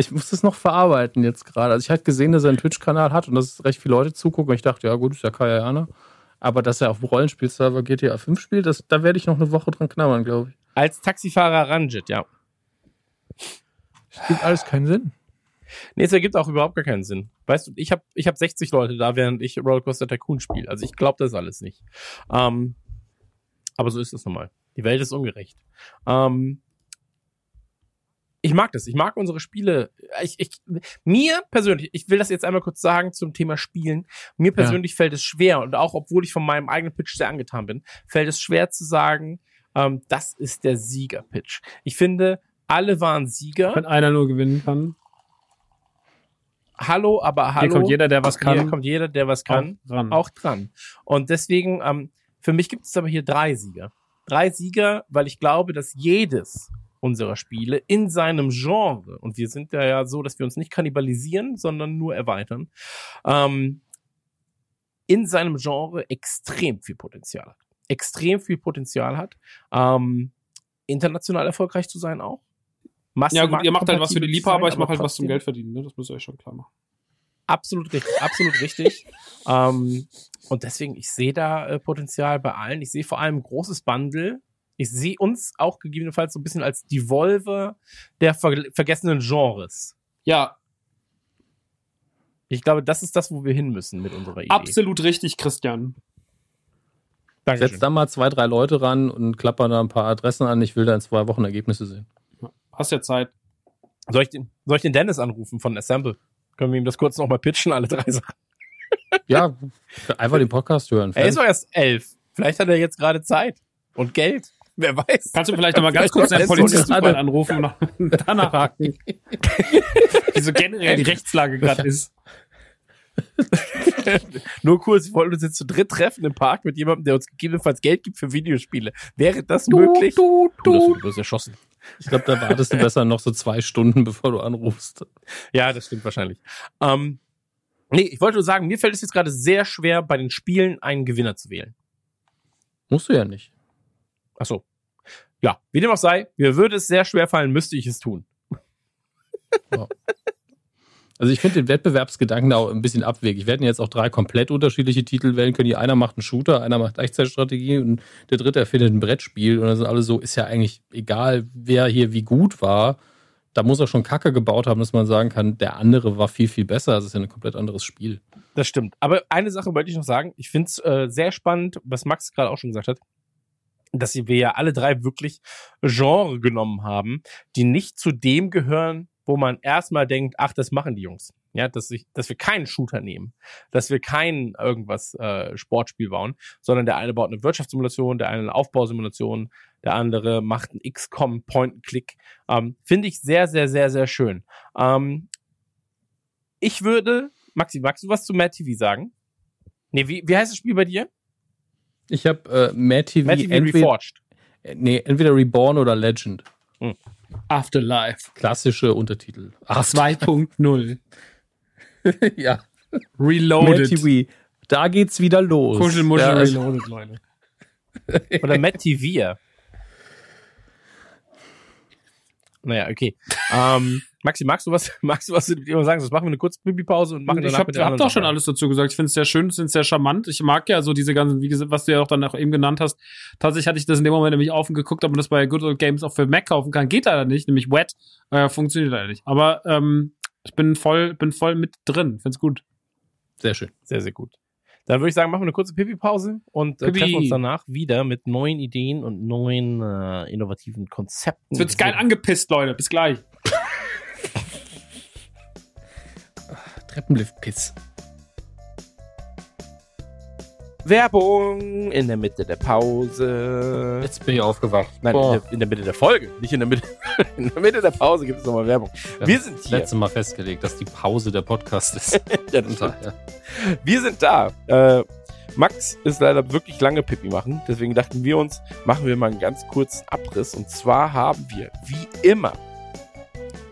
Ich muss das noch verarbeiten jetzt gerade. Also ich hatte gesehen, dass er einen Twitch-Kanal hat und dass recht viele Leute zugucken. Und ich dachte, ja gut, ist ja Kaya Jana. Aber dass er auf dem Rollenspielserver GTA 5 spielt, das, da werde ich noch eine Woche dran knabbern, glaube ich. Als Taxifahrer Ranjit, ja. Das gibt alles keinen Sinn. Nee, es ergibt auch überhaupt gar keinen Sinn. Weißt du, ich habe ich hab 60 Leute da, während ich Rollercoaster Tycoon spiele. Also ich glaube das alles nicht. Ähm, aber so ist es nun mal. Die Welt ist ungerecht. Ähm, ich mag das. Ich mag unsere Spiele. Ich, ich, mir persönlich, ich will das jetzt einmal kurz sagen zum Thema Spielen. Mir persönlich fällt es schwer und auch obwohl ich von meinem eigenen Pitch sehr angetan bin, fällt es schwer zu sagen, ähm, das ist der Sieger-Pitch. Ich finde, alle waren Sieger. Wenn einer nur gewinnen kann. Hallo, aber hallo. Hier kommt jeder, der was kann. Hier kommt jeder, der was kann, Auch ran. auch dran. Und deswegen, ähm, für mich gibt es aber hier drei Sieger. Drei Sieger, weil ich glaube, dass jedes unserer Spiele in seinem Genre, und wir sind ja, ja so, dass wir uns nicht kannibalisieren, sondern nur erweitern, ähm, in seinem Genre extrem viel Potenzial hat. Extrem viel Potenzial hat, ähm, international erfolgreich zu sein auch. Ja gut, ihr macht halt was für die Liebhaber, ich mache halt was zum Geld verdienen. Ne? Das müsst ihr euch schon klar machen. Absolut richtig, absolut richtig. (laughs) ähm, und deswegen, ich sehe da äh, Potenzial bei allen. Ich sehe vor allem ein großes Bundle. Ich sehe uns auch gegebenenfalls so ein bisschen als die Volve der ver vergessenen Genres. Ja, Ich glaube, das ist das, wo wir hin müssen mit unserer Idee. absolut richtig, Christian. Dankeschön. Setz da mal zwei, drei Leute ran und klapper da ein paar Adressen an. Ich will da in zwei Wochen Ergebnisse sehen. Hast ja Zeit. Soll ich, den, soll ich den Dennis anrufen von Assemble? Können wir ihm das kurz nochmal pitchen, alle drei Sachen? Ja, einfach den Podcast hören. Er ist doch erst elf. Vielleicht hat er jetzt gerade Zeit und Geld. Wer weiß. Kannst du vielleicht noch mal ganz kurz deinen mal anrufen und danach haken? (laughs) Wie so generell die Rechtslage gerade ist. (laughs) Nur kurz, wir wollten uns jetzt zu dritt treffen im Park mit jemandem, der uns gegebenenfalls Geld gibt für Videospiele. Wäre das möglich? Du, Du, du. du wirst erschossen. Ich glaube, da wartest du besser noch so zwei Stunden, bevor du anrufst. Ja, das stimmt wahrscheinlich. Ähm, nee, ich wollte nur sagen, mir fällt es jetzt gerade sehr schwer, bei den Spielen einen Gewinner zu wählen. Musst du ja nicht. Ach so. Ja, wie dem auch sei, mir würde es sehr schwer fallen, müsste ich es tun. (laughs) Also ich finde den Wettbewerbsgedanken auch ein bisschen abwegig. Wir hätten jetzt auch drei komplett unterschiedliche Titel wählen können. Einer macht einen Shooter, einer macht Echtzeitstrategie und der dritte erfindet ein Brettspiel. Und dann sind alle so, ist ja eigentlich egal, wer hier wie gut war. Da muss er schon Kacke gebaut haben, dass man sagen kann, der andere war viel, viel besser. Das ist ja ein komplett anderes Spiel. Das stimmt. Aber eine Sache wollte ich noch sagen. Ich finde es äh, sehr spannend, was Max gerade auch schon gesagt hat, dass wir ja alle drei wirklich Genre genommen haben, die nicht zu dem gehören, wo man erstmal denkt, ach, das machen die Jungs. Ja, dass, ich, dass wir keinen Shooter nehmen, dass wir kein irgendwas äh, Sportspiel bauen, sondern der eine baut eine Wirtschaftssimulation, der eine eine Aufbausimulation, der andere macht ein XCOM Point-and-Click. Ähm, Finde ich sehr, sehr, sehr, sehr schön. Ähm, ich würde, Maxi, magst du was zu Mad TV sagen? Nee, wie, wie heißt das Spiel bei dir? Ich habe äh, Mad TV, Mad TV entweder, Reforged. nee, entweder Reborn oder Legend. Afterlife. Klassische Untertitel. Ach, 2.0. (laughs) ja. Mad Reloaded. TV. Da geht's wieder los. Kuschelmuschel Ja, Reloaded, Leute. Oder Mad TV. Naja, okay. ähm, (laughs) Maxi, magst du was, (laughs) magst du was zu dem Thema sagen? Sonst machen wir eine kurze Pipi-Pause und machen ich danach hab, mit den hab anderen doch schon alles dazu gesagt. Ich finde es sehr schön, ich finde es sehr charmant. Ich mag ja so diese ganzen, wie gesagt, was du ja auch dann auch eben genannt hast. Tatsächlich hatte ich das in dem Moment nämlich offen geguckt, ob man das bei Good Old Games auch für Mac kaufen kann. Geht leider nicht, nämlich Wet. Äh, funktioniert leider nicht. Aber ähm, ich bin voll, bin voll mit drin. Find's gut. Sehr schön. Sehr, sehr gut. Dann würde ich sagen, machen wir eine kurze Pipi-Pause und äh, treffen uns danach wieder mit neuen Ideen und neuen äh, innovativen Konzepten. Jetzt wird's geil angepisst, Leute. Bis gleich. Treppenlift-Piss. Werbung in der Mitte der Pause. Jetzt bin ich aufgewacht. Nein, in der, in der Mitte der Folge, nicht in der Mitte. (laughs) In der Mitte der Pause gibt es nochmal Werbung. Wir Wir sind hier. Letztes Mal festgelegt, dass die Pause der Podcast ist. (laughs) Ja, das stimmt. daher- Wir sind da. Äh, Max ist leider wirklich lange Pipi machen. Deswegen dachten wir uns, machen wir mal einen ganz kurzen Abriss. Und zwar haben wir, wie immer,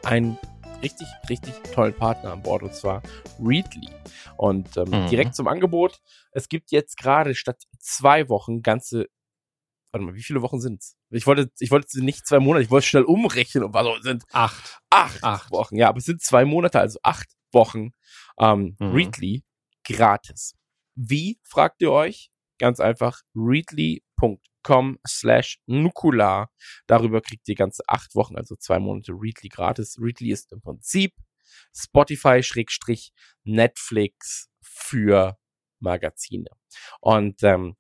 einen richtig, richtig tollen Partner an Bord. Und zwar Readly. Und ähm, Mhm. direkt zum Angebot. Es gibt jetzt gerade statt zwei Wochen ganze Warte mal, wie viele Wochen sind's? Ich wollte, ich wollte nicht zwei Monate, ich wollte schnell umrechnen und was so, sind Acht. acht, Acht. Wochen. Ja, aber es sind zwei Monate, also acht Wochen ähm, Mhm. Readly gratis. Wie, fragt ihr euch? Ganz einfach, readly.com slash nukular. Darüber kriegt ihr ganze acht Wochen, also zwei Monate Readly gratis. Readly ist im Prinzip Spotify-Netflix für Magazine. Und ähm,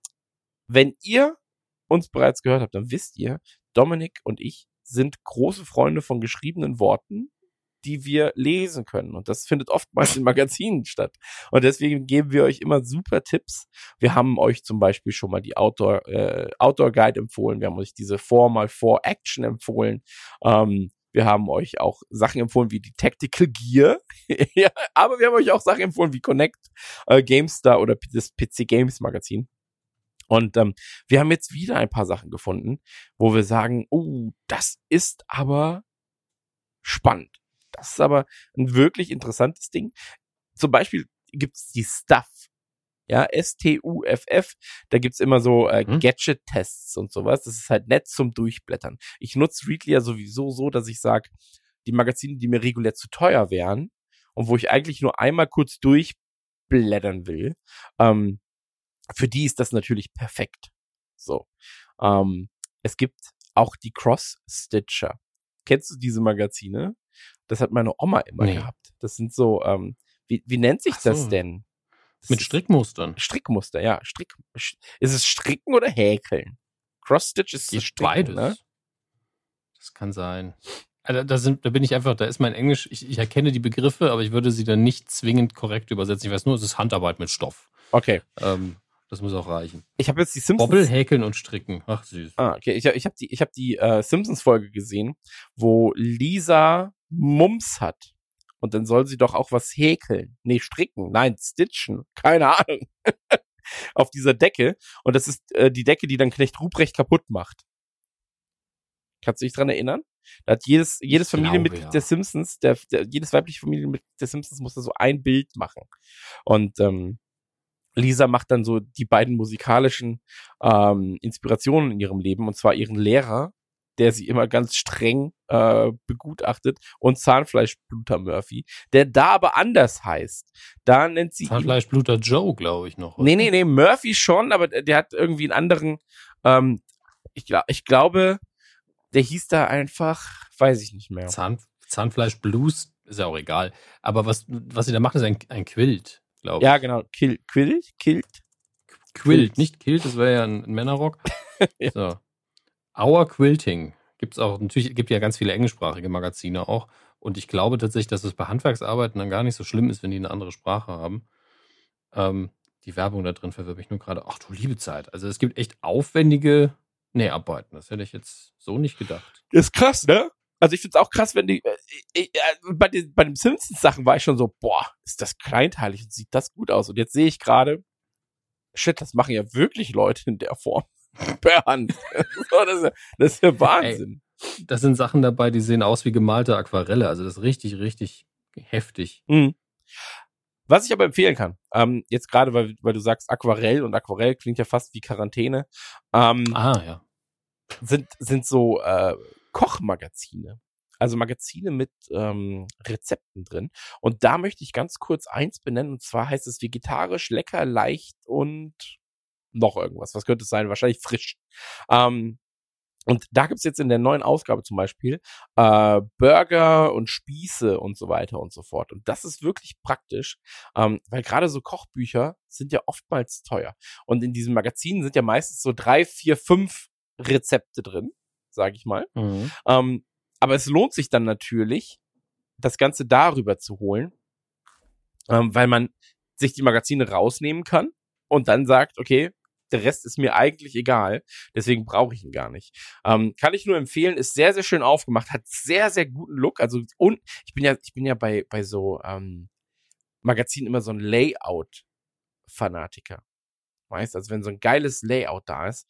wenn ihr uns bereits gehört habt, dann wisst ihr, Dominik und ich sind große Freunde von geschriebenen Worten, die wir lesen können. Und das findet oftmals in Magazinen statt. Und deswegen geben wir euch immer super Tipps. Wir haben euch zum Beispiel schon mal die Outdoor, äh, Outdoor Guide empfohlen. Wir haben euch diese 4x4 Action empfohlen. Ähm, wir haben euch auch Sachen empfohlen wie die Tactical Gear. (laughs) ja, aber wir haben euch auch Sachen empfohlen wie Connect, äh, GameStar oder das PC Games Magazin. Und ähm, wir haben jetzt wieder ein paar Sachen gefunden, wo wir sagen, oh, das ist aber spannend. Das ist aber ein wirklich interessantes Ding. Zum Beispiel gibt's die Stuff. Ja, S-T-U-F-F. Da gibt's immer so äh, Mhm. Gadget-Tests und sowas. Das ist halt nett zum Durchblättern. Ich nutze Readly ja sowieso so, dass ich sage, die Magazine, die mir regulär zu teuer wären und wo ich eigentlich nur einmal kurz durchblättern will, ähm, für die ist das natürlich perfekt. So. Ähm, es gibt auch die Cross-Stitcher. Kennst du diese Magazine? Das hat meine Oma immer Nee. gehabt. Das sind so, ähm, wie, wie nennt sich so. das denn? Das Mit Strickmustern. Strickmuster, ja. Strick, ist es Stricken oder Häkeln? Cross-Stitch ist Geht Stricken, beides. ne? Das kann sein. Also da, sind, da bin ich einfach, da ist mein Englisch, ich, ich erkenne die Begriffe, aber ich würde sie dann nicht zwingend korrekt übersetzen. Ich weiß nur, es ist Handarbeit mit Stoff. Okay. Ähm, das muss auch reichen. Ich habe jetzt die Simpsons. Bobbel, häkeln und stricken. Ach, süß. Ah, okay. Ich, ich habe die, ich hab die äh, Simpsons-Folge gesehen, wo Lisa Mums hat. Und dann soll sie doch auch was häkeln. Nee, stricken. Nein, stitchen. Keine Ahnung. (laughs) Auf dieser Decke. Und das ist äh, die Decke, die dann Knecht Ruprecht kaputt macht. Kannst du dich dran erinnern? Da hat jedes, jedes glaube, Familienmitglied ja. der Simpsons, der, der, jedes weibliche Familienmitglied der Simpsons musste so ein Bild machen. Und ähm, Lisa macht dann so die beiden musikalischen ähm, Inspirationen in ihrem Leben, und zwar ihren Lehrer der sie immer ganz streng äh, begutachtet, und Zahnfleischbluter Murphy, der da aber anders heißt. Da nennt sie Zahnfleischbluter Joe, glaube ich noch. oder? Nee, nee, nee, Murphy schon, aber der hat irgendwie einen anderen, ähm, ich, ich glaube, der hieß da einfach, weiß ich nicht mehr. Zahn, Zahnfleisch Blues ist ja auch egal. Aber was, was sie da machen, ist ein, ein Quilt, glaube ich. Ja, genau. Kill, Quill, Kilt. Quilt, nicht Kilt, das wäre ja ein, ein Männerrock. Ja. (laughs) So. Our Quilting. Gibt's auch, natürlich gibt ja ganz viele englischsprachige Magazine auch. Und ich glaube tatsächlich, dass es bei Handwerksarbeiten dann gar nicht so schlimm ist, wenn die eine andere Sprache haben. Ähm, die Werbung da drin verwirrt mich nur gerade. Ach du liebe Zeit. Also es gibt echt aufwendige Näharbeiten. Das hätte ich jetzt so nicht gedacht. Ist krass, ne? Also ich find's auch krass, wenn die, äh, ich, äh, bei, den, bei den Simpsons-Sachen war ich schon so, boah, ist das kleinteilig und sieht das gut aus. Und jetzt sehe ich gerade, shit, das machen ja wirklich Leute in der Form. (laughs) Per Hand. So, das, ist ja, das ist ja Wahnsinn. Das sind Sachen dabei, die sehen aus wie gemalte Aquarelle. Also das ist richtig, richtig heftig. Mhm. Was ich aber empfehlen kann, ähm, jetzt gerade, weil, weil du sagst Aquarell und Aquarell klingt ja fast wie Quarantäne, ähm, Ah, ja. sind, sind so äh, Kochmagazine. Also Magazine mit ähm, Rezepten drin. Und da möchte ich ganz kurz eins benennen, und zwar heißt es vegetarisch, lecker, leicht und noch irgendwas. Was könnte es sein? Wahrscheinlich frisch. Ähm, und da gibt's jetzt in der neuen Ausgabe zum Beispiel äh, Burger und Spieße und so weiter und so fort. Und das ist wirklich praktisch, ähm, weil gerade so Kochbücher sind ja oftmals teuer. Und in diesen Magazinen sind ja meistens so drei, vier, fünf Rezepte drin, sage ich mal. Mhm. Ähm, aber es lohnt sich dann natürlich, das Ganze darüber zu holen, ähm, weil man sich die Magazine rausnehmen kann und dann sagt, okay, der Rest ist mir eigentlich egal, deswegen brauche ich ihn gar nicht. Ähm, kann ich nur empfehlen, ist sehr, sehr schön aufgemacht, hat sehr, sehr guten Look. Also und ich bin ja, ich bin ja bei, bei so ähm, Magazinen immer so ein Layout-Fanatiker. Weißt, also wenn so ein geiles Layout da ist.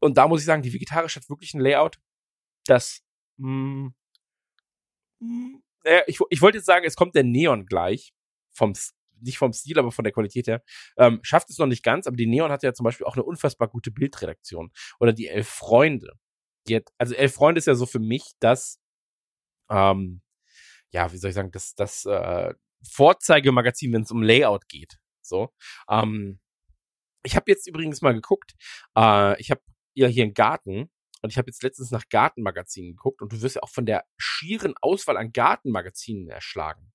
Und da muss ich sagen, die Vegetarisch hat wirklich ein Layout, das mh, mh, naja, ich, ich wollte jetzt sagen, es kommt der Neon gleich. Vom, nicht vom Stil, aber von der Qualität her. Ähm, schafft es noch nicht ganz, aber die Neon hat ja zum Beispiel auch eine unfassbar gute Bildredaktion. Oder die Elf Freunde. Die hat, also Elf Freunde ist ja so für mich das, ähm, ja, wie soll ich sagen, das, das äh, Vorzeigemagazin, wenn es um Layout geht. So. Ähm, ich habe jetzt übrigens mal geguckt, äh, ich habe ja hier einen Garten und ich habe jetzt letztens nach Gartenmagazinen geguckt und du wirst ja auch von der schieren Auswahl an Gartenmagazinen erschlagen.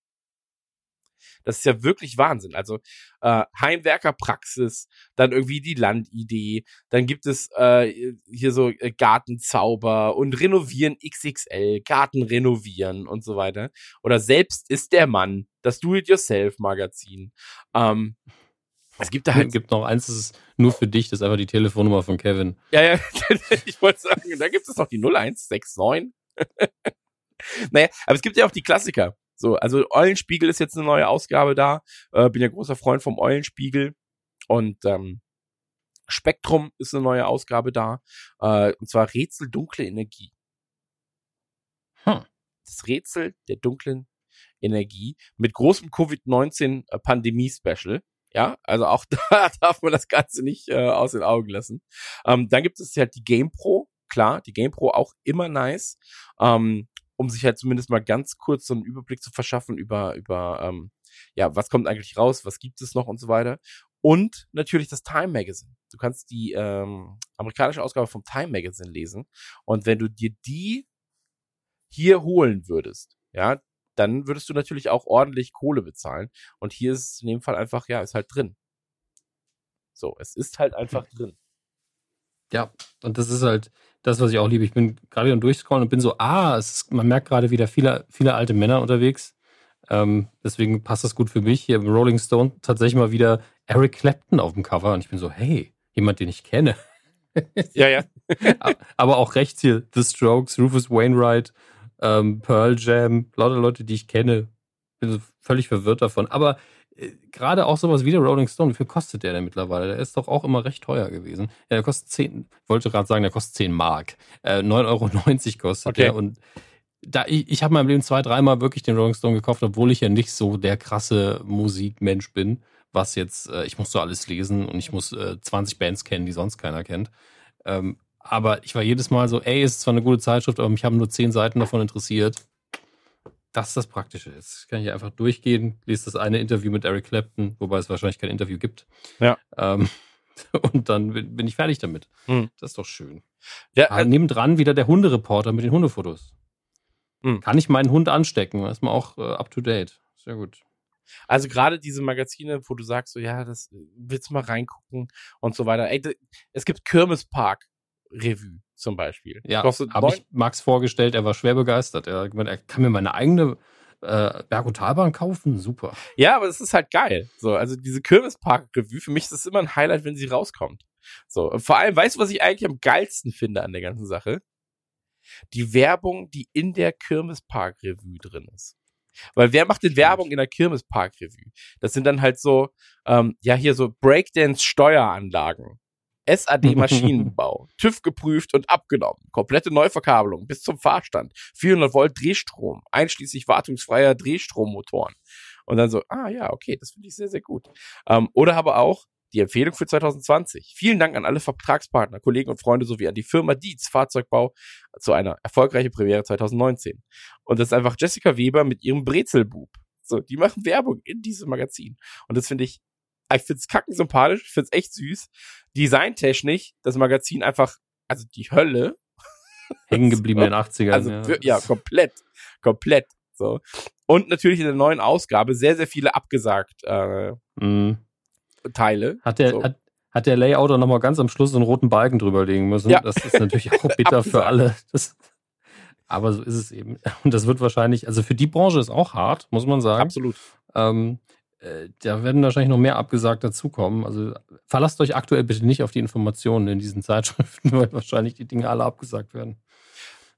Das ist ja wirklich Wahnsinn. Also äh, Heimwerkerpraxis, dann irgendwie die Landidee, dann gibt es äh, hier so äh, Gartenzauber und Renovieren XXL, Garten renovieren und so weiter. Oder selbst ist der Mann, das Do-it-yourself-Magazin. Ähm, es gibt da Es halt gibt noch eins, das ist nur für dich, das ist einfach die Telefonnummer von Kevin. Ja, ja, (laughs) ich wollte sagen, da gibt es noch die 0169. (laughs) naja, aber es gibt ja auch die Klassiker. So, also Eulenspiegel ist jetzt eine neue Ausgabe da. Äh, bin ja großer Freund vom Eulenspiegel. Und ähm, Spektrum ist eine neue Ausgabe da. Äh, und zwar Rätsel dunkle Energie. Hm. Das Rätsel der dunklen Energie mit großem Covid-19-Pandemie-Special. Ja, also auch (laughs) da darf man das Ganze nicht äh, aus den Augen lassen. Ähm, dann gibt es halt die GamePro, klar, die GamePro auch immer nice, ähm, um sich halt zumindest mal ganz kurz so einen Überblick zu verschaffen über, über ähm, ja, was kommt eigentlich raus, was gibt es noch und so weiter. Und natürlich das Time Magazine. Du kannst die ähm, amerikanische Ausgabe vom Time Magazine lesen. Und wenn du dir die hier holen würdest, ja, dann würdest du natürlich auch ordentlich Kohle bezahlen. Und hier ist es in dem Fall einfach, ja, ist halt drin. So, es ist halt einfach drin. Ja, und das ist halt das, was ich auch liebe. Ich bin gerade am Durchscrollen und bin so, ah, ist, man merkt gerade wieder viele, viele alte Männer unterwegs. Ähm, deswegen passt das gut für mich. Hier im Rolling Stone tatsächlich mal wieder Eric Clapton auf dem Cover und ich bin so, hey, jemand, den ich kenne. (laughs) Ja, ja. (laughs) Aber auch rechts hier, The Strokes, Rufus Wainwright, ähm, Pearl Jam, lauter Leute, die ich kenne. Bin so völlig verwirrt davon. Aber gerade auch sowas wie der Rolling Stone, wie viel kostet der denn mittlerweile? Der ist doch auch immer recht teuer gewesen. Ja, der kostet 10, ich wollte gerade sagen, der kostet 10 Mark. Äh, 9,90 Euro kostet Okay. der. Und da, ich, ich habe in meinem Leben zwei, dreimal wirklich den Rolling Stone gekauft, obwohl ich ja nicht so der krasse Musikmensch bin, was jetzt, äh, ich muss so alles lesen und ich muss äh, 20 Bands kennen, die sonst keiner kennt. Ähm, Aber ich war jedes Mal so, ey, ist zwar eine gute Zeitschrift, aber mich haben nur zehn Seiten davon interessiert. Das ist das Praktische. Jetzt kann ich einfach durchgehen, lese das eine Interview mit Eric Clapton, wobei es wahrscheinlich kein Interview gibt. Ja. Ähm, (laughs) und dann bin ich fertig damit. Hm. Das ist doch schön. Ja, Ah, äh, nebendran wieder der Hundereporter mit den Hundefotos. Hm. Kann ich meinen Hund anstecken? Da ist man auch äh, up to date. Sehr gut. Also gerade diese Magazine, wo du sagst, so ja, das äh, willst du mal reingucken und so weiter. Ey, es gibt Kirmespark Revue zum Beispiel. Ja, habe ich Max vorgestellt, er war schwer begeistert. Er er kann mir meine eigene äh, Berg- und Talbahn kaufen. Super. Ja, aber es ist halt geil. So, also diese Kirmespark Revue, für mich ist es immer ein Highlight, wenn sie rauskommt. So, und vor allem, weißt du, was ich eigentlich am geilsten finde an der ganzen Sache? Die Werbung, die in der Kirmespark Revue drin ist. Weil wer macht denn Werbung in der Kirmespark Revue? Das sind dann halt so, ähm, ja, hier so Breakdance Steueranlagen. SAD (laughs) Maschinenbau, TÜV geprüft und abgenommen, komplette Neuverkabelung bis zum Fahrstand, 400 Volt Drehstrom, einschließlich wartungsfreier Drehstrommotoren. Und dann so, ah ja, okay, das finde ich sehr, sehr gut. Ähm, oder aber auch die Empfehlung für 2020. Vielen Dank an alle Vertragspartner, Kollegen und Freunde sowie an die Firma Dietz Fahrzeugbau zu einer erfolgreichen Premiere 2019. Und das ist einfach Jessica Weber mit ihrem Brezelbub. So, die machen Werbung in diesem Magazin. Und das finde ich, ich finde es kacken sympathisch, ich finde es echt süß. Designtechnisch, das Magazin einfach, also die Hölle. (laughs) Hängen geblieben in den 80ern. Also, wir- ja, komplett, komplett. So. Und natürlich in der neuen Ausgabe sehr, sehr viele abgesagt äh, Mhm. Teile. Hat der, So. hat, hat der Layouter nochmal ganz am Schluss so einen roten Balken drüberlegen müssen. Ja. Das ist natürlich auch bitter (laughs) für alle. Das, aber so ist es eben. Und das wird wahrscheinlich, also für die Branche ist auch hart, muss man sagen. Absolut. Ähm, äh, da werden wahrscheinlich noch mehr abgesagt dazukommen. Also verlasst euch aktuell bitte nicht auf die Informationen in diesen Zeitschriften, (laughs) weil wahrscheinlich die Dinge alle abgesagt werden.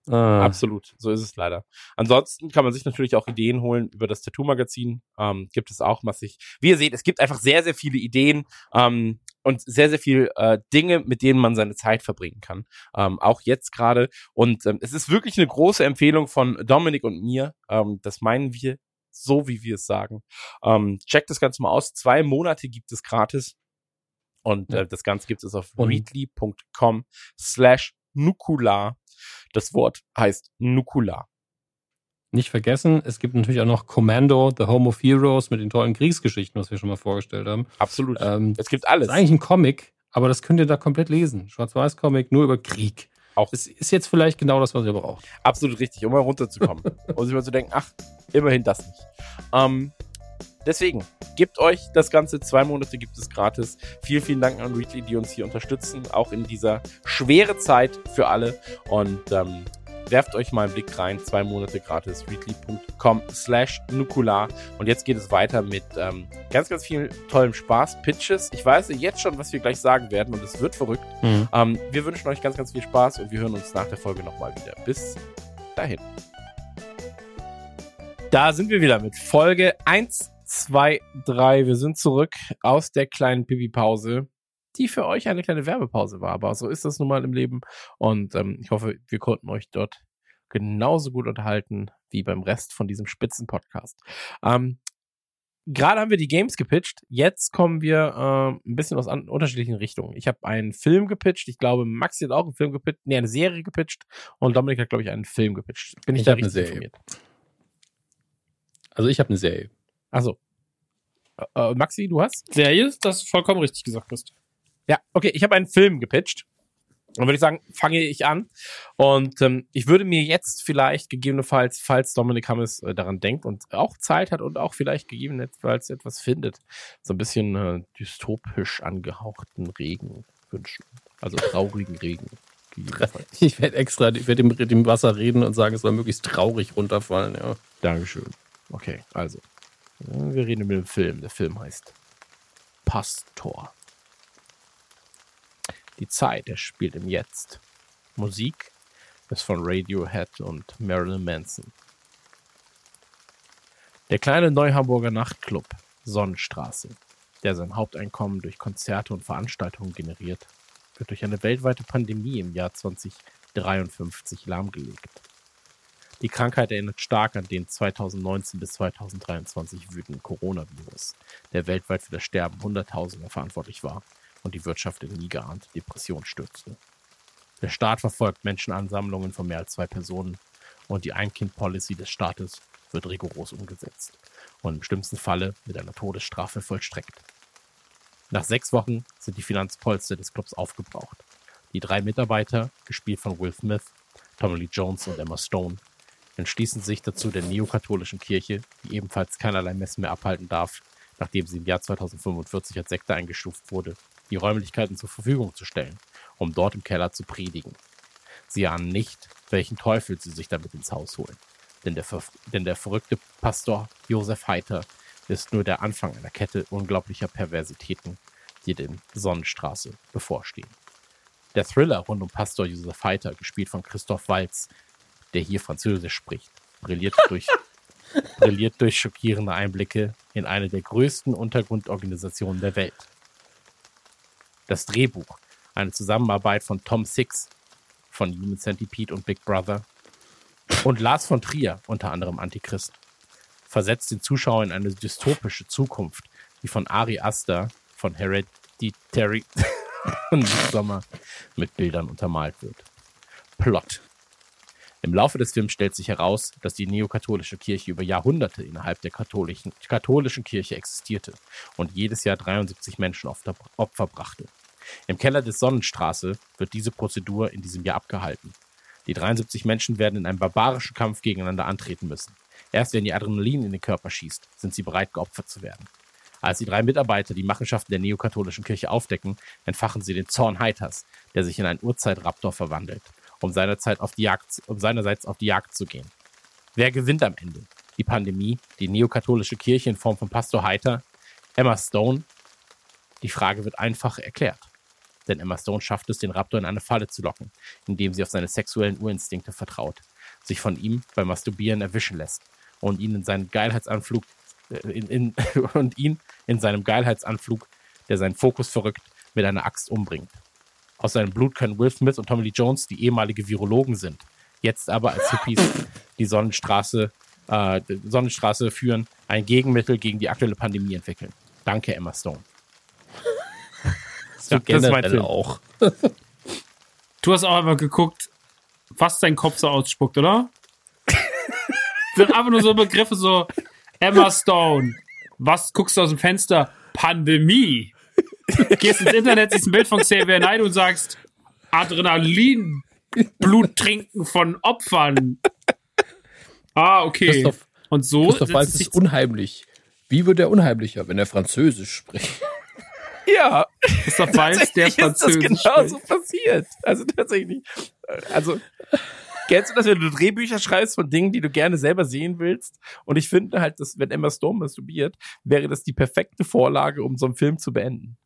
Ah, Absolut, so ist es leider. Ansonsten kann man sich natürlich auch Ideen holen über das Tattoo-Magazin. Ähm, gibt es auch massig. Wie ihr seht, es gibt einfach sehr, sehr viele Ideen ähm, und sehr, sehr viel äh, Dinge, mit denen man seine Zeit verbringen kann. Ähm, auch jetzt gerade. Und ähm, es ist wirklich eine große Empfehlung von Dominik und mir. Ähm, das meinen wir so, wie wir es sagen. Ähm, checkt das Ganze mal aus. Zwei Monate gibt es gratis. Und äh, das Ganze gibt es auf readly.com slash nukular. Das Wort heißt Nukular. Nicht vergessen, es gibt natürlich auch noch Commando, The Home of Heroes mit den tollen Kriegsgeschichten, was wir schon mal vorgestellt haben. Absolut. Ähm, es gibt Das alles. ist eigentlich ein Comic, aber das könnt ihr da komplett lesen. Schwarz-Weiß-Comic nur über Krieg. Auch. Das ist jetzt vielleicht genau das, was ihr braucht. Absolut richtig, um mal runterzukommen. und (laughs) sich mal zu denken, ach, immerhin das nicht. Ähm, deswegen, gebt euch das Ganze. Zwei Monate gibt es gratis. Vielen, vielen Dank an Readly, die uns hier unterstützen, auch in dieser schwere Zeit für alle. Und ähm, werft euch mal einen Blick rein. Zwei Monate gratis. Readly.com slash nukular. Und jetzt geht es weiter mit ähm, ganz, ganz viel tollem Spaß. Pitches. Ich weiß jetzt schon, was wir gleich sagen werden und es wird verrückt. Ähm, wir wünschen euch ganz, ganz viel Spaß und wir hören uns nach der Folge nochmal wieder. Bis dahin. Da sind wir wieder mit Folge 1, 2, 3. Wir sind zurück aus der kleinen Pipi-Pause, die für euch eine kleine Werbepause war. Aber so ist das nun mal im Leben. Und ähm, ich hoffe, wir konnten euch dort genauso gut unterhalten wie beim Rest von diesem Spitzenpodcast. Ähm, Gerade haben wir die Games gepitcht. Jetzt kommen wir ähm, ein bisschen aus an, unterschiedlichen Richtungen. Ich habe einen Film gepitcht. Ich glaube, Maxi hat auch einen Film gepitcht. Nee, eine Serie gepitcht. Und Dominik hat, glaube ich, einen Film gepitcht. Bin ich, Ich da hab eine richtig Serie. informiert? Also ich habe eine Serie. Achso. Äh, äh, Maxi, du hast? Serie, das vollkommen richtig gesagt hast. Ja, okay, ich habe einen Film gepitcht. Dann würde ich sagen, fange ich an. Und ähm, ich würde mir jetzt vielleicht gegebenenfalls, falls Dominik Hammes äh, daran denkt und auch Zeit hat und auch vielleicht gegebenenfalls etwas findet, so ein bisschen äh, dystopisch angehauchten Regen wünschen. Also traurigen Regen. (laughs) Ich werde extra, ich werde dem, dem Wasser reden und sagen, es soll möglichst traurig runterfallen. Ja. Dankeschön. Okay, also. Wir reden über den Film. Der Film heißt Pastor. Die Zeit, er spielt im Jetzt. Musik ist von Radiohead und Marilyn Manson. Der kleine Neuhamburger Nachtclub Sonnenstraße, der sein Haupteinkommen durch Konzerte und Veranstaltungen generiert, wird durch eine weltweite Pandemie im Jahr 2053 lahmgelegt. Die Krankheit erinnert stark an den 2019 bis 2023 wütenden Coronavirus, der weltweit für das Sterben Hunderttausender verantwortlich war und die Wirtschaft in nie geahnte Depression stürzte. Der Staat verfolgt Menschenansammlungen von mehr als zwei Personen und die Ein-Kind-Policy des Staates wird rigoros umgesetzt und im schlimmsten Falle mit einer Todesstrafe vollstreckt. Nach sechs Wochen sind die Finanzpolster des Clubs aufgebraucht. Die drei Mitarbeiter, gespielt von Will Smith, Tommy Lee Jones und Emma Stone, entschließen sich dazu, der neokatholischen Kirche, die ebenfalls keinerlei Messen mehr abhalten darf, nachdem sie im Jahr 2045 als Sekte eingestuft wurde, die Räumlichkeiten zur Verfügung zu stellen, um dort im Keller zu predigen. Sie ahnen nicht, welchen Teufel sie sich damit ins Haus holen. Denn der, denn der verrückte Pastor Josef Heiter ist nur der Anfang einer Kette unglaublicher Perversitäten, die den Sonnenstraße bevorstehen. Der Thriller rund um Pastor Josef Heiter, gespielt von Christoph Walz, der hier Französisch spricht, brilliert (laughs) durch, brilliert durch schockierende Einblicke in eine der größten Untergrundorganisationen der Welt. Das Drehbuch, eine Zusammenarbeit von Tom Six von Human Centipede und Big Brother und Lars von Trier, unter anderem Antichrist, versetzt den Zuschauer in eine dystopische Zukunft, die von Ari Aster von Hereditary (laughs) und Sommer mit Bildern untermalt wird. Plot. Im Laufe des Films stellt sich heraus, dass die neokatholische Kirche über Jahrhunderte innerhalb der katholischen, katholischen Kirche existierte und jedes Jahr 73 Menschen Opfer brachte. Im Keller des Sonnenstraße wird diese Prozedur in diesem Jahr abgehalten. Die 73 Menschen werden in einem barbarischen Kampf gegeneinander antreten müssen. Erst wenn die Adrenalin in den Körper schießt, sind sie bereit, geopfert zu werden. Als die drei Mitarbeiter die Machenschaften der neokatholischen Kirche aufdecken, entfachen sie den Zorn Heiters, der sich in einen Urzeitraptor verwandelt, um, seinerzeit auf die Jagd, um seinerseits auf die Jagd zu gehen. Wer gewinnt am Ende? Die Pandemie, die neokatholische Kirche in Form von Pastor Heiter, Emma Stone? Die Frage wird einfach erklärt denn Emma Stone schafft es, den Raptor in eine Falle zu locken, indem sie auf seine sexuellen Urinstinkte vertraut, sich von ihm beim Masturbieren erwischen lässt und ihn in seinen Geilheitsanflug äh, in, in, (laughs) und ihn in seinem Geilheitsanflug, der seinen Fokus verrückt, mit einer Axt umbringt. Aus seinem Blut können Will Smith und Tommy Lee Jones, die ehemalige Virologen sind, jetzt aber als Hippies die Sonnenstraße, äh, Sonnenstraße führen, ein Gegenmittel gegen die aktuelle Pandemie entwickeln. Danke, Emma Stone so ja, generell auch. Du hast auch einmal geguckt, was dein Kopf so ausspuckt, oder? sind einfach nur so Begriffe so Emma Stone. Was guckst du aus dem Fenster? Pandemie. Gehst ins Internet, siehst ein Bild von Xavier Naidoo und sagst Adrenalin, Blut trinken von Opfern. Ah, okay. Christoph, und so. Christoph Waltz ist unheimlich. Wie wird er unheimlicher, wenn er Französisch spricht? Ja. Ist doch Walz, der Französisch ist das genau so passiert. Also tatsächlich. Also, kennst du das, wenn du Drehbücher schreibst von Dingen, die du gerne selber sehen willst? Und ich finde halt, dass, wenn Emma Stone masturbiert, wäre das die perfekte Vorlage, um so einen Film zu beenden.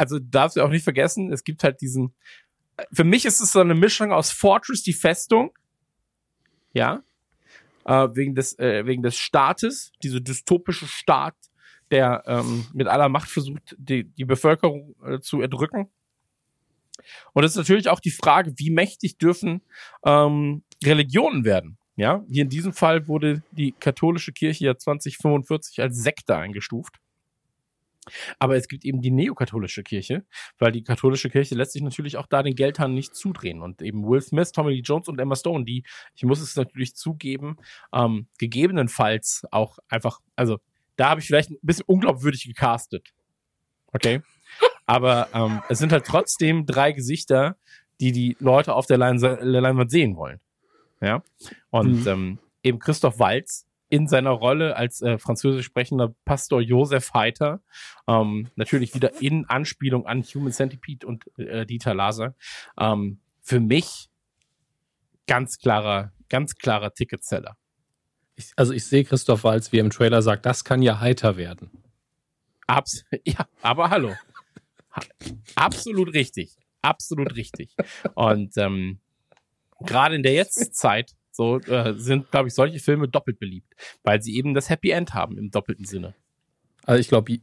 Also, darfst du auch nicht vergessen, es gibt halt diesen, für mich ist es so eine Mischung aus Fortress, die Festung, ja, äh, wegen des, äh, wegen des Staates, diese dystopische Staat, der ähm, mit aller Macht versucht, die, die Bevölkerung äh, zu erdrücken. Und es ist natürlich auch die Frage, wie mächtig dürfen ähm, Religionen werden? Ja, hier in diesem Fall wurde die katholische Kirche ja 2045 als Sekte eingestuft. Aber es gibt eben die neokatholische Kirche, weil die katholische Kirche lässt sich natürlich auch da den Geldhahn nicht zudrehen. Und eben Will Smith, Tommy Lee Jones und Emma Stone, die, ich muss es natürlich zugeben, ähm, gegebenenfalls auch einfach, also da habe ich vielleicht ein bisschen unglaubwürdig gecastet. Okay. Aber ähm, es sind halt trotzdem drei Gesichter, die die Leute auf der, Leinwand sehen wollen. Ja. Und mhm. ähm, eben Christoph Walz in seiner Rolle als äh, französisch sprechender Pastor Josef Heiter, ähm, natürlich wieder in Anspielung an Human Centipede und äh, Dieter Laser. Ähm, für mich ganz klarer, ganz klarer Ticketseller ich, also ich sehe Christoph Walz, wie er im Trailer sagt, das kann ja heiter werden. Abs (laughs) ja, aber hallo. Absolut richtig. Absolut richtig. Und ähm, gerade in der Jetztzeit so äh, sind, glaube ich, solche Filme doppelt beliebt, weil sie eben das Happy End haben im doppelten Sinne. Also ich glaube,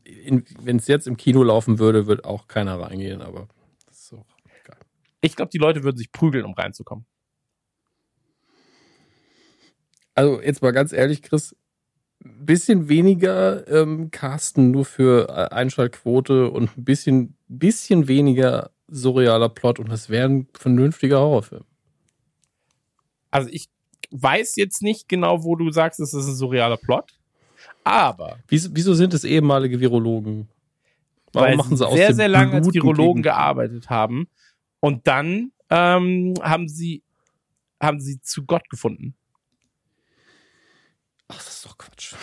wenn es jetzt im Kino laufen würde, wird auch keiner reingehen, aber das ist so geil. Ich glaube, die Leute würden sich prügeln, um reinzukommen also jetzt mal ganz ehrlich, Chris, ein bisschen weniger ähm, casten nur für äh, Einschaltquote und ein bisschen, bisschen weniger surrealer Plot und das wäre ein vernünftiger Horrorfilm. Also ich weiß jetzt nicht genau, wo du sagst, es ist ein surrealer Plot. Aber. Wieso, wieso sind es ehemalige Virologen? Warum weil machen sie aus sehr, sehr lange als Virologen gearbeitet haben. Und dann ähm, haben sie haben sie zu Gott gefunden. Ach, das ist doch Quatsch.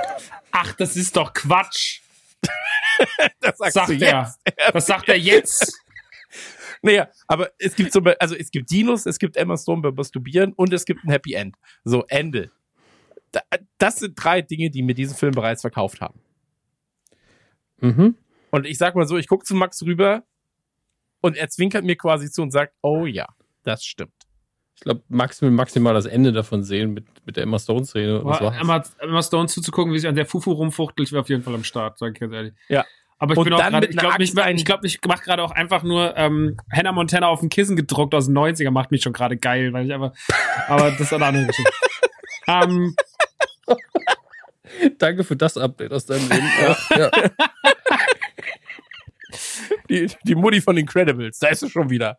(laughs) Ach, das ist doch Quatsch. (laughs) das sagt er. Das sagt er jetzt. (laughs) Naja, aber es gibt so, also es gibt Dinos, es gibt Emma Stone beim Masturbieren und es gibt ein Happy End. So, Ende. Das sind drei Dinge, die mir diesen Film bereits verkauft haben. Mhm. Und ich sag mal so, ich gucke zu Max rüber und er zwinkert mir quasi zu und sagt, oh ja, das stimmt. Ich glaube, Max will maximal das Ende davon sehen mit, mit der Emma Stone-Szene. Emma, Emma Stone zuzugucken, wie sie an der Fufu rumfuchtelt, wäre auf jeden Fall am Start, sag ich ganz ehrlich. Ja. Aber ich und bin auch gerade, ich glaube, ich, ich, glaub, ich mache gerade auch einfach nur ähm, Hannah Montana auf dem Kissen gedruckt aus den 90er, macht mich schon gerade geil, weil ich einfach. aber das ist eine andere Geschichte. (laughs) ähm, Danke für das Update aus deinem Leben. Ja, ja. (laughs) Die, die Mutti von Incredibles, da ist sie schon wieder.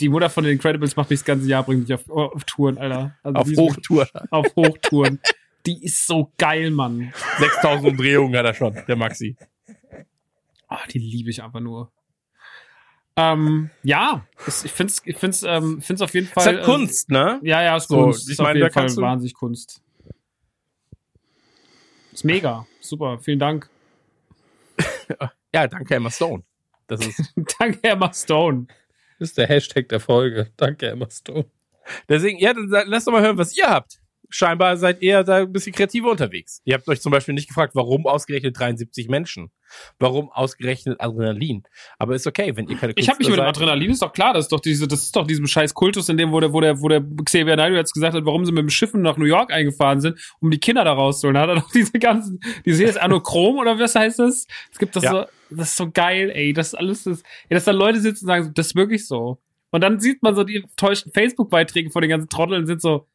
Die Mutter von den Incredibles macht mich das ganze Jahr, bringt mich auf, auf Touren, Alter. Also auf Hochtouren. Auf Hochtouren. Die ist so geil, Mann. 6000 Umdrehungen hat er schon, der Maxi. Oh, die liebe ich einfach nur. Ähm, ja, ich finde es ich find's, ähm, find's auf jeden Fall. Ist halt Kunst, ne? Ja, ja, ist so, Kunst. Ich ist meine, auf jeden Fall wahnsinnig Kunst. Ist mega. Super. Vielen Dank. (laughs) ja, danke, Emma Stone. Das ist (laughs) danke, Emma Stone. Das ist der Hashtag der Folge. Danke, Emma Stone. Deswegen, ja, dann lass doch mal hören, was ihr habt scheinbar seid ihr da ein bisschen kreativer unterwegs. Ihr habt euch zum Beispiel nicht gefragt, warum ausgerechnet 73 Menschen? Warum ausgerechnet Adrenalin? Aber ist okay, wenn ihr keine Künstler Ich habe mich mit dem Adrenalin, ist doch klar, das ist doch diese, das ist doch diesem scheiß Kultus, in dem, wo der, wo der, wo der Xavier Naidoo jetzt gesagt hat, warum sie mit dem Schiffen nach New York eingefahren sind, um die Kinder da rauszuholen. Da hat er doch (laughs) diese ganzen, diese hier ist Anochrom oder was heißt das? Es gibt das ja. so, das ist so geil, ey, das ist alles, das, ja, dass da Leute sitzen und sagen, das ist wirklich so. Und dann sieht man so die enttäuschten Facebook-Beiträge von den ganzen Trotteln sind so,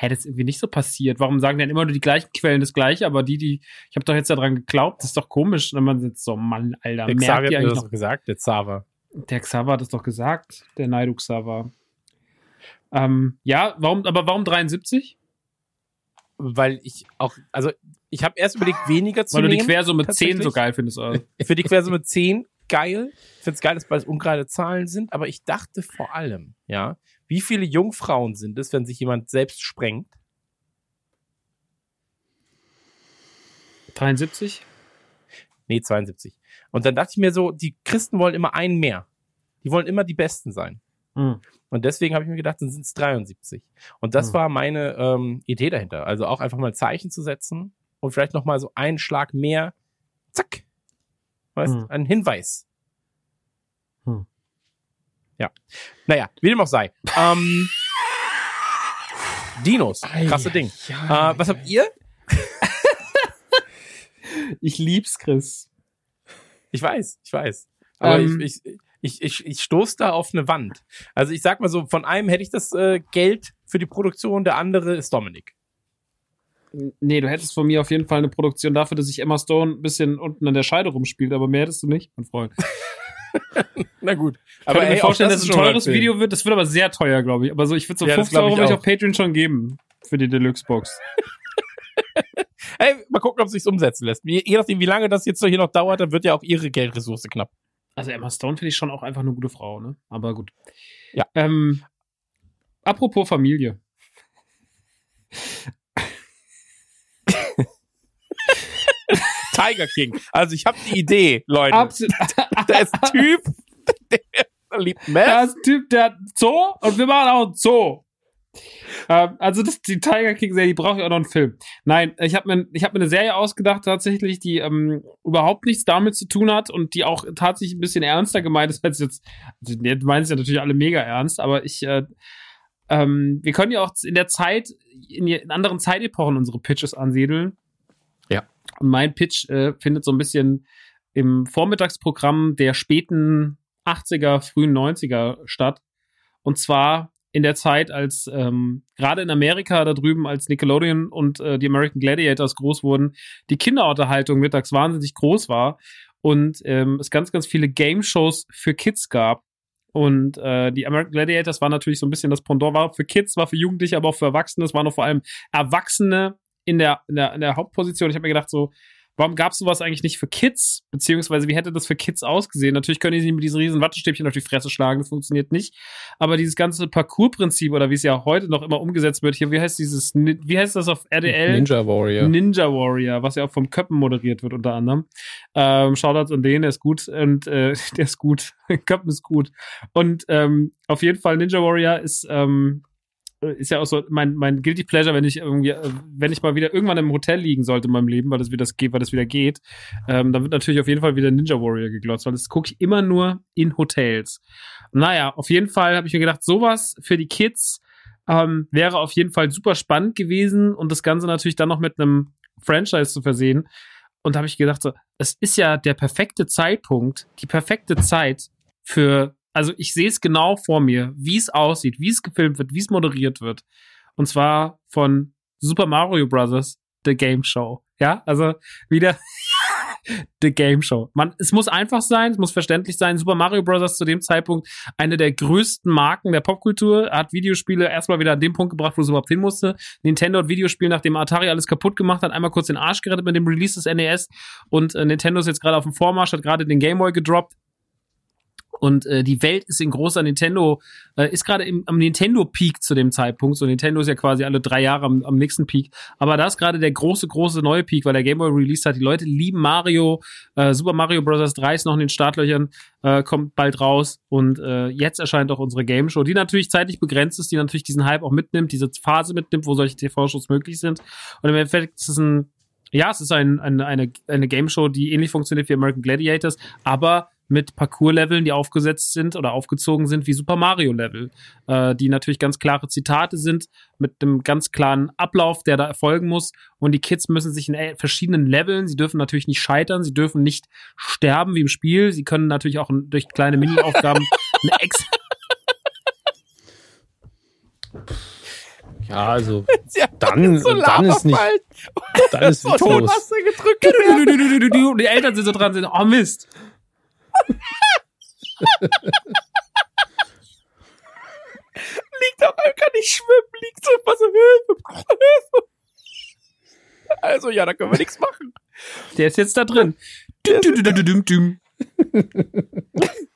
hä, das ist irgendwie nicht so passiert. Warum sagen denn immer nur die gleichen Quellen das Gleiche, aber die, die, ich habe doch jetzt daran geglaubt, das ist doch komisch. wenn man sitzt so, Mann, Alter, der merkt Xavier hat das noch gesagt, der Xaver. Der Xaver hat das doch gesagt, der Naidu Xaver. Ähm, ja, warum, aber warum 73? Weil ich auch, also ich habe erst überlegt, weniger zu Weil nehmen. Weil du die Quersumme 10 so geil findest. Oder? (laughs) Für die Quersumme 10 geil. Ich finde es geil, dass beides ungerade Zahlen sind, aber ich dachte vor allem, ja, wie viele Jungfrauen sind es, wenn sich jemand selbst sprengt? 73? Nee, 72. Und dann dachte ich mir so, die Christen wollen immer einen mehr. Die wollen immer die Besten sein. Mhm. Und deswegen habe ich mir gedacht, dann sind es 73. Und das mhm. war meine ähm, Idee dahinter. Also auch einfach mal Zeichen zu setzen und vielleicht noch mal so einen Schlag mehr, zack, weißt, mhm. ein Hinweis. Ja. Naja, wie dem auch sei. Ähm, Dinos, krasse Ding. Ja, äh, was habt ihr? ich lieb's, Chris. Ich weiß, ich weiß. Aber ähm, ich, ich, ich, ich, ich stoß da auf eine Wand. Also ich sag mal so, von einem hätte ich das äh, Geld für die Produktion, der andere ist Dominik. Nee, du hättest von mir auf jeden Fall eine Produktion dafür, dass ich Emma Stone ein bisschen unten an der Scheide rumspielt, aber mehr hättest du nicht, mein Freund. (laughs) (laughs) Na gut. Aber ich kann mir vorstellen, dass es ein teures Video wird. Das wird aber sehr teuer, glaube ich. Aber so, ich würde so ja, 50 Euro ich auf Patreon schon geben für die Deluxe-Box. (laughs) Ey, mal gucken, ob es sich umsetzen lässt. Je, je nachdem, wie lange das jetzt so hier noch dauert, dann wird ja auch ihre Geldressource knapp. Also Emma Stone finde ich schon auch einfach eine gute Frau, ne? Aber gut. Ja. Ähm, apropos Familie. Tiger King. Also ich habe die Idee, Leute. Absolut. Da ist ein Typ, der liebt Meth. Da ist ein Typ, der hat Zoo und wir machen auch ein Zoo. Ähm, also das, die Tiger King Serie, die brauche ich auch noch einen Film. Nein, ich habe mir, ich hab mir eine Serie ausgedacht tatsächlich, die ähm, überhaupt nichts damit zu tun hat und die auch tatsächlich ein bisschen ernster gemeint ist als jetzt. Also, du meinst ja natürlich alle mega ernst, aber ich äh, ähm, wir können ja auch in der Zeit, in, in anderen Zeitepochen unsere Pitches ansiedeln. Und mein Pitch äh, findet so ein bisschen im Vormittagsprogramm der späten 80er, frühen 90er statt. Und zwar in der Zeit, als ähm, gerade in Amerika da drüben, als Nickelodeon und äh, die American Gladiators groß wurden, die Kinderunterhaltung mittags wahnsinnig groß war und ähm, es ganz, ganz viele Game-Shows für Kids gab. Und äh, die American Gladiators war natürlich so ein bisschen das Pendant, war für Kids, war für Jugendliche, aber auch für Erwachsene. Es waren noch vor allem Erwachsene in der, in der, in der Hauptposition. Ich habe mir gedacht, so, Warum gab es sowas eigentlich nicht für Kids? Beziehungsweise wie hätte das für Kids ausgesehen? Natürlich können die sich mit diesen riesen Wattestäbchen auf die Fresse schlagen, das funktioniert nicht. Aber dieses ganze Parcours-Prinzip oder wie es ja heute noch immer umgesetzt wird, hier, wie heißt dieses, wie heißt das auf RDL? Ninja Warrior. Ninja Warrior, was ja auch vom Köppen moderiert wird unter anderem. Ähm, Shoutouts an den, der ist gut und äh, (laughs) der ist gut. (laughs) Köppen ist gut. Und ähm, auf jeden Fall Ninja Warrior ist ähm, äh, ist ja auch so mein, mein Guilty Pleasure, wenn ich irgendwie, äh, wenn ich mal wieder irgendwann im Hotel liegen sollte in meinem Leben, weil das wieder geht, weil das wieder geht, ähm, dann wird natürlich auf jeden Fall wieder Ninja Warrior geglotzt, weil das gucke ich immer nur in Hotels. Naja, auf jeden Fall habe ich mir gedacht, sowas für die Kids ähm, wäre auf jeden Fall super spannend gewesen und das Ganze natürlich dann noch mit einem Franchise zu versehen. Und da habe ich gedacht, so, es ist ja der perfekte Zeitpunkt, die perfekte Zeit für also ich sehe es genau vor mir, wie es aussieht, wie es gefilmt wird, wie es moderiert wird. Und zwar von Super Mario Bros. The Game Show. Ja, also wieder (laughs) The Game Show. Man, es muss einfach sein, es muss verständlich sein. Super Mario Bros. zu dem Zeitpunkt eine der größten Marken der Popkultur, hat Videospiele erstmal wieder an dem Punkt gebracht, wo es überhaupt hin musste. Nintendo hat Videospiele, nachdem Atari alles kaputt gemacht hat, einmal kurz den Arsch gerettet mit dem Release des NES und äh, Nintendo ist jetzt gerade auf dem Vormarsch, hat gerade den Game Boy gedroppt und äh, die Welt ist in großer Nintendo, äh, ist gerade am Nintendo-Peak zu dem Zeitpunkt. So Nintendo ist ja quasi alle drei Jahre am, am nächsten Peak. Aber da ist gerade der große, große neue Peak, weil der Game Boy released hat. Die Leute lieben Mario. Äh, Super Mario Bros. 3 ist noch in den Startlöchern, äh, kommt bald raus. Und äh, jetzt erscheint auch unsere Game Show, die natürlich zeitlich begrenzt ist, die natürlich diesen Hype auch mitnimmt, diese Phase mitnimmt, wo solche TV-Shows möglich sind. Und im Endeffekt ist es ein ja, es ist ein, ein, eine, eine Game Show, die ähnlich funktioniert wie American Gladiators, aber mit Parcours-Leveln, die aufgesetzt sind oder aufgezogen sind wie Super Mario-Level, äh, die natürlich ganz klare Zitate sind, mit einem ganz klaren Ablauf, der da erfolgen muss. Und die Kids müssen sich in äh, verschiedenen Leveln, sie dürfen natürlich nicht scheitern, sie dürfen nicht sterben wie im Spiel, sie können natürlich auch durch kleine Mini-Aufgaben (laughs) eine Ex Ja, also (laughs) dann, so dann ist nicht, dann ist (laughs) so los. gedrückt. Die Eltern sind so dran, sind, oh Mist. Liegt auf einmal, kann nicht schwimmen, liegt so was Hilfe, Hilfe. Also ja, da können wir nichts machen. Der ist jetzt da drin. (laughs)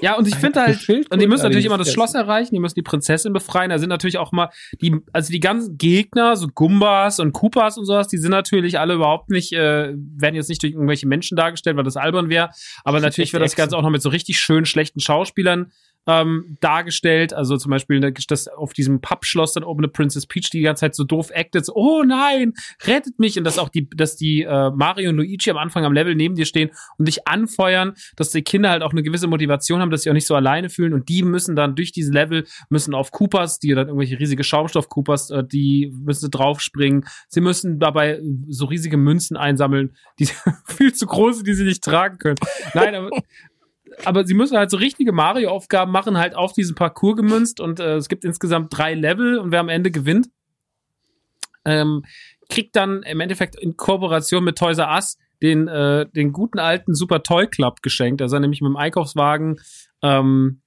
Ja, und ich finde halt, und die müssen natürlich immer das Schloss erreichen, die müssen die Prinzessin befreien. Da sind natürlich auch mal die, also die ganzen Gegner, so Gumbas und Koopas und sowas, die sind natürlich alle überhaupt nicht, äh, werden jetzt nicht durch irgendwelche Menschen dargestellt, weil das albern wäre. Aber natürlich wird das Ganze auch noch mit so richtig schön schlechten Schauspielern ähm, dargestellt. Also zum Beispiel ne, das auf diesem Pappschloss dann oben eine Princess Peach, die die ganze Zeit so doof actet, so, oh nein, rettet mich. Und dass auch die, dass die äh, Mario und Luigi am Anfang am Level neben dir stehen und dich anfeuern, dass die Kinder halt auch eine gewisse Motivation haben, dass sie auch nicht so alleine fühlen. Und die müssen dann durch diese Level, müssen auf Coopers, die dann irgendwelche riesige Schaumstoff-Coopers, äh, die müssen draufspringen. Sie müssen dabei so riesige Münzen einsammeln, die (laughs) viel zu groß sind, die sie nicht tragen können. Nein, aber aber sie müssen halt so richtige Mario-Aufgaben machen, halt auf diesen Parcours gemünzt und äh, es gibt insgesamt drei Level und wer am Ende gewinnt, ähm, kriegt dann im Endeffekt in Kooperation mit Toys R Us den, äh, den guten alten Super Toy Club geschenkt, dass er nämlich mit dem Einkaufswagen ähm,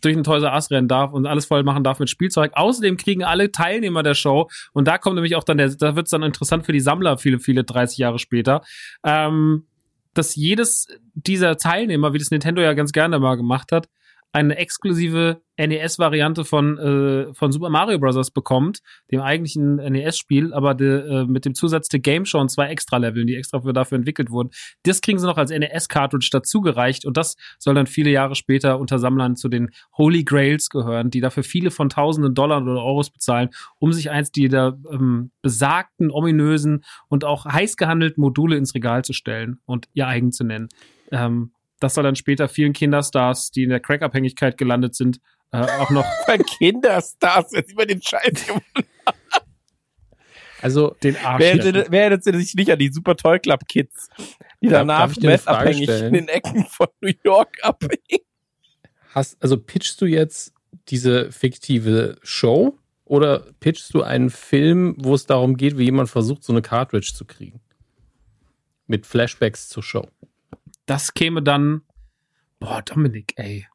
durch ein Toys R Us rennen darf und alles voll machen darf mit Spielzeug. Außerdem kriegen alle Teilnehmer der Show, und da kommt nämlich auch dann der, da wird es dann interessant für die Sammler viele, viele 30 Jahre später, ähm, dass jedes dieser Teilnehmer, wie das Nintendo ja ganz gerne mal gemacht hat, eine exklusive NES-Variante von, äh, von Super Mario Bros. bekommt, dem eigentlichen NES-Spiel, aber de, äh, mit dem Zusatz der Game Show und zwei Extra-Leveln, die extra für, dafür entwickelt wurden. Das kriegen sie noch als NES-Cartridge dazugereicht und das soll dann viele Jahre später unter Sammlern zu den Holy Grails gehören, die dafür viele von tausenden Dollar oder Euros bezahlen, um sich eins dieser ähm, besagten, ominösen und auch heiß gehandelten Module ins Regal zu stellen und ihr eigen zu nennen. Ähm, das soll dann später vielen Kinderstars, die in der Crack-Abhängigkeit gelandet sind, äh, auch noch. (laughs) Bei Kinderstars, jetzt über den Scheiß (laughs) Also, (laughs) den Arsch. Wer hätte, wer hätte sich nicht an die Super Toy Club Kids, die danach messabhängig in den Ecken von New York abhängen? Hast, also pitchst du jetzt diese fiktive Show oder pitchst du einen Film, wo es darum geht, wie jemand versucht, so eine Cartridge zu kriegen? Mit Flashbacks zur Show das käme dann, boah, Dominik, ey.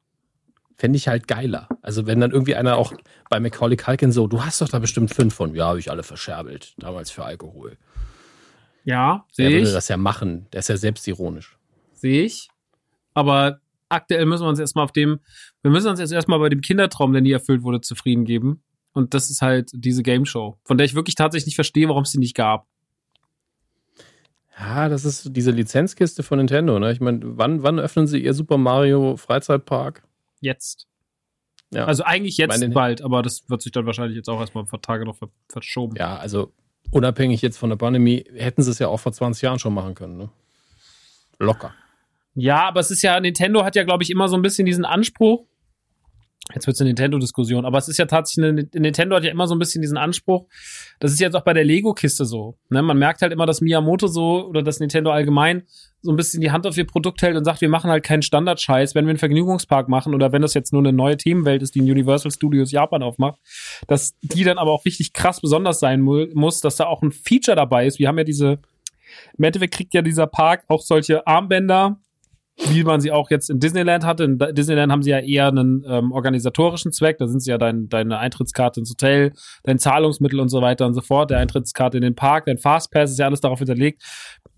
fände ich halt geiler. Also wenn dann irgendwie einer auch bei Macaulay Culkin so, du hast doch da bestimmt fünf von, ja, habe ich alle verscherbelt, damals für Alkohol. Ja, Der sehe würde ich. das ja machen. Der ist ja selbstironisch. Sehe ich. Aber aktuell müssen wir uns erstmal auf dem, wir müssen uns jetzt erstmal bei dem Kindertraum, der nie erfüllt wurde, zufrieden geben. Und das ist halt diese Game Show, von der ich wirklich tatsächlich nicht verstehe, warum es sie nicht gab. Ja, das ist diese Lizenzkiste von Nintendo. Ne? Ich meine, wann, wann öffnen sie ihr Super Mario Freizeitpark? Jetzt. Ja. Also eigentlich jetzt Meine- bald, aber das wird sich dann wahrscheinlich jetzt auch erstmal ein paar Tage noch ver verschoben. Ja, also unabhängig jetzt von der Pandemie, hätten sie es ja auch vor 20 Jahren schon machen können. Ne? Locker. Ja, aber es ist ja, Nintendo hat ja, glaube ich, immer so ein bisschen diesen Anspruch. Jetzt wird es eine Nintendo-Diskussion, aber es ist ja tatsächlich, eine, Nintendo hat ja immer so ein bisschen diesen Anspruch. Das ist jetzt auch bei der Lego-Kiste so. Ne? Man merkt halt immer, dass Miyamoto so oder dass Nintendo allgemein so ein bisschen die Hand auf ihr Produkt hält und sagt, wir machen halt keinen Standardscheiß, wenn wir einen Vergnügungspark machen oder wenn das jetzt nur eine neue Themenwelt ist, die Universal Studios Japan aufmacht, dass die dann aber auch richtig krass besonders sein mu muss, dass da auch ein Feature dabei ist. Wir haben ja diese, im Endeffekt kriegt ja dieser Park auch solche Armbänder, wie man sie auch jetzt in Disneyland hatte. In Disneyland haben sie ja eher einen ähm, organisatorischen Zweck. Da sind sie ja dein, deine Eintrittskarte ins Hotel, dein Zahlungsmittel und so weiter und so fort, der Eintrittskarte in den Park, dein Fastpass ist ja alles darauf hinterlegt.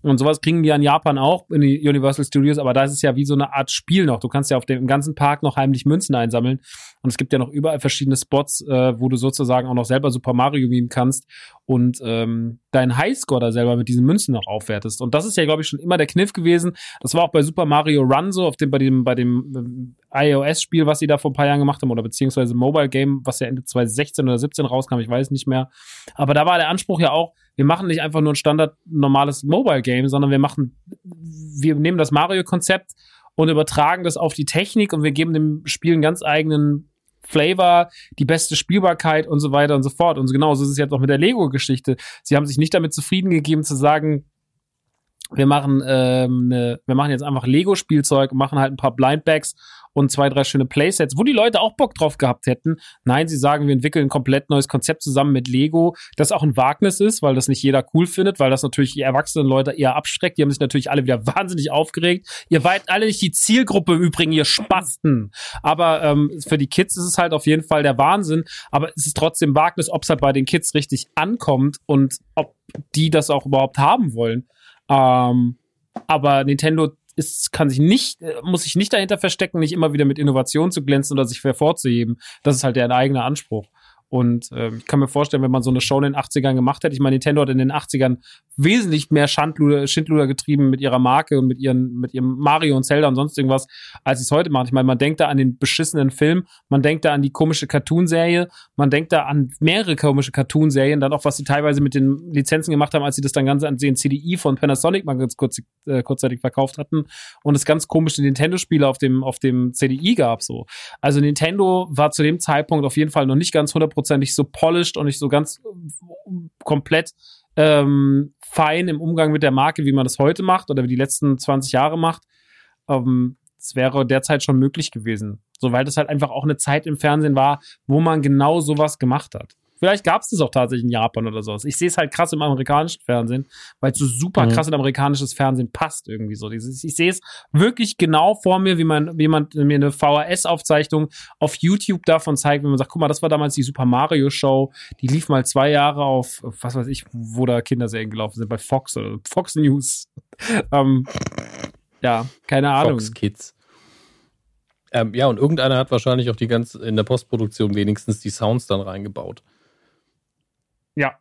Und sowas kriegen ja in Japan auch in die Universal Studios, aber da ist es ja wie so eine Art Spiel noch. Du kannst ja auf dem ganzen Park noch heimlich Münzen einsammeln. Und es gibt ja noch überall verschiedene Spots, äh, wo du sozusagen auch noch selber Super Mario beamen kannst und ähm, deinen Highscore da selber mit diesen Münzen noch aufwertest. Und das ist ja, glaube ich, schon immer der Kniff gewesen. Das war auch bei Super Mario Run so, auf dem, bei dem, bei dem ähm, iOS-Spiel, was sie da vor ein paar Jahren gemacht haben, oder beziehungsweise Mobile Game, was ja Ende 2016 oder 17 rauskam, ich weiß nicht mehr. Aber da war der Anspruch ja auch, wir machen nicht einfach nur ein standard normales Mobile Game, sondern wir machen, wir nehmen das Mario-Konzept und übertragen das auf die Technik und wir geben dem Spiel einen ganz eigenen Flavor, die beste Spielbarkeit und so weiter und so fort. Und genauso ist es jetzt auch mit der Lego-Geschichte. Sie haben sich nicht damit zufrieden gegeben zu sagen, wir machen, ähm, wir machen jetzt einfach Lego-Spielzeug, machen halt ein paar Blindbags und zwei, drei schöne Playsets, wo die Leute auch Bock drauf gehabt hätten. Nein, sie sagen, wir entwickeln ein komplett neues Konzept zusammen mit Lego, das auch ein Wagnis ist, weil das nicht jeder cool findet, weil das natürlich die erwachsenen Leute eher abschreckt. Die haben sich natürlich alle wieder (laughs) wahnsinnig aufgeregt. Ihr wart alle nicht die Zielgruppe im Übrigen, ihr Spasten. Aber ähm, für die Kids ist es halt auf jeden Fall der Wahnsinn. Aber es ist trotzdem Wagnis, ob es halt bei den Kids richtig ankommt und ob die das auch überhaupt haben wollen. Ähm, aber Nintendo ist, kann sich nicht, äh, muss sich nicht dahinter verstecken, nicht immer wieder mit Innovation zu glänzen oder sich hervorzuheben. Das ist halt deren eigener Anspruch. Und äh, ich kann mir vorstellen, wenn man so eine Show in den 80ern gemacht hätte, ich meine, Nintendo hat in den 80ern wesentlich mehr Schandluder, Schindluder getrieben mit ihrer Marke und mit ihren, mit ihrem Mario und Zelda und sonst irgendwas, als sie es heute machen. Ich meine, man denkt da an den beschissenen Film, man denkt da an die komische Cartoonserie, man denkt da an mehrere komische Cartoonserien, dann auch, was sie teilweise mit den Lizenzen gemacht haben, als sie das dann ganz an den CDI von Panasonic mal ganz kurz, äh, kurzzeitig verkauft hatten und es ganz komische Nintendo-Spiele auf dem, auf dem CDI gab, so. Also Nintendo war zu dem Zeitpunkt auf jeden Fall noch nicht ganz hundertprozentig so polished und nicht so ganz äh, komplett ähm, fein im Umgang mit der Marke, wie man das heute macht oder wie die letzten 20 Jahre macht. Ähm, es wäre derzeit schon möglich gewesen. So, weil das halt einfach auch eine Zeit im Fernsehen war, wo man genau sowas gemacht hat. Vielleicht gab es das auch tatsächlich in Japan oder sowas. Ich sehe es halt krass im amerikanischen Fernsehen, weil es so super Mhm. krass in amerikanisches Fernsehen passt irgendwie so. Dieses, ich sehe es wirklich genau vor mir, wie man, wie jemand mir eine VHS-Aufzeichnung auf YouTube davon zeigt, wenn man sagt, guck mal, das war damals die Super Mario Show, die lief mal zwei Jahre auf, was weiß ich, wo da Kinderserien gelaufen sind, bei Fox oder Fox News. (laughs) ähm, ja, keine Ahnung. Fox Kids. Ähm, ja, und irgendeiner hat wahrscheinlich auch die ganze, in der Postproduktion wenigstens die Sounds dann reingebaut. Ja.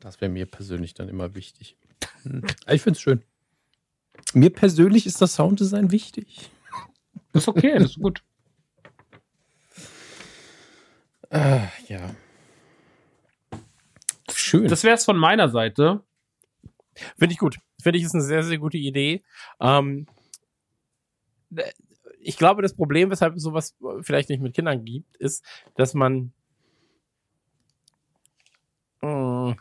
Das wäre mir persönlich dann immer wichtig. Ich finde es schön. Mir persönlich ist das Sounddesign wichtig. Das ist okay, das ist gut. Ah, ja. Schön. Das wäre es von meiner Seite. Finde ich gut. Finde ich ist eine sehr, sehr gute Idee. Ähm, ich glaube, das Problem, weshalb es sowas vielleicht nicht mit Kindern gibt, ist, dass man mh,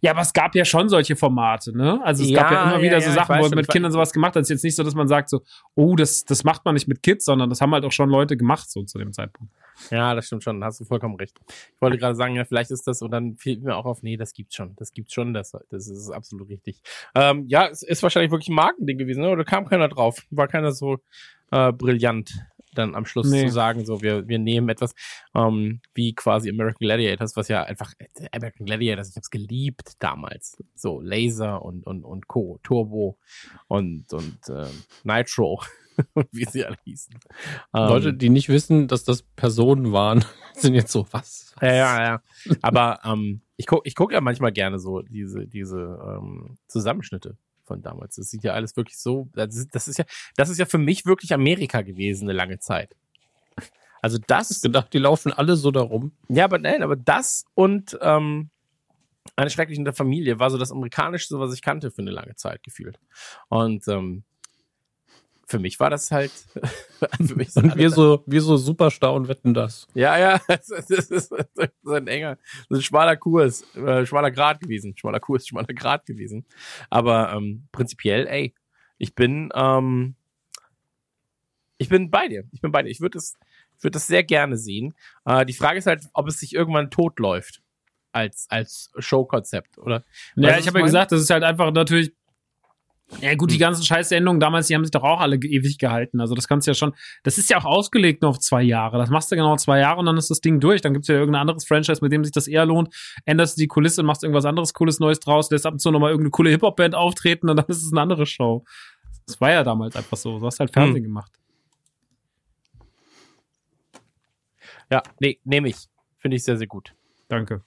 Ja, aber es gab ja schon solche Formate, ne? Also es Ja, gab ja immer ja, wieder so Sachen, wo schon, mit Kindern sowas gemacht hat. Es ist jetzt nicht so, dass man sagt so, oh, das, das macht man nicht mit Kids, sondern das haben halt auch schon Leute gemacht, so zu dem Zeitpunkt. Ja, das stimmt schon, hast du vollkommen recht. Ich wollte gerade sagen, ja, vielleicht ist das, und dann fiel mir auch auf, nee, das gibt's schon, das gibt's schon, das, das ist absolut richtig. Ähm, ja, es ist wahrscheinlich wirklich ein Markending gewesen, ne? oder kam keiner drauf? War keiner so äh, brillant dann am Schluss Nee. zu sagen, so wir, wir nehmen etwas ähm, wie quasi American Gladiators, was ja einfach äh, American Gladiators, ich habe es geliebt damals. So Laser und und und Co, Turbo und und ähm, Nitro (laughs) wie sie alle hießen. Ähm, Leute, die nicht wissen, dass das Personen waren, (laughs) sind jetzt so, was? ja, ja, ja. Aber ähm, ich guck, ich guck ja manchmal gerne so diese, diese ähm, Zusammenschnitte von damals. Das sieht ja alles wirklich so. Das ist, das ist ja, das ist ja für mich wirklich Amerika gewesen eine lange Zeit. Also Ich das, gedacht, die laufen alle so darum. ja, aber nein, aber das und ähm, eine schreckliche der Familie war so das amerikanischste, was ich kannte für eine lange Zeit gefühlt. Und ähm, für mich war das halt. (laughs) für mich Und wir so, wir so Superstar und wetten das. Ja, ja, (laughs) das ist, das ist so ein enger, so ein schmaler Kurs, äh, schmaler Grad gewesen. Schmaler Kurs, (laughs) schmaler Grad gewesen. Aber ähm, prinzipiell, ey, ich bin, ähm, ich bin bei dir. Ich bin bei dir. Ich würde das, ich würde das sehr gerne sehen. Äh, die Frage ist halt, ob es sich irgendwann totläuft als als Showkonzept, oder? Ja, ich habe ja gesagt, das ist halt einfach natürlich. Ja gut, die ganzen Scheißsendungen damals, die haben sich doch auch alle ewig gehalten. Also das kannst du ja schon, das ist ja auch ausgelegt nur auf zwei Jahre. Das machst du genau zwei Jahre und dann ist das Ding durch. Dann gibt's ja irgendein anderes Franchise, mit dem sich das eher lohnt. Änderst du die Kulisse und machst irgendwas anderes Cooles Neues draus, lässt ab und zu nochmal irgendeine coole Hip-Hop-Band auftreten und dann ist es eine andere Show. Das war ja damals einfach so. Du hast halt Fernsehen gemacht. Ja, nee, nehme ich. Finde ich sehr, sehr gut. Danke.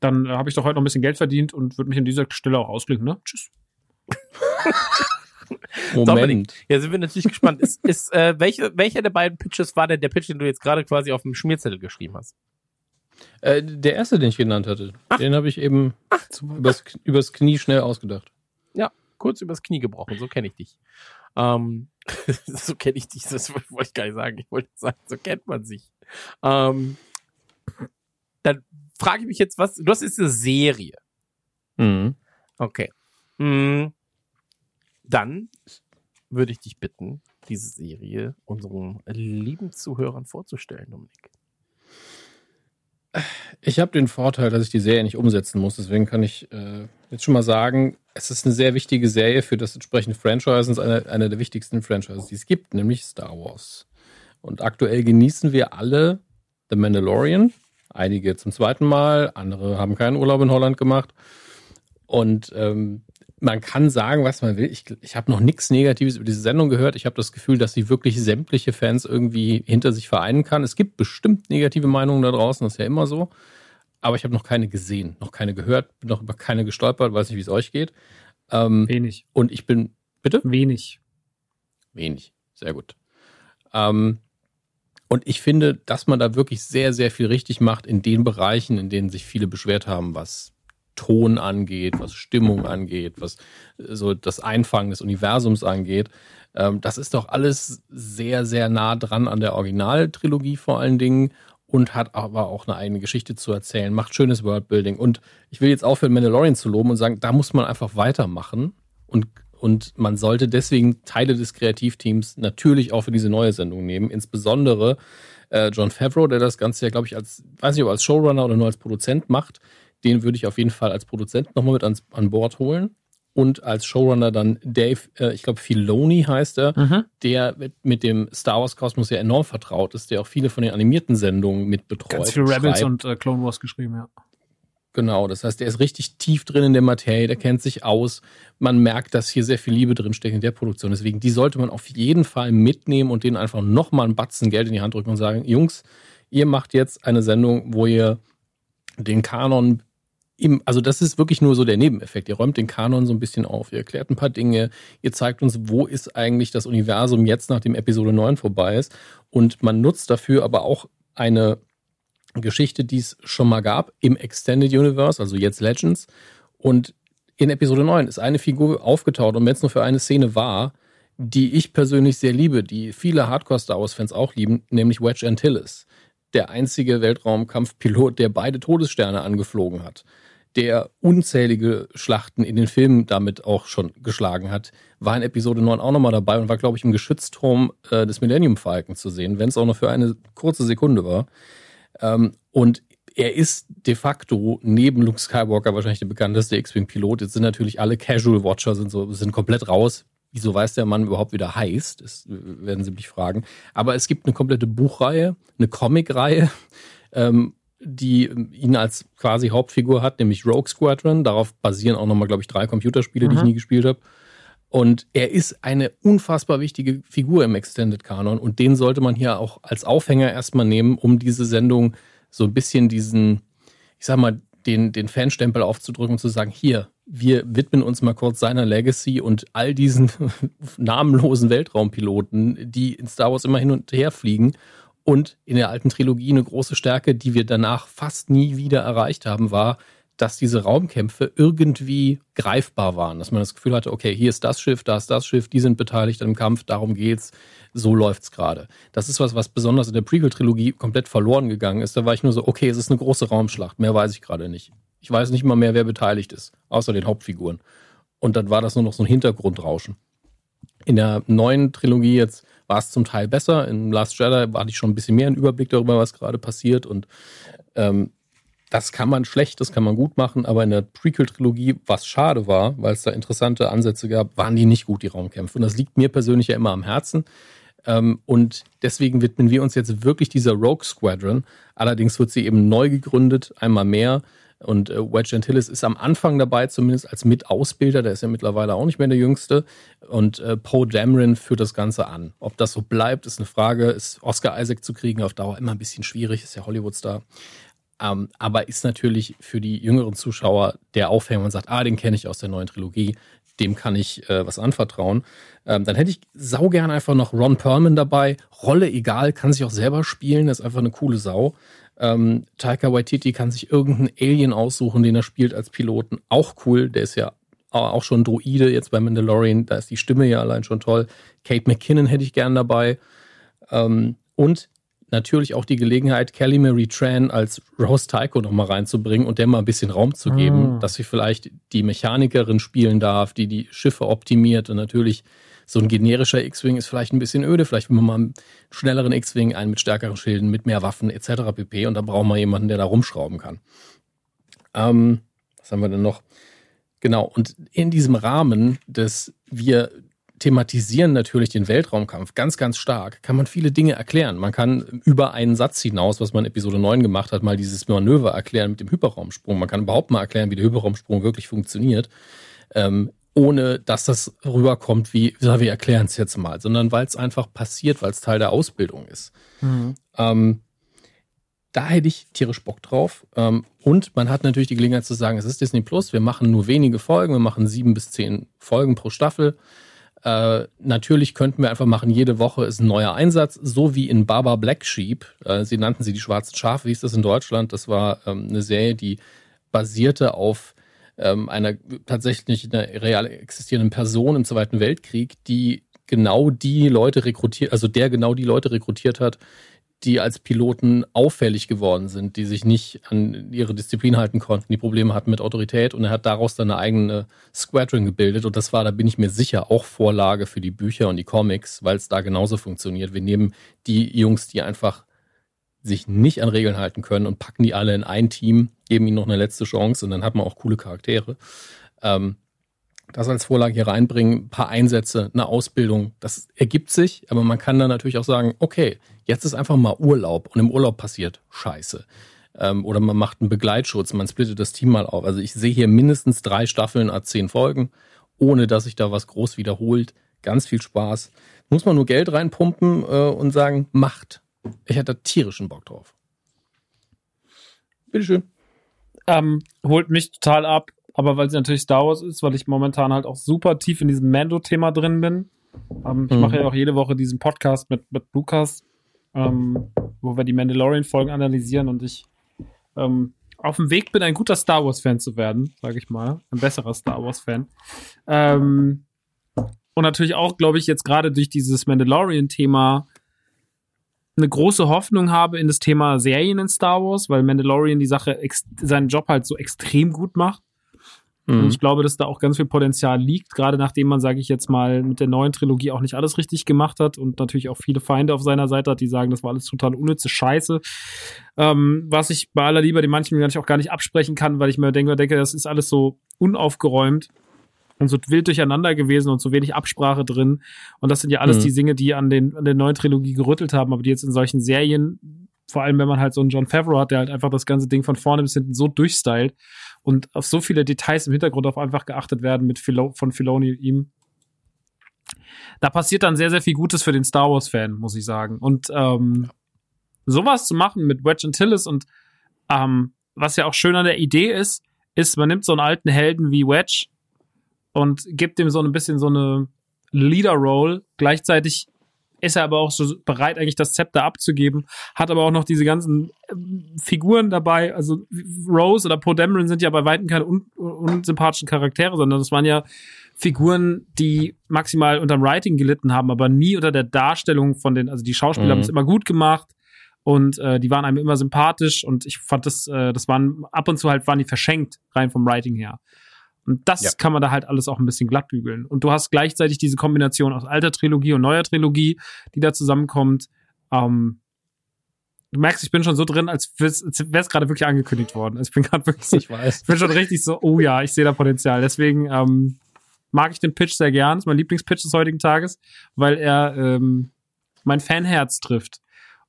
Dann äh, habe ich doch heute noch ein bisschen Geld verdient und würde mich an dieser Stelle auch ausklinken, ne? Tschüss. (laughs) Moment. Ja, sind wir natürlich gespannt. Ist, ist, äh, welche, welcher der beiden Pitches war denn der Pitch, den du jetzt gerade quasi auf dem Schmierzettel geschrieben hast? Äh, der erste, den ich genannt hatte, den habe ich eben übers, übers Knie schnell ausgedacht. Ja, kurz übers Knie gebrochen, so kenne ich dich. Ähm, (laughs) so kenne ich dich, das wollte ich gar nicht sagen. Ich wollte sagen, so kennt man sich. Ähm, frage ich mich jetzt, was, du hast jetzt eine Serie. Mhm. Okay. Hm. Dann würde ich dich bitten, diese Serie unseren lieben Zuhörern vorzustellen, Dominik. Ich habe den Vorteil, dass ich die Serie nicht umsetzen muss. Deswegen kann ich äh, jetzt schon mal sagen, es ist eine sehr wichtige Serie für das entsprechende Franchise und es ist eine, eine der wichtigsten Franchises, die es gibt, nämlich Star Wars. Und aktuell genießen wir alle The Mandalorian. Einige zum zweiten Mal, andere haben keinen Urlaub in Holland gemacht. Und ähm, man kann sagen, was man will. Ich, ich habe noch nichts Negatives über diese Sendung gehört. Ich habe das Gefühl, dass sie wirklich sämtliche Fans irgendwie hinter sich vereinen kann. Es gibt bestimmt negative Meinungen da draußen, das ist ja immer so. Aber ich habe noch keine gesehen, noch keine gehört, bin noch über keine gestolpert, weiß nicht, wie es euch geht. Ähm, Wenig. und ich bin, bitte? Wenig. Wenig. Sehr gut. Ähm, und ich finde, dass man da wirklich sehr, sehr viel richtig macht in den Bereichen, in denen sich viele beschwert haben, was Ton angeht, was Stimmung angeht, was äh, so das Einfangen des Universums angeht. Ähm, das ist doch alles sehr, sehr nah dran an der Originaltrilogie vor allen Dingen und hat aber auch eine eigene Geschichte zu erzählen, macht schönes Worldbuilding. Und ich will jetzt aufhören, Mandalorian zu loben und sagen, da muss man einfach weitermachen. Und, und man sollte deswegen Teile des Kreativteams natürlich auch für diese neue Sendung nehmen. Insbesondere äh, John Favreau, der das Ganze ja, glaube ich, als, weiß nicht, ob als Showrunner oder nur als Produzent macht. Den würde ich auf jeden Fall als Produzent nochmal mit ans, an Bord holen. Und als Showrunner dann Dave, äh, ich glaube, Filoni heißt er, Mhm. der mit, mit dem Star Wars Kosmos ja enorm vertraut ist, der auch viele von den animierten Sendungen mit betreut. Ganz viel Rebels und äh, Clone Wars geschrieben, ja. Genau, das heißt, der ist richtig tief drin in der Materie, der kennt sich aus. Man merkt, dass hier sehr viel Liebe drinsteckt in der Produktion. Deswegen, die sollte man auf jeden Fall mitnehmen und denen einfach nochmal einen Batzen Geld in die Hand drücken und sagen, Jungs, ihr macht jetzt eine Sendung, wo ihr den Kanon im, also das ist wirklich nur so der Nebeneffekt. Ihr räumt den Kanon so ein bisschen auf, ihr erklärt ein paar Dinge, ihr zeigt uns, wo ist eigentlich das Universum jetzt, nachdem Episode 9 vorbei ist. Und man nutzt dafür aber auch eine Geschichte, die es schon mal gab im Extended Universe, also jetzt Legends. Und in Episode 9 ist eine Figur aufgetaucht und wenn es nur für eine Szene war, die ich persönlich sehr liebe, die viele Hardcore-Star Wars-Fans auch lieben, nämlich Wedge Antilles. Der einzige Weltraumkampfpilot, der beide Todessterne angeflogen hat, der unzählige Schlachten in den Filmen damit auch schon geschlagen hat, war in Episode 9 auch nochmal dabei und war, glaube ich, im Geschützturm äh, des Millennium Falcon zu sehen, wenn es auch nur für eine kurze Sekunde war. Ähm, und er ist de facto neben Luke Skywalker wahrscheinlich der bekannteste X-Wing-Pilot. Jetzt sind natürlich alle Casual Watcher sind so, sind komplett raus. wieso weiß der Mann überhaupt, wie der heißt? Das werden Sie mich fragen. Aber es gibt eine komplette Buchreihe, eine Comicreihe, ähm, die ihn als quasi Hauptfigur hat, nämlich Rogue Squadron. Darauf basieren auch nochmal, glaube ich, drei Computerspiele, die ich Mhm. nie gespielt habe. Und er ist eine unfassbar wichtige Figur im Extended Kanon und den sollte man hier auch als Aufhänger erstmal nehmen, um diese Sendung so ein bisschen diesen, ich sag mal, den, den Fanstempel aufzudrücken und zu sagen, hier, wir widmen uns mal kurz seiner Legacy und all diesen (laughs) namenlosen Weltraumpiloten, die in Star Wars immer hin und her fliegen. Und in der alten Trilogie eine große Stärke, die wir danach fast nie wieder erreicht haben, war, dass diese Raumkämpfe irgendwie greifbar waren. Dass man das Gefühl hatte, okay, hier ist das Schiff, da ist das Schiff, die sind beteiligt am Kampf, darum geht's, so läuft's gerade. Das ist was, was besonders in der Prequel-Trilogie komplett verloren gegangen ist. Da war ich nur so, okay, es ist eine große Raumschlacht, mehr weiß ich gerade nicht. Ich weiß nicht mal mehr, wer beteiligt ist, außer den Hauptfiguren. Und dann war das nur noch so ein Hintergrundrauschen. In der neuen Trilogie jetzt war es zum Teil besser. In Last Jedi hatte ich schon ein bisschen mehr einen Überblick darüber, was gerade passiert. Und ähm, das kann man schlecht, das kann man gut machen, aber in der Prequel-Trilogie, was schade war, weil es da interessante Ansätze gab, waren die nicht gut, die Raumkämpfe. Und das liegt mir persönlich ja immer am Herzen. Ähm, und deswegen widmen wir uns jetzt wirklich dieser Rogue Squadron. Allerdings wird sie eben neu gegründet, einmal mehr. Und äh, Wedge Antilles ist am Anfang dabei, zumindest als Mitausbilder. Der ist ja mittlerweile auch nicht mehr der Jüngste. Und äh, Poe Dameron führt das Ganze an. Ob das so bleibt, ist eine Frage. Ist Oscar Isaac zu kriegen auf Dauer immer ein bisschen schwierig, ist ja Hollywood-Star. Ähm, aber ist natürlich für die jüngeren Zuschauer der Aufhänger und sagt, ah, den kenne ich aus der neuen Trilogie, dem kann ich äh, was anvertrauen. Ähm, dann hätte ich saugern einfach noch Ron Perlman dabei. Rolle egal, kann sich auch selber spielen, ist einfach eine coole Sau. Ähm, Taika Waititi kann sich irgendeinen Alien aussuchen, den er spielt als Piloten. Auch cool, der ist ja auch schon Droide jetzt bei Mandalorian, da ist die Stimme ja allein schon toll. Kate McKinnon hätte ich gern dabei. Ähm, und natürlich auch die Gelegenheit, Kelly Marie Tran als Rose Tycho nochmal reinzubringen und der mal ein bisschen Raum zu geben, Ah. dass sie vielleicht die Mechanikerin spielen darf, die die Schiffe optimiert und natürlich so ein generischer X-Wing ist vielleicht ein bisschen öde, vielleicht will man mal einen schnelleren X-Wing, einen mit stärkeren Schilden, mit mehr Waffen etc. pp. Und da brauchen wir jemanden, der da rumschrauben kann. Ähm, was haben wir denn noch? Genau, und in diesem Rahmen des, wir thematisieren natürlich den Weltraumkampf ganz, ganz stark, kann man viele Dinge erklären. Man kann über einen Satz hinaus, was man in Episode 9 gemacht hat, mal dieses Manöver erklären mit dem Hyperraumsprung. Man kann überhaupt mal erklären, wie der Hyperraumsprung wirklich funktioniert, ähm, ohne dass das rüberkommt wie, ja, wir erklären es jetzt mal, sondern weil es einfach passiert, weil es Teil der Ausbildung ist. Ähm, da hätte ich tierisch Bock drauf. Ähm, und man hat natürlich die Gelegenheit zu sagen, es ist Disney Plus, wir machen nur wenige Folgen, wir machen sieben bis zehn Folgen pro Staffel. Äh, natürlich könnten wir einfach machen, jede Woche ist ein neuer Einsatz, so wie in Baba Black Sheep. Äh, sie nannten sie die schwarzen Schafe, wie ist das in Deutschland? Das war ähm, eine Serie, die basierte auf ähm, einer tatsächlich einer real existierenden Person im Zweiten Weltkrieg, die genau die Leute rekrutiert, also der genau die Leute rekrutiert hat, die als Piloten auffällig geworden sind, die sich nicht an ihre Disziplin halten konnten, die Probleme hatten mit Autorität und er hat daraus dann eine eigene Squadron gebildet und das war, da bin ich mir sicher, auch Vorlage für die Bücher und die Comics, weil es da genauso funktioniert. Wir nehmen die Jungs, die einfach sich nicht an Regeln halten können und packen die alle in ein Team, geben ihnen noch eine letzte Chance und dann hat man auch coole Charaktere. Ähm, das als Vorlage hier reinbringen, ein paar Einsätze, eine Ausbildung, das ergibt sich, aber man kann dann natürlich auch sagen, okay, jetzt ist einfach mal Urlaub und im Urlaub passiert Scheiße. Ähm, oder man macht einen Begleitschutz, man splittet das Team mal auf. Also ich sehe hier mindestens drei Staffeln a zehn Folgen, ohne dass sich da was groß wiederholt. Ganz viel Spaß. Muss man nur Geld reinpumpen äh, und sagen, macht. Ich hätte da tierischen Bock drauf. Bitteschön. Ähm, holt mich total ab, aber weil sie natürlich Star Wars ist, weil ich momentan halt auch super tief in diesem Mando-Thema drin bin. Ähm, ich Mhm. mache ja auch jede Woche diesen Podcast mit, mit Lukas, ähm, wo wir die Mandalorian-Folgen analysieren und ich ähm, auf dem Weg bin, ein guter Star Wars-Fan zu werden, sage ich mal. Ein besserer Star Wars-Fan. Ähm, und natürlich auch, glaube ich, jetzt gerade durch dieses Mandalorian-Thema eine große Hoffnung habe in das Thema Serien in Star Wars, weil Mandalorian die Sache seinen Job halt so extrem gut macht. Und Mhm. ich glaube, dass da auch ganz viel Potenzial liegt, gerade nachdem man, sage ich jetzt mal, mit der neuen Trilogie auch nicht alles richtig gemacht hat und natürlich auch viele Feinde auf seiner Seite hat, die sagen, das war alles total unnütze Scheiße. Ähm, was ich bei aller Liebe den manchen natürlich auch gar nicht absprechen kann, weil ich mir denke, denke, das ist alles so unaufgeräumt. und so wild durcheinander gewesen und so wenig Absprache drin. Und das sind ja alles Mhm. die Dinge, die an, den, an der neuen Trilogie gerüttelt haben, aber die jetzt in solchen Serien, vor allem wenn man halt so einen John Favreau hat, der halt einfach das ganze Ding von vorne bis hinten so durchstylt und auf so viele Details im Hintergrund auf einfach geachtet werden mit Philo von Filoni und ihm. Da passiert dann sehr, sehr viel Gutes für den Star Wars-Fan, muss ich sagen. Und ähm, sowas zu machen mit Wedge Antilles und ähm, was ja auch schön an der Idee ist, ist, man nimmt so einen alten Helden wie Wedge und gibt ihm so ein bisschen so eine Leader-Role. Gleichzeitig ist er aber auch so bereit, eigentlich das Zepter abzugeben, hat aber auch noch diese ganzen ähm, Figuren dabei. Also Rose oder Poe Dameron sind ja bei Weitem keine un unsympathischen Charaktere, sondern das waren ja Figuren, die maximal unterm Writing gelitten haben, aber nie unter der Darstellung von den, also die Schauspieler Mhm. haben es immer gut gemacht und äh, die waren einem immer sympathisch und ich fand das, äh, das waren ab und zu halt waren die verschenkt rein vom Writing her. Und das Ja. kann man da halt alles auch ein bisschen glatt bügeln. Und du hast gleichzeitig diese Kombination aus alter Trilogie und neuer Trilogie, die da zusammenkommt. Ähm, du merkst, ich bin schon so drin, als wäre es gerade wirklich angekündigt worden. Also ich bin gerade wirklich so, Ich weiß. ich bin schon richtig so, oh ja, ich sehe da Potenzial. Deswegen ähm, mag ich den Pitch sehr gern. Das ist mein Lieblingspitch des heutigen Tages, weil er ähm, mein Fanherz trifft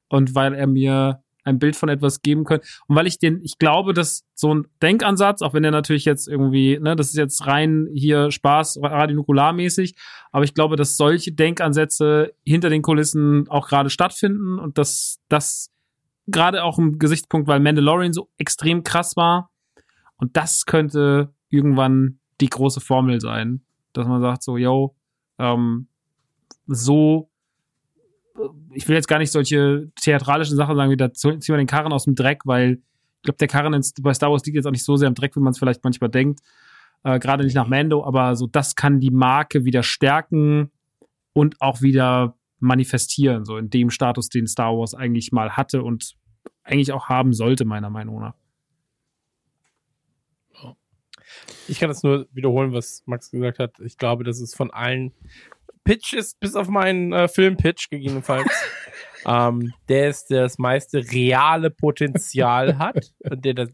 und weil er mir ein Bild von etwas geben könnte. Und weil ich den, ich glaube, dass so ein Denkansatz, auch wenn er natürlich jetzt irgendwie, ne, das ist jetzt rein hier Spaß, radionukularmäßig, aber ich glaube, dass solche Denkansätze hinter den Kulissen auch gerade stattfinden und dass das gerade auch im Gesichtspunkt, weil Mandalorian so extrem krass war und das könnte irgendwann die große Formel sein, dass man sagt so, yo, ähm, so ich will jetzt gar nicht solche theatralischen Sachen sagen, wie da ziehen wir den Karren aus dem Dreck, weil ich glaube, der Karren in, bei Star Wars liegt jetzt auch nicht so sehr im Dreck, wie man es vielleicht manchmal denkt. Äh, Gerade nicht nach Mando, aber so das kann die Marke wieder stärken und auch wieder manifestieren, so in dem Status, den Star Wars eigentlich mal hatte und eigentlich auch haben sollte, meiner Meinung nach. Ich kann das nur wiederholen, was Max gesagt hat. Ich glaube, dass es von allen Pitches, bis auf meinen äh, Filmpitch gegebenenfalls, (laughs) ähm, der ist, der das meiste reale Potenzial (laughs) hat und der da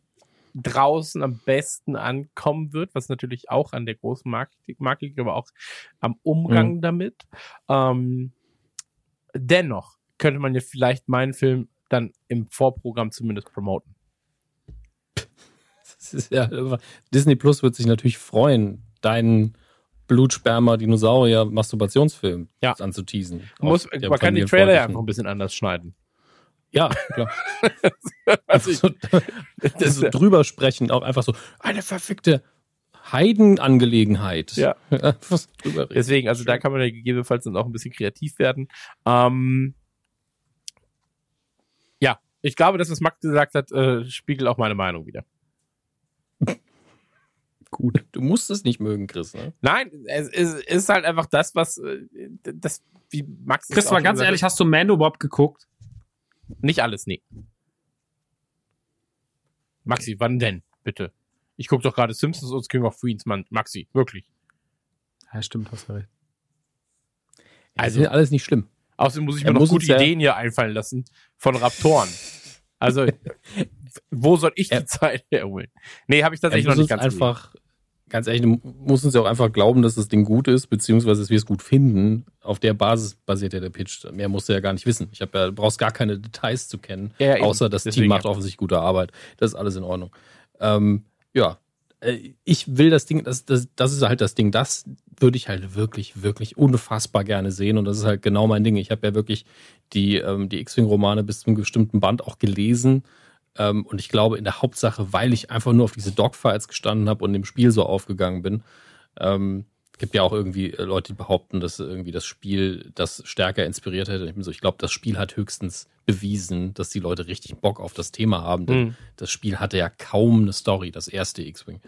draußen am besten ankommen wird, was natürlich auch an der großen Marke, liegt, aber auch am Umgang damit. Ähm, dennoch könnte man ja vielleicht meinen Film dann im Vorprogramm zumindest promoten. (laughs) Ist ja, Disney Plus wird sich natürlich freuen, deinen Blutsperma, Dinosaurier, Masturbationsfilm Ja. anzuteasen. Muss, man kann die Trailer ja einfach ein bisschen anders schneiden. Ja, klar. (laughs) Also ich, so, so drüber sprechen, auch einfach so, eine verfickte Heidenangelegenheit. Ja. (laughs) Deswegen, also da kann man ja gegebenenfalls dann auch ein bisschen kreativ werden. Ähm, ja, ich glaube, dass was Max gesagt hat, äh, spiegelt auch meine Meinung wieder. (laughs) Gut. (laughs) Du musst es nicht mögen, Chris. Ne? Nein, es ist, ist halt einfach das, was äh, das, wie Max es Chris, mal ganz ehrlich, hast du Mando überhaupt geguckt? nicht alles, nee. Maxi, wann denn, bitte? Ich gucke doch gerade Simpsons und King of Queens, Mann. Maxi, wirklich. Ja, stimmt, hast du recht. Also alles nicht schlimm. Außerdem muss ich Er mir noch muss gute Ideen hier einfallen lassen von Raptoren. Also, (laughs) wo soll ich die Er- Zeit (laughs) herholen? Nee, habe ich tatsächlich muss noch nicht ganz gesehen. einfach, ganz ehrlich, du musst uns ja auch einfach glauben, dass das Ding gut ist, beziehungsweise dass wir es gut finden. Auf der Basis basiert ja der Pitch. Mehr musst du ja gar nicht wissen. Ich habe ja, du brauchst gar keine Details zu kennen, Ja, ja, außer das Deswegen Team macht ja. offensichtlich gute Arbeit. Das ist alles in Ordnung. Ähm, ja, äh, ich will das Ding, das, das, das ist halt das Ding, das würde ich halt wirklich, wirklich unfassbar gerne sehen und das ist halt genau mein Ding. Ich habe ja wirklich die, ähm, die X-Wing-Romane bis zum bestimmten Band auch gelesen ähm, und ich glaube in der Hauptsache, weil ich einfach nur auf diese Dogfights gestanden habe und dem Spiel so aufgegangen bin. Ähm, es gibt ja auch irgendwie äh, Leute, die behaupten, dass irgendwie das Spiel das stärker inspiriert hätte. Ich bin so, ich glaube, das Spiel hat höchstens bewiesen, dass die Leute richtig Bock auf das Thema haben. Denn Mhm. das Spiel hatte ja kaum eine Story, das erste X-Wing.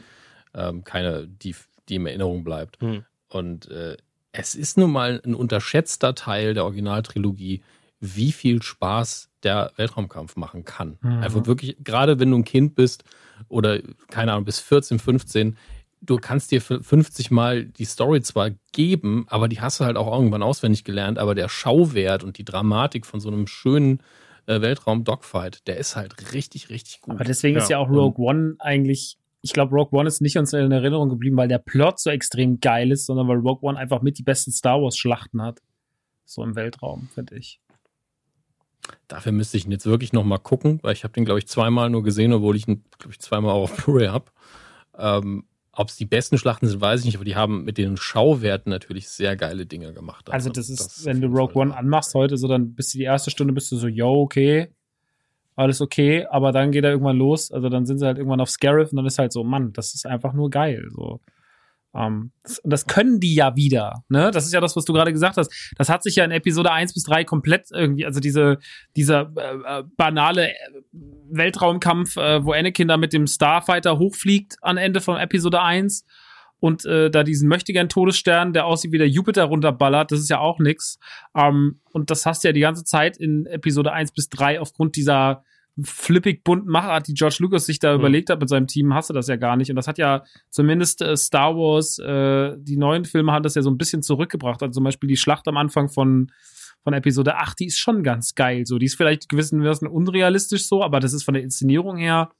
Ähm, keine, die, die in Erinnerung bleibt. Mhm. Und äh, es ist nun mal ein unterschätzter Teil der Originaltrilogie, wie viel Spaß der Weltraumkampf machen kann. Mhm. Einfach wirklich, gerade wenn du ein Kind bist oder, keine Ahnung, bis 14, 15, du kannst dir für 50 Mal die Story zwar geben, aber die hast du halt auch irgendwann auswendig gelernt, aber der Schauwert und die Dramatik von so einem schönen äh, Weltraum-Dogfight, der ist halt richtig, richtig gut. Aber deswegen Ja. ist ja auch Rogue One eigentlich ich glaube, Rogue One ist nicht uns in Erinnerung geblieben, weil der Plot so extrem geil ist, sondern weil Rogue One einfach mit die besten Star Wars Schlachten hat. So im Weltraum, finde ich. Dafür müsste ich ihn jetzt wirklich noch mal gucken, weil ich habe den, glaube ich, zweimal nur gesehen, obwohl ich ihn, glaube ich, zweimal auch auf Blu-ray habe. Ähm, Ob es die besten Schlachten sind, weiß ich nicht, aber die haben mit den Schauwerten natürlich sehr geile Dinge gemacht. Also, das ist, das wenn du Rogue One anmachst heute, so dann bist du die erste Stunde, bist du so, yo, okay, alles okay, aber dann geht er irgendwann los. Also dann sind sie halt irgendwann auf Scarif und dann ist halt so, Mann, das ist einfach nur geil. So. Um, ähm, das, das können die ja wieder, ne? Das ist ja das, was du gerade gesagt hast. Das hat sich ja in Episode 1 bis 3 komplett irgendwie, also diese, dieser äh, äh, banale äh, Weltraumkampf, äh, wo Anakin da mit dem Starfighter hochfliegt an Ende von Episode 1 und äh, da diesen möchtegern Todesstern, der aussieht wie der Jupiter runterballert, das ist ja auch nix. Um, und das hast du ja die ganze Zeit in Episode 1 bis 3 aufgrund dieser flippig bunten Machart, die George Lucas sich da mhm. überlegt hat mit seinem Team, hast du das ja gar nicht. Und das hat ja zumindest äh, Star Wars, äh, die neuen Filme haben das ja so ein bisschen zurückgebracht. Also zum Beispiel die Schlacht am Anfang von, von Episode 8, die ist schon ganz geil. So, die ist vielleicht gewissermaßen unrealistisch so, aber das ist von der Inszenierung her,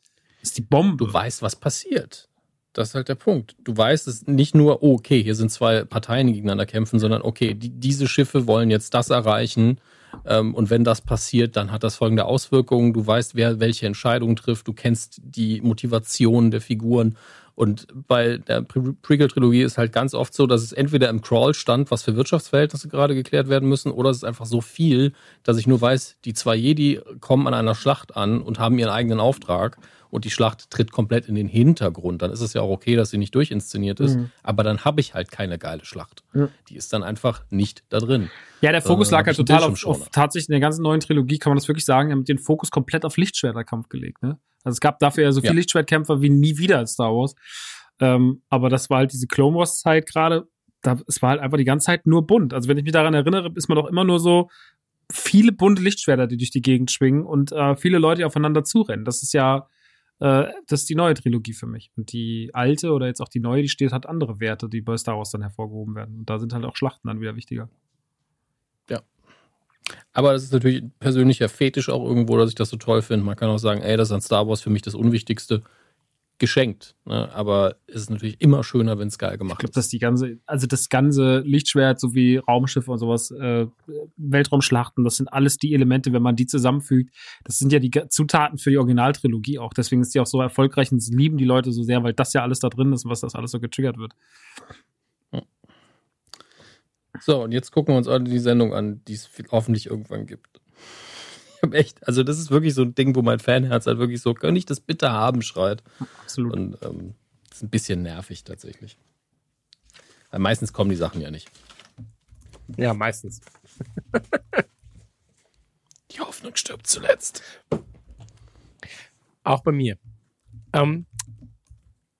ist die Bombe. Du weißt, was passiert. Das ist halt der Punkt. Du weißt es nicht nur, okay, hier sind zwei Parteien, die gegeneinander kämpfen, sondern okay, die, diese Schiffe wollen jetzt das erreichen und wenn das passiert, dann hat das folgende Auswirkungen. Du weißt, wer welche Entscheidungen trifft. Du kennst die Motivation der Figuren. Und bei der Prequel-Trilogie ist halt ganz oft so, dass es entweder im Crawl stand, was für Wirtschaftsverhältnisse gerade geklärt werden müssen, oder es ist einfach so viel, dass ich nur weiß, die zwei Jedi kommen an einer Schlacht an und haben ihren eigenen Auftrag und die Schlacht tritt komplett in den Hintergrund, dann ist es ja auch okay, dass sie nicht durchinszeniert ist. Mhm. Aber dann habe ich halt keine geile Schlacht. Mhm. Die ist dann einfach nicht da drin. Ja, der Fokus lag halt total auf, auf, tatsächlich in der ganzen neuen Trilogie, kann man das wirklich sagen, haben den Fokus komplett auf Lichtschwerterkampf gelegt. Ne? Also es gab dafür ja so viele ja. Lichtschwertkämpfer wie nie wieder in Star Wars. Ähm, aber das war halt diese Clone Wars Zeit gerade. Da, es war halt einfach die ganze Zeit nur bunt. Also wenn ich mich daran erinnere, ist man doch immer nur so viele bunte Lichtschwerter, die durch die Gegend schwingen und äh, viele Leute, die aufeinander zurennen. Das ist ja äh, das ist die neue Trilogie für mich. Und die alte oder jetzt auch die neue, die steht, hat andere Werte, die bei Star Wars dann hervorgehoben werden. Und da sind halt auch Schlachten dann wieder wichtiger. Ja. Aber das ist natürlich persönlicher Fetisch auch irgendwo, dass ich das so toll finde. Man kann auch sagen, ey, das ist an Star Wars für mich das Unwichtigste geschenkt. Ne? Aber es ist natürlich immer schöner, wenn es geil gemacht ich glaub, ist. dass die ganze, also das ganze Lichtschwert sowie Raumschiffe und sowas, äh, Weltraumschlachten, das sind alles die Elemente, wenn man die zusammenfügt. Das sind ja die Zutaten für die Originaltrilogie auch. Deswegen ist die auch so erfolgreich und lieben die Leute so sehr, weil das ja alles da drin ist, was das alles so getriggert wird. So, und jetzt gucken wir uns alle die Sendung an, die es hoffentlich irgendwann gibt (laughs) habe echt, also das ist wirklich so ein Ding, wo mein Fanherz halt wirklich so, könnte ich das bitte haben, schreit. Absolut. Und ähm, ist ein bisschen nervig tatsächlich. Weil meistens kommen die Sachen ja nicht. Ja, meistens. (laughs) die Hoffnung stirbt zuletzt. Auch bei mir. Ähm,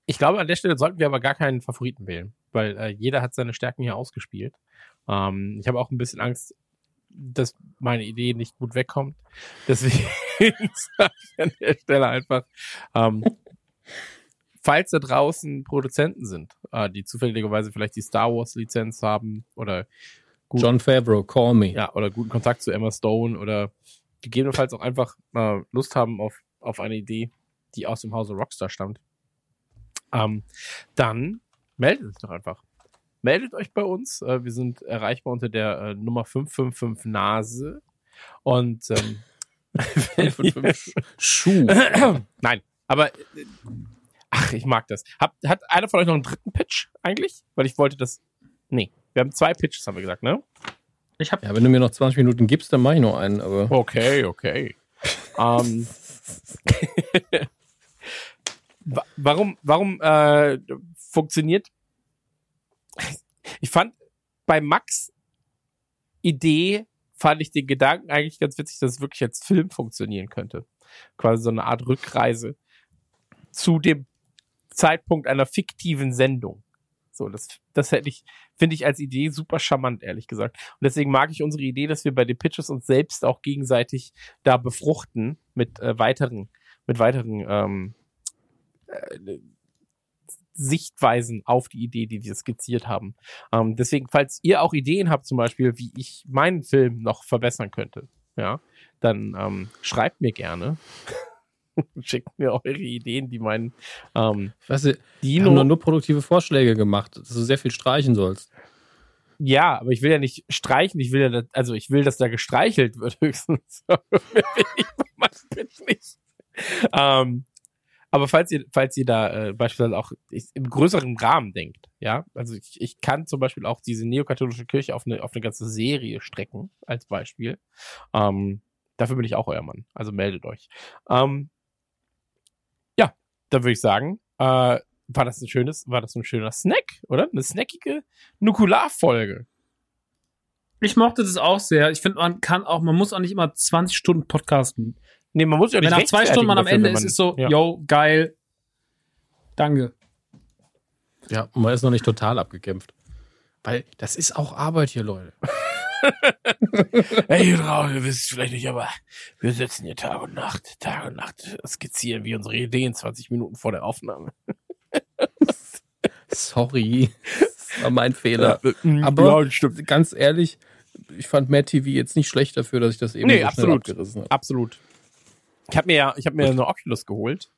ich glaube, an der Stelle sollten wir aber gar keinen Favoriten wählen, weil äh, jeder hat seine Stärken hier ausgespielt. Ähm, ich habe auch ein bisschen Angst, dass meine Idee nicht gut wegkommt. Deswegen (laughs) sage ich an der Stelle einfach, ähm, (laughs) falls da draußen Produzenten sind, äh, die zufälligerweise vielleicht die Star Wars Lizenz haben oder gut, John Favreau, call me. Ja, oder guten Kontakt zu Emma Stone oder gegebenenfalls auch einfach äh, Lust haben auf, auf eine Idee, die aus dem Hause Rockstar stammt, ähm, dann meldet sich doch einfach meldet euch bei uns. Äh, wir sind erreichbar unter der äh, Nummer 555 Nase. Und ähm, (laughs) 555 (laughs) Schuh. (clears throat) Nein, aber äh, ach, ich mag das. Hat, hat einer von euch noch einen dritten Pitch eigentlich? Weil ich wollte das. Nee, wir haben zwei Pitches, haben wir gesagt, ne? Ich hab, ja, wenn du mir noch 20 Minuten gibst, dann mache ich noch einen. Aber okay, okay. um, (laughs) ähm, warum warum äh, funktioniert ich fand bei Max Idee fand ich den Gedanken eigentlich ganz witzig, dass es wirklich als Film funktionieren könnte. Quasi so eine Art Rückreise zu dem Zeitpunkt einer fiktiven Sendung. So, das, das hätte ich, finde ich als Idee super charmant, ehrlich gesagt. Und deswegen mag ich unsere Idee, dass wir bei den Pitches uns selbst auch gegenseitig da befruchten mit äh, weiteren, mit weiteren ähm, äh, Sichtweisen auf die Idee, die wir skizziert haben. Ähm, deswegen, falls ihr auch Ideen habt, zum Beispiel, wie ich meinen Film noch verbessern könnte, ja, dann ähm, schreibt mir gerne. (laughs) Schickt mir eure Ideen, die meinen ähm, Ich weiß nicht, die haben nur, produktive Vorschläge gemacht, dass du sehr viel streichen sollst. Ja, aber ich will ja nicht streichen, ich will ja, dass- also ich will, dass da gestreichelt wird (laughs) höchstens. Bin (laughs) ich nicht. Ähm, aber falls ihr, falls ihr da äh, beispielsweise auch im größeren Rahmen denkt, ja, also ich, ich kann zum Beispiel auch diese neokatholische Kirche auf eine, auf eine ganze Serie strecken, als Beispiel. Ähm, dafür bin ich auch euer Mann. Also meldet euch. Ähm, ja, dann würde ich sagen, äh, war das ein schönes, war das ein schöner Snack, oder? Eine snackige Nukularfolge. Ich mochte das auch sehr. Ich finde, man kann auch, man muss auch nicht immer 20 Stunden podcasten. Nee, man muss ja Wenn nicht nach zwei Stunden man am dafür, Ende wenn ist, man- ist so, ja. yo, geil. Danke. Ja, und man ist noch nicht total abgekämpft. Weil das ist auch Arbeit hier, Leute. (laughs) Hey, Frau, ihr wisst es vielleicht nicht, aber wir sitzen hier Tag und Nacht, Tag und Nacht, skizzieren wie unsere Ideen 20 Minuten vor der Aufnahme. (laughs) Sorry. Das war mein Fehler. Ja, Aber- ja, stimmt. Ganz ehrlich, ich fand Matt TV jetzt nicht schlecht dafür, dass ich das eben Nee, so absolut. abgerissen habe. Absolut. Ich habe mir ja, ich habe mir eine Oculus geholt,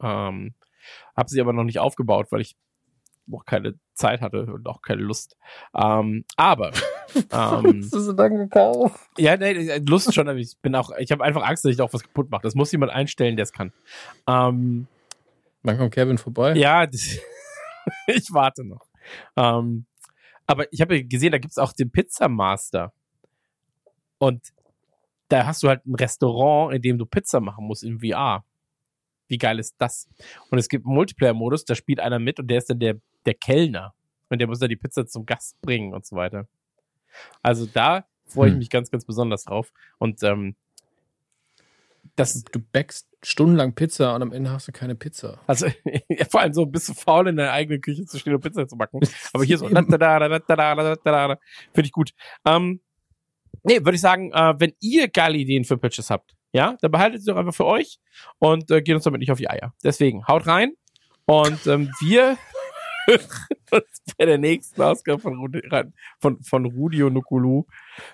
ähm, habe sie aber noch nicht aufgebaut, weil ich noch keine Zeit hatte und auch keine Lust. Ähm, aber (laughs) ähm, Hast du sie dann gekauft? Ja, nee, Lust schon, aber ich bin auch, ich habe einfach Angst, dass ich da auch was kaputt mache. Das muss jemand einstellen, der es kann. Ähm, Wann kommt Kevin vorbei? ja, das, (laughs) ich warte noch. Ähm, aber ich habe gesehen, da gibt's auch den Pizza Master. Und da hast du halt ein Restaurant, in dem du Pizza machen musst in VR. Wie geil ist das? Und es gibt einen Multiplayer-Modus, da spielt einer mit und der ist dann der, der Kellner. Und der muss dann die Pizza zum Gast bringen und so weiter. Also da freue ich mich ganz, ganz besonders drauf. Und ähm, das du backst stundenlang Pizza und am Ende hast du keine Pizza. Also ja, vor allem so ein bisschen faul in deiner eigenen Küche zu stehen und Pizza zu backen. Aber hier so finde ich gut. Ähm, nee, würde ich sagen, äh, wenn ihr geile Ideen für Pitches habt, ja, dann behaltet sie doch einfach für euch und äh, geht uns damit nicht auf die Eier. Deswegen, haut rein und ähm, wir (laughs) bei der nächsten Ausgabe von, Rudi, von, von Rudio Nukulu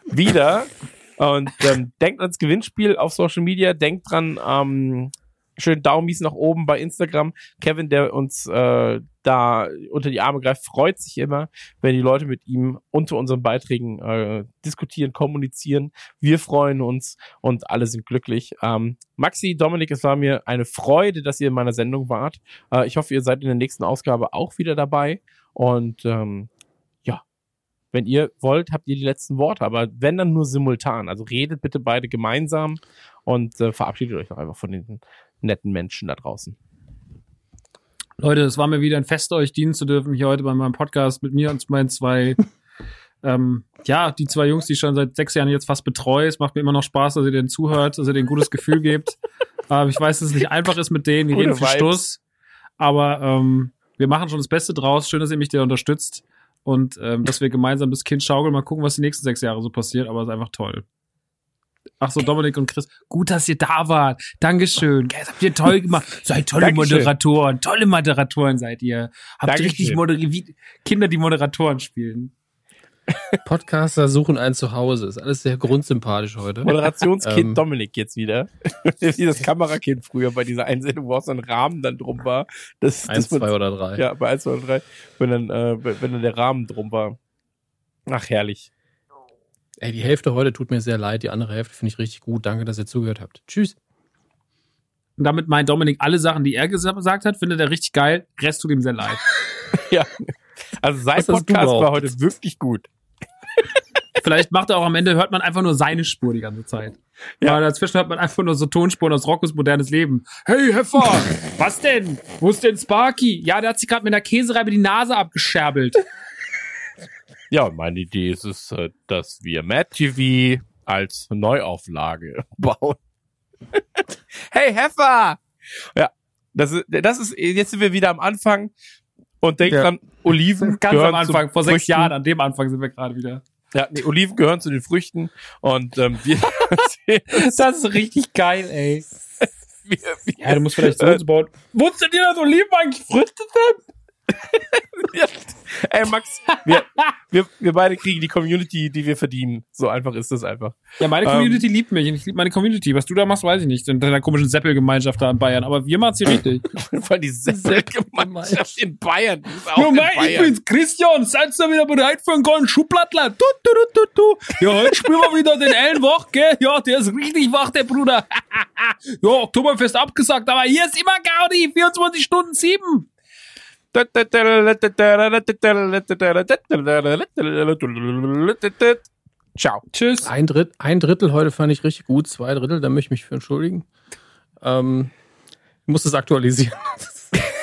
wieder. Und ähm, denkt ans Gewinnspiel auf Social Media, denkt dran, ähm, schön Daumis nach oben bei Instagram. Kevin, der uns äh, da unter die Arme greift, freut sich immer, wenn die Leute mit ihm unter unseren Beiträgen äh, diskutieren, kommunizieren. Wir freuen uns und alle sind glücklich. Ähm, Maxi, Dominik, es war mir eine Freude, dass ihr in meiner Sendung wart. Äh, ich hoffe, ihr seid in der nächsten Ausgabe auch wieder dabei. Und ähm, ja, wenn ihr wollt, habt ihr die letzten Worte. Aber wenn dann nur simultan. Also redet bitte beide gemeinsam und äh, verabschiedet euch doch einfach von den netten Menschen da draußen. Leute, es war mir wieder ein Fest, euch dienen zu dürfen, hier heute bei meinem Podcast mit mir und meinen zwei, (laughs) ähm, ja, die zwei Jungs, die ich schon seit sechs Jahren jetzt fast betreue. Es macht mir immer noch Spaß, dass ihr denen zuhört, dass ihr denen ein gutes Gefühl gebt. (laughs) Ähm, ich weiß, dass es nicht einfach ist mit denen, die Gute reden viel. Stuss, aber ähm, wir machen schon das Beste draus. Schön, dass ihr mich da unterstützt und ähm, dass wir gemeinsam das Kind schaukeln. Mal gucken, was die nächsten sechs Jahre so passiert, aber es ist einfach toll. Ach so, Dominik und Chris, gut, dass ihr da wart. Dankeschön. Das habt ihr toll gemacht. Seid tolle Dankeschön. Moderatoren. Tolle Moderatoren seid ihr. Habt Dankeschön. richtig moderiert. wie Kinder, die Moderatoren spielen. Podcaster suchen ein Zuhause. Ist alles sehr grundsympathisch heute. Moderationskind Ähm. Dominik jetzt wieder. (laughs) Wie das Kamerakind früher bei dieser Einsendung, wo auch so ein Rahmen dann drum war. Das, Eins, das zwei oder drei. Ja, bei 1, 2 und 3, wenn dann, äh, wenn dann der Rahmen drum war. Ach, herrlich. Ey, die Hälfte heute tut mir sehr leid, die andere Hälfte finde ich richtig gut. Danke, dass ihr zugehört habt. Tschüss. Und damit meint Dominik alle Sachen, die er gesa- gesagt hat, findet er richtig geil. Rest tut ihm sehr leid. (laughs) Ja. Also sein Was Podcast war heute wirklich gut. (laughs) Vielleicht macht er auch am Ende, hört man einfach nur seine Spur die ganze Zeit. Ja. Aber dazwischen hört man einfach nur so Tonspuren aus Rockos modernes Leben. Hey, Heffer! (laughs) was denn? Wo ist denn Sparky? Ja, der hat sich gerade mit einer Käsereibe die Nase abgescherbelt. Ja, und meine Idee ist es, äh, dass wir Mad TV als Neuauflage (laughs) bauen. hey, Heffer! Ja, das ist, das ist, jetzt sind wir wieder am Anfang und denkt Ja. dran, Oliven (laughs) Ganz am Anfang, vor sechs Früchten. Jahren, an dem Anfang sind wir gerade wieder. Ja, nee, Oliven gehören zu den Früchten und ähm, wir, (laughs) wir, Das ist richtig geil, ey. wir, Ja, du musst vielleicht so uns bauen. Wusstet ihr, dass Oliven eigentlich Früchte (laughs) Ey, Max, wir, wir, wir beide kriegen die Community, die wir verdienen. So einfach ist das einfach. Ja, meine Ähm. Community liebt mich und ich liebe meine Community. Was du da machst, weiß ich nicht. In deiner komischen Seppel-Gemeinschaft da in Bayern. Aber wir machen sie richtig. (laughs) Vor allem die Gemeinschaft in Bayern. Auch Ja, ich bin's, Christian. Seid ihr wieder bereit für einen golden Schuhplattler? Du, du, du, du, du. Ja, heute spielen wir wieder den Ellen wach, gell? Ja, der ist richtig wach, der Bruder. (laughs) ja, Oktoberfest abgesagt, aber hier ist immer Gaudi. 24 Stunden 7. Ciao. Tschüss. Ein, Dritt, ein Drittel heute fand ich richtig gut, zwei Drittel, da möchte ich mich für entschuldigen. Ähm, ich muss das aktualisieren.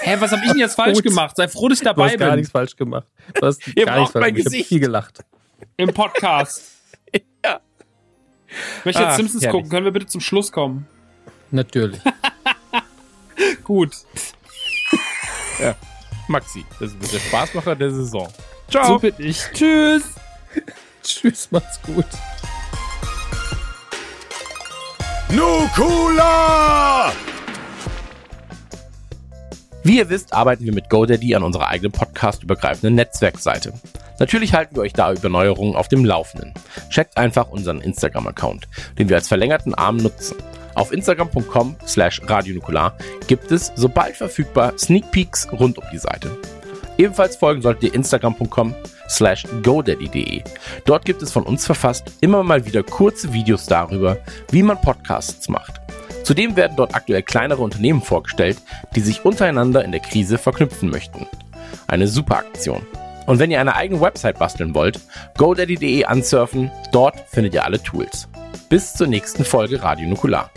Hä, was habe ich denn jetzt (laughs) falsch Gut. gemacht? Sei froh, dass ich Du dabei hast gar bin nichts falsch gemacht. Du hast (laughs) Ihr gar nichts falsch mein gemacht. Ich habe Gesicht. viel gelacht. im Podcast. (laughs) Ja. Ich möchte jetzt Ah, Simpsons herrlich. gucken. Können wir bitte zum Schluss kommen? Natürlich. Gut. Maxi, das ist der Spaßmacher der Saison. Ciao. So bin ich. Tschüss. (laughs) Tschüss, macht's gut. Nukula! Wie ihr wisst, arbeiten wir mit GoDaddy an unserer eigenen podcast-übergreifenden Netzwerkseite. Natürlich halten wir euch da über Neuerungen auf dem Laufenden. Checkt einfach unseren Instagram-Account, den wir als verlängerten Arm nutzen. Auf instagram.com slash radionukular gibt es, sobald verfügbar, Sneak Peeks rund um die Seite. Ebenfalls folgen solltet ihr instagram.com slash godaddy.de. Dort gibt es von uns verfasst immer mal wieder kurze Videos darüber, wie man Podcasts macht. Zudem werden dort aktuell kleinere Unternehmen vorgestellt, die sich untereinander in der Krise verknüpfen möchten. Eine super Aktion. Und wenn ihr eine eigene Website basteln wollt, godaddy.de ansurfen, dort findet ihr alle Tools. Bis zur nächsten Folge Radio Nukular.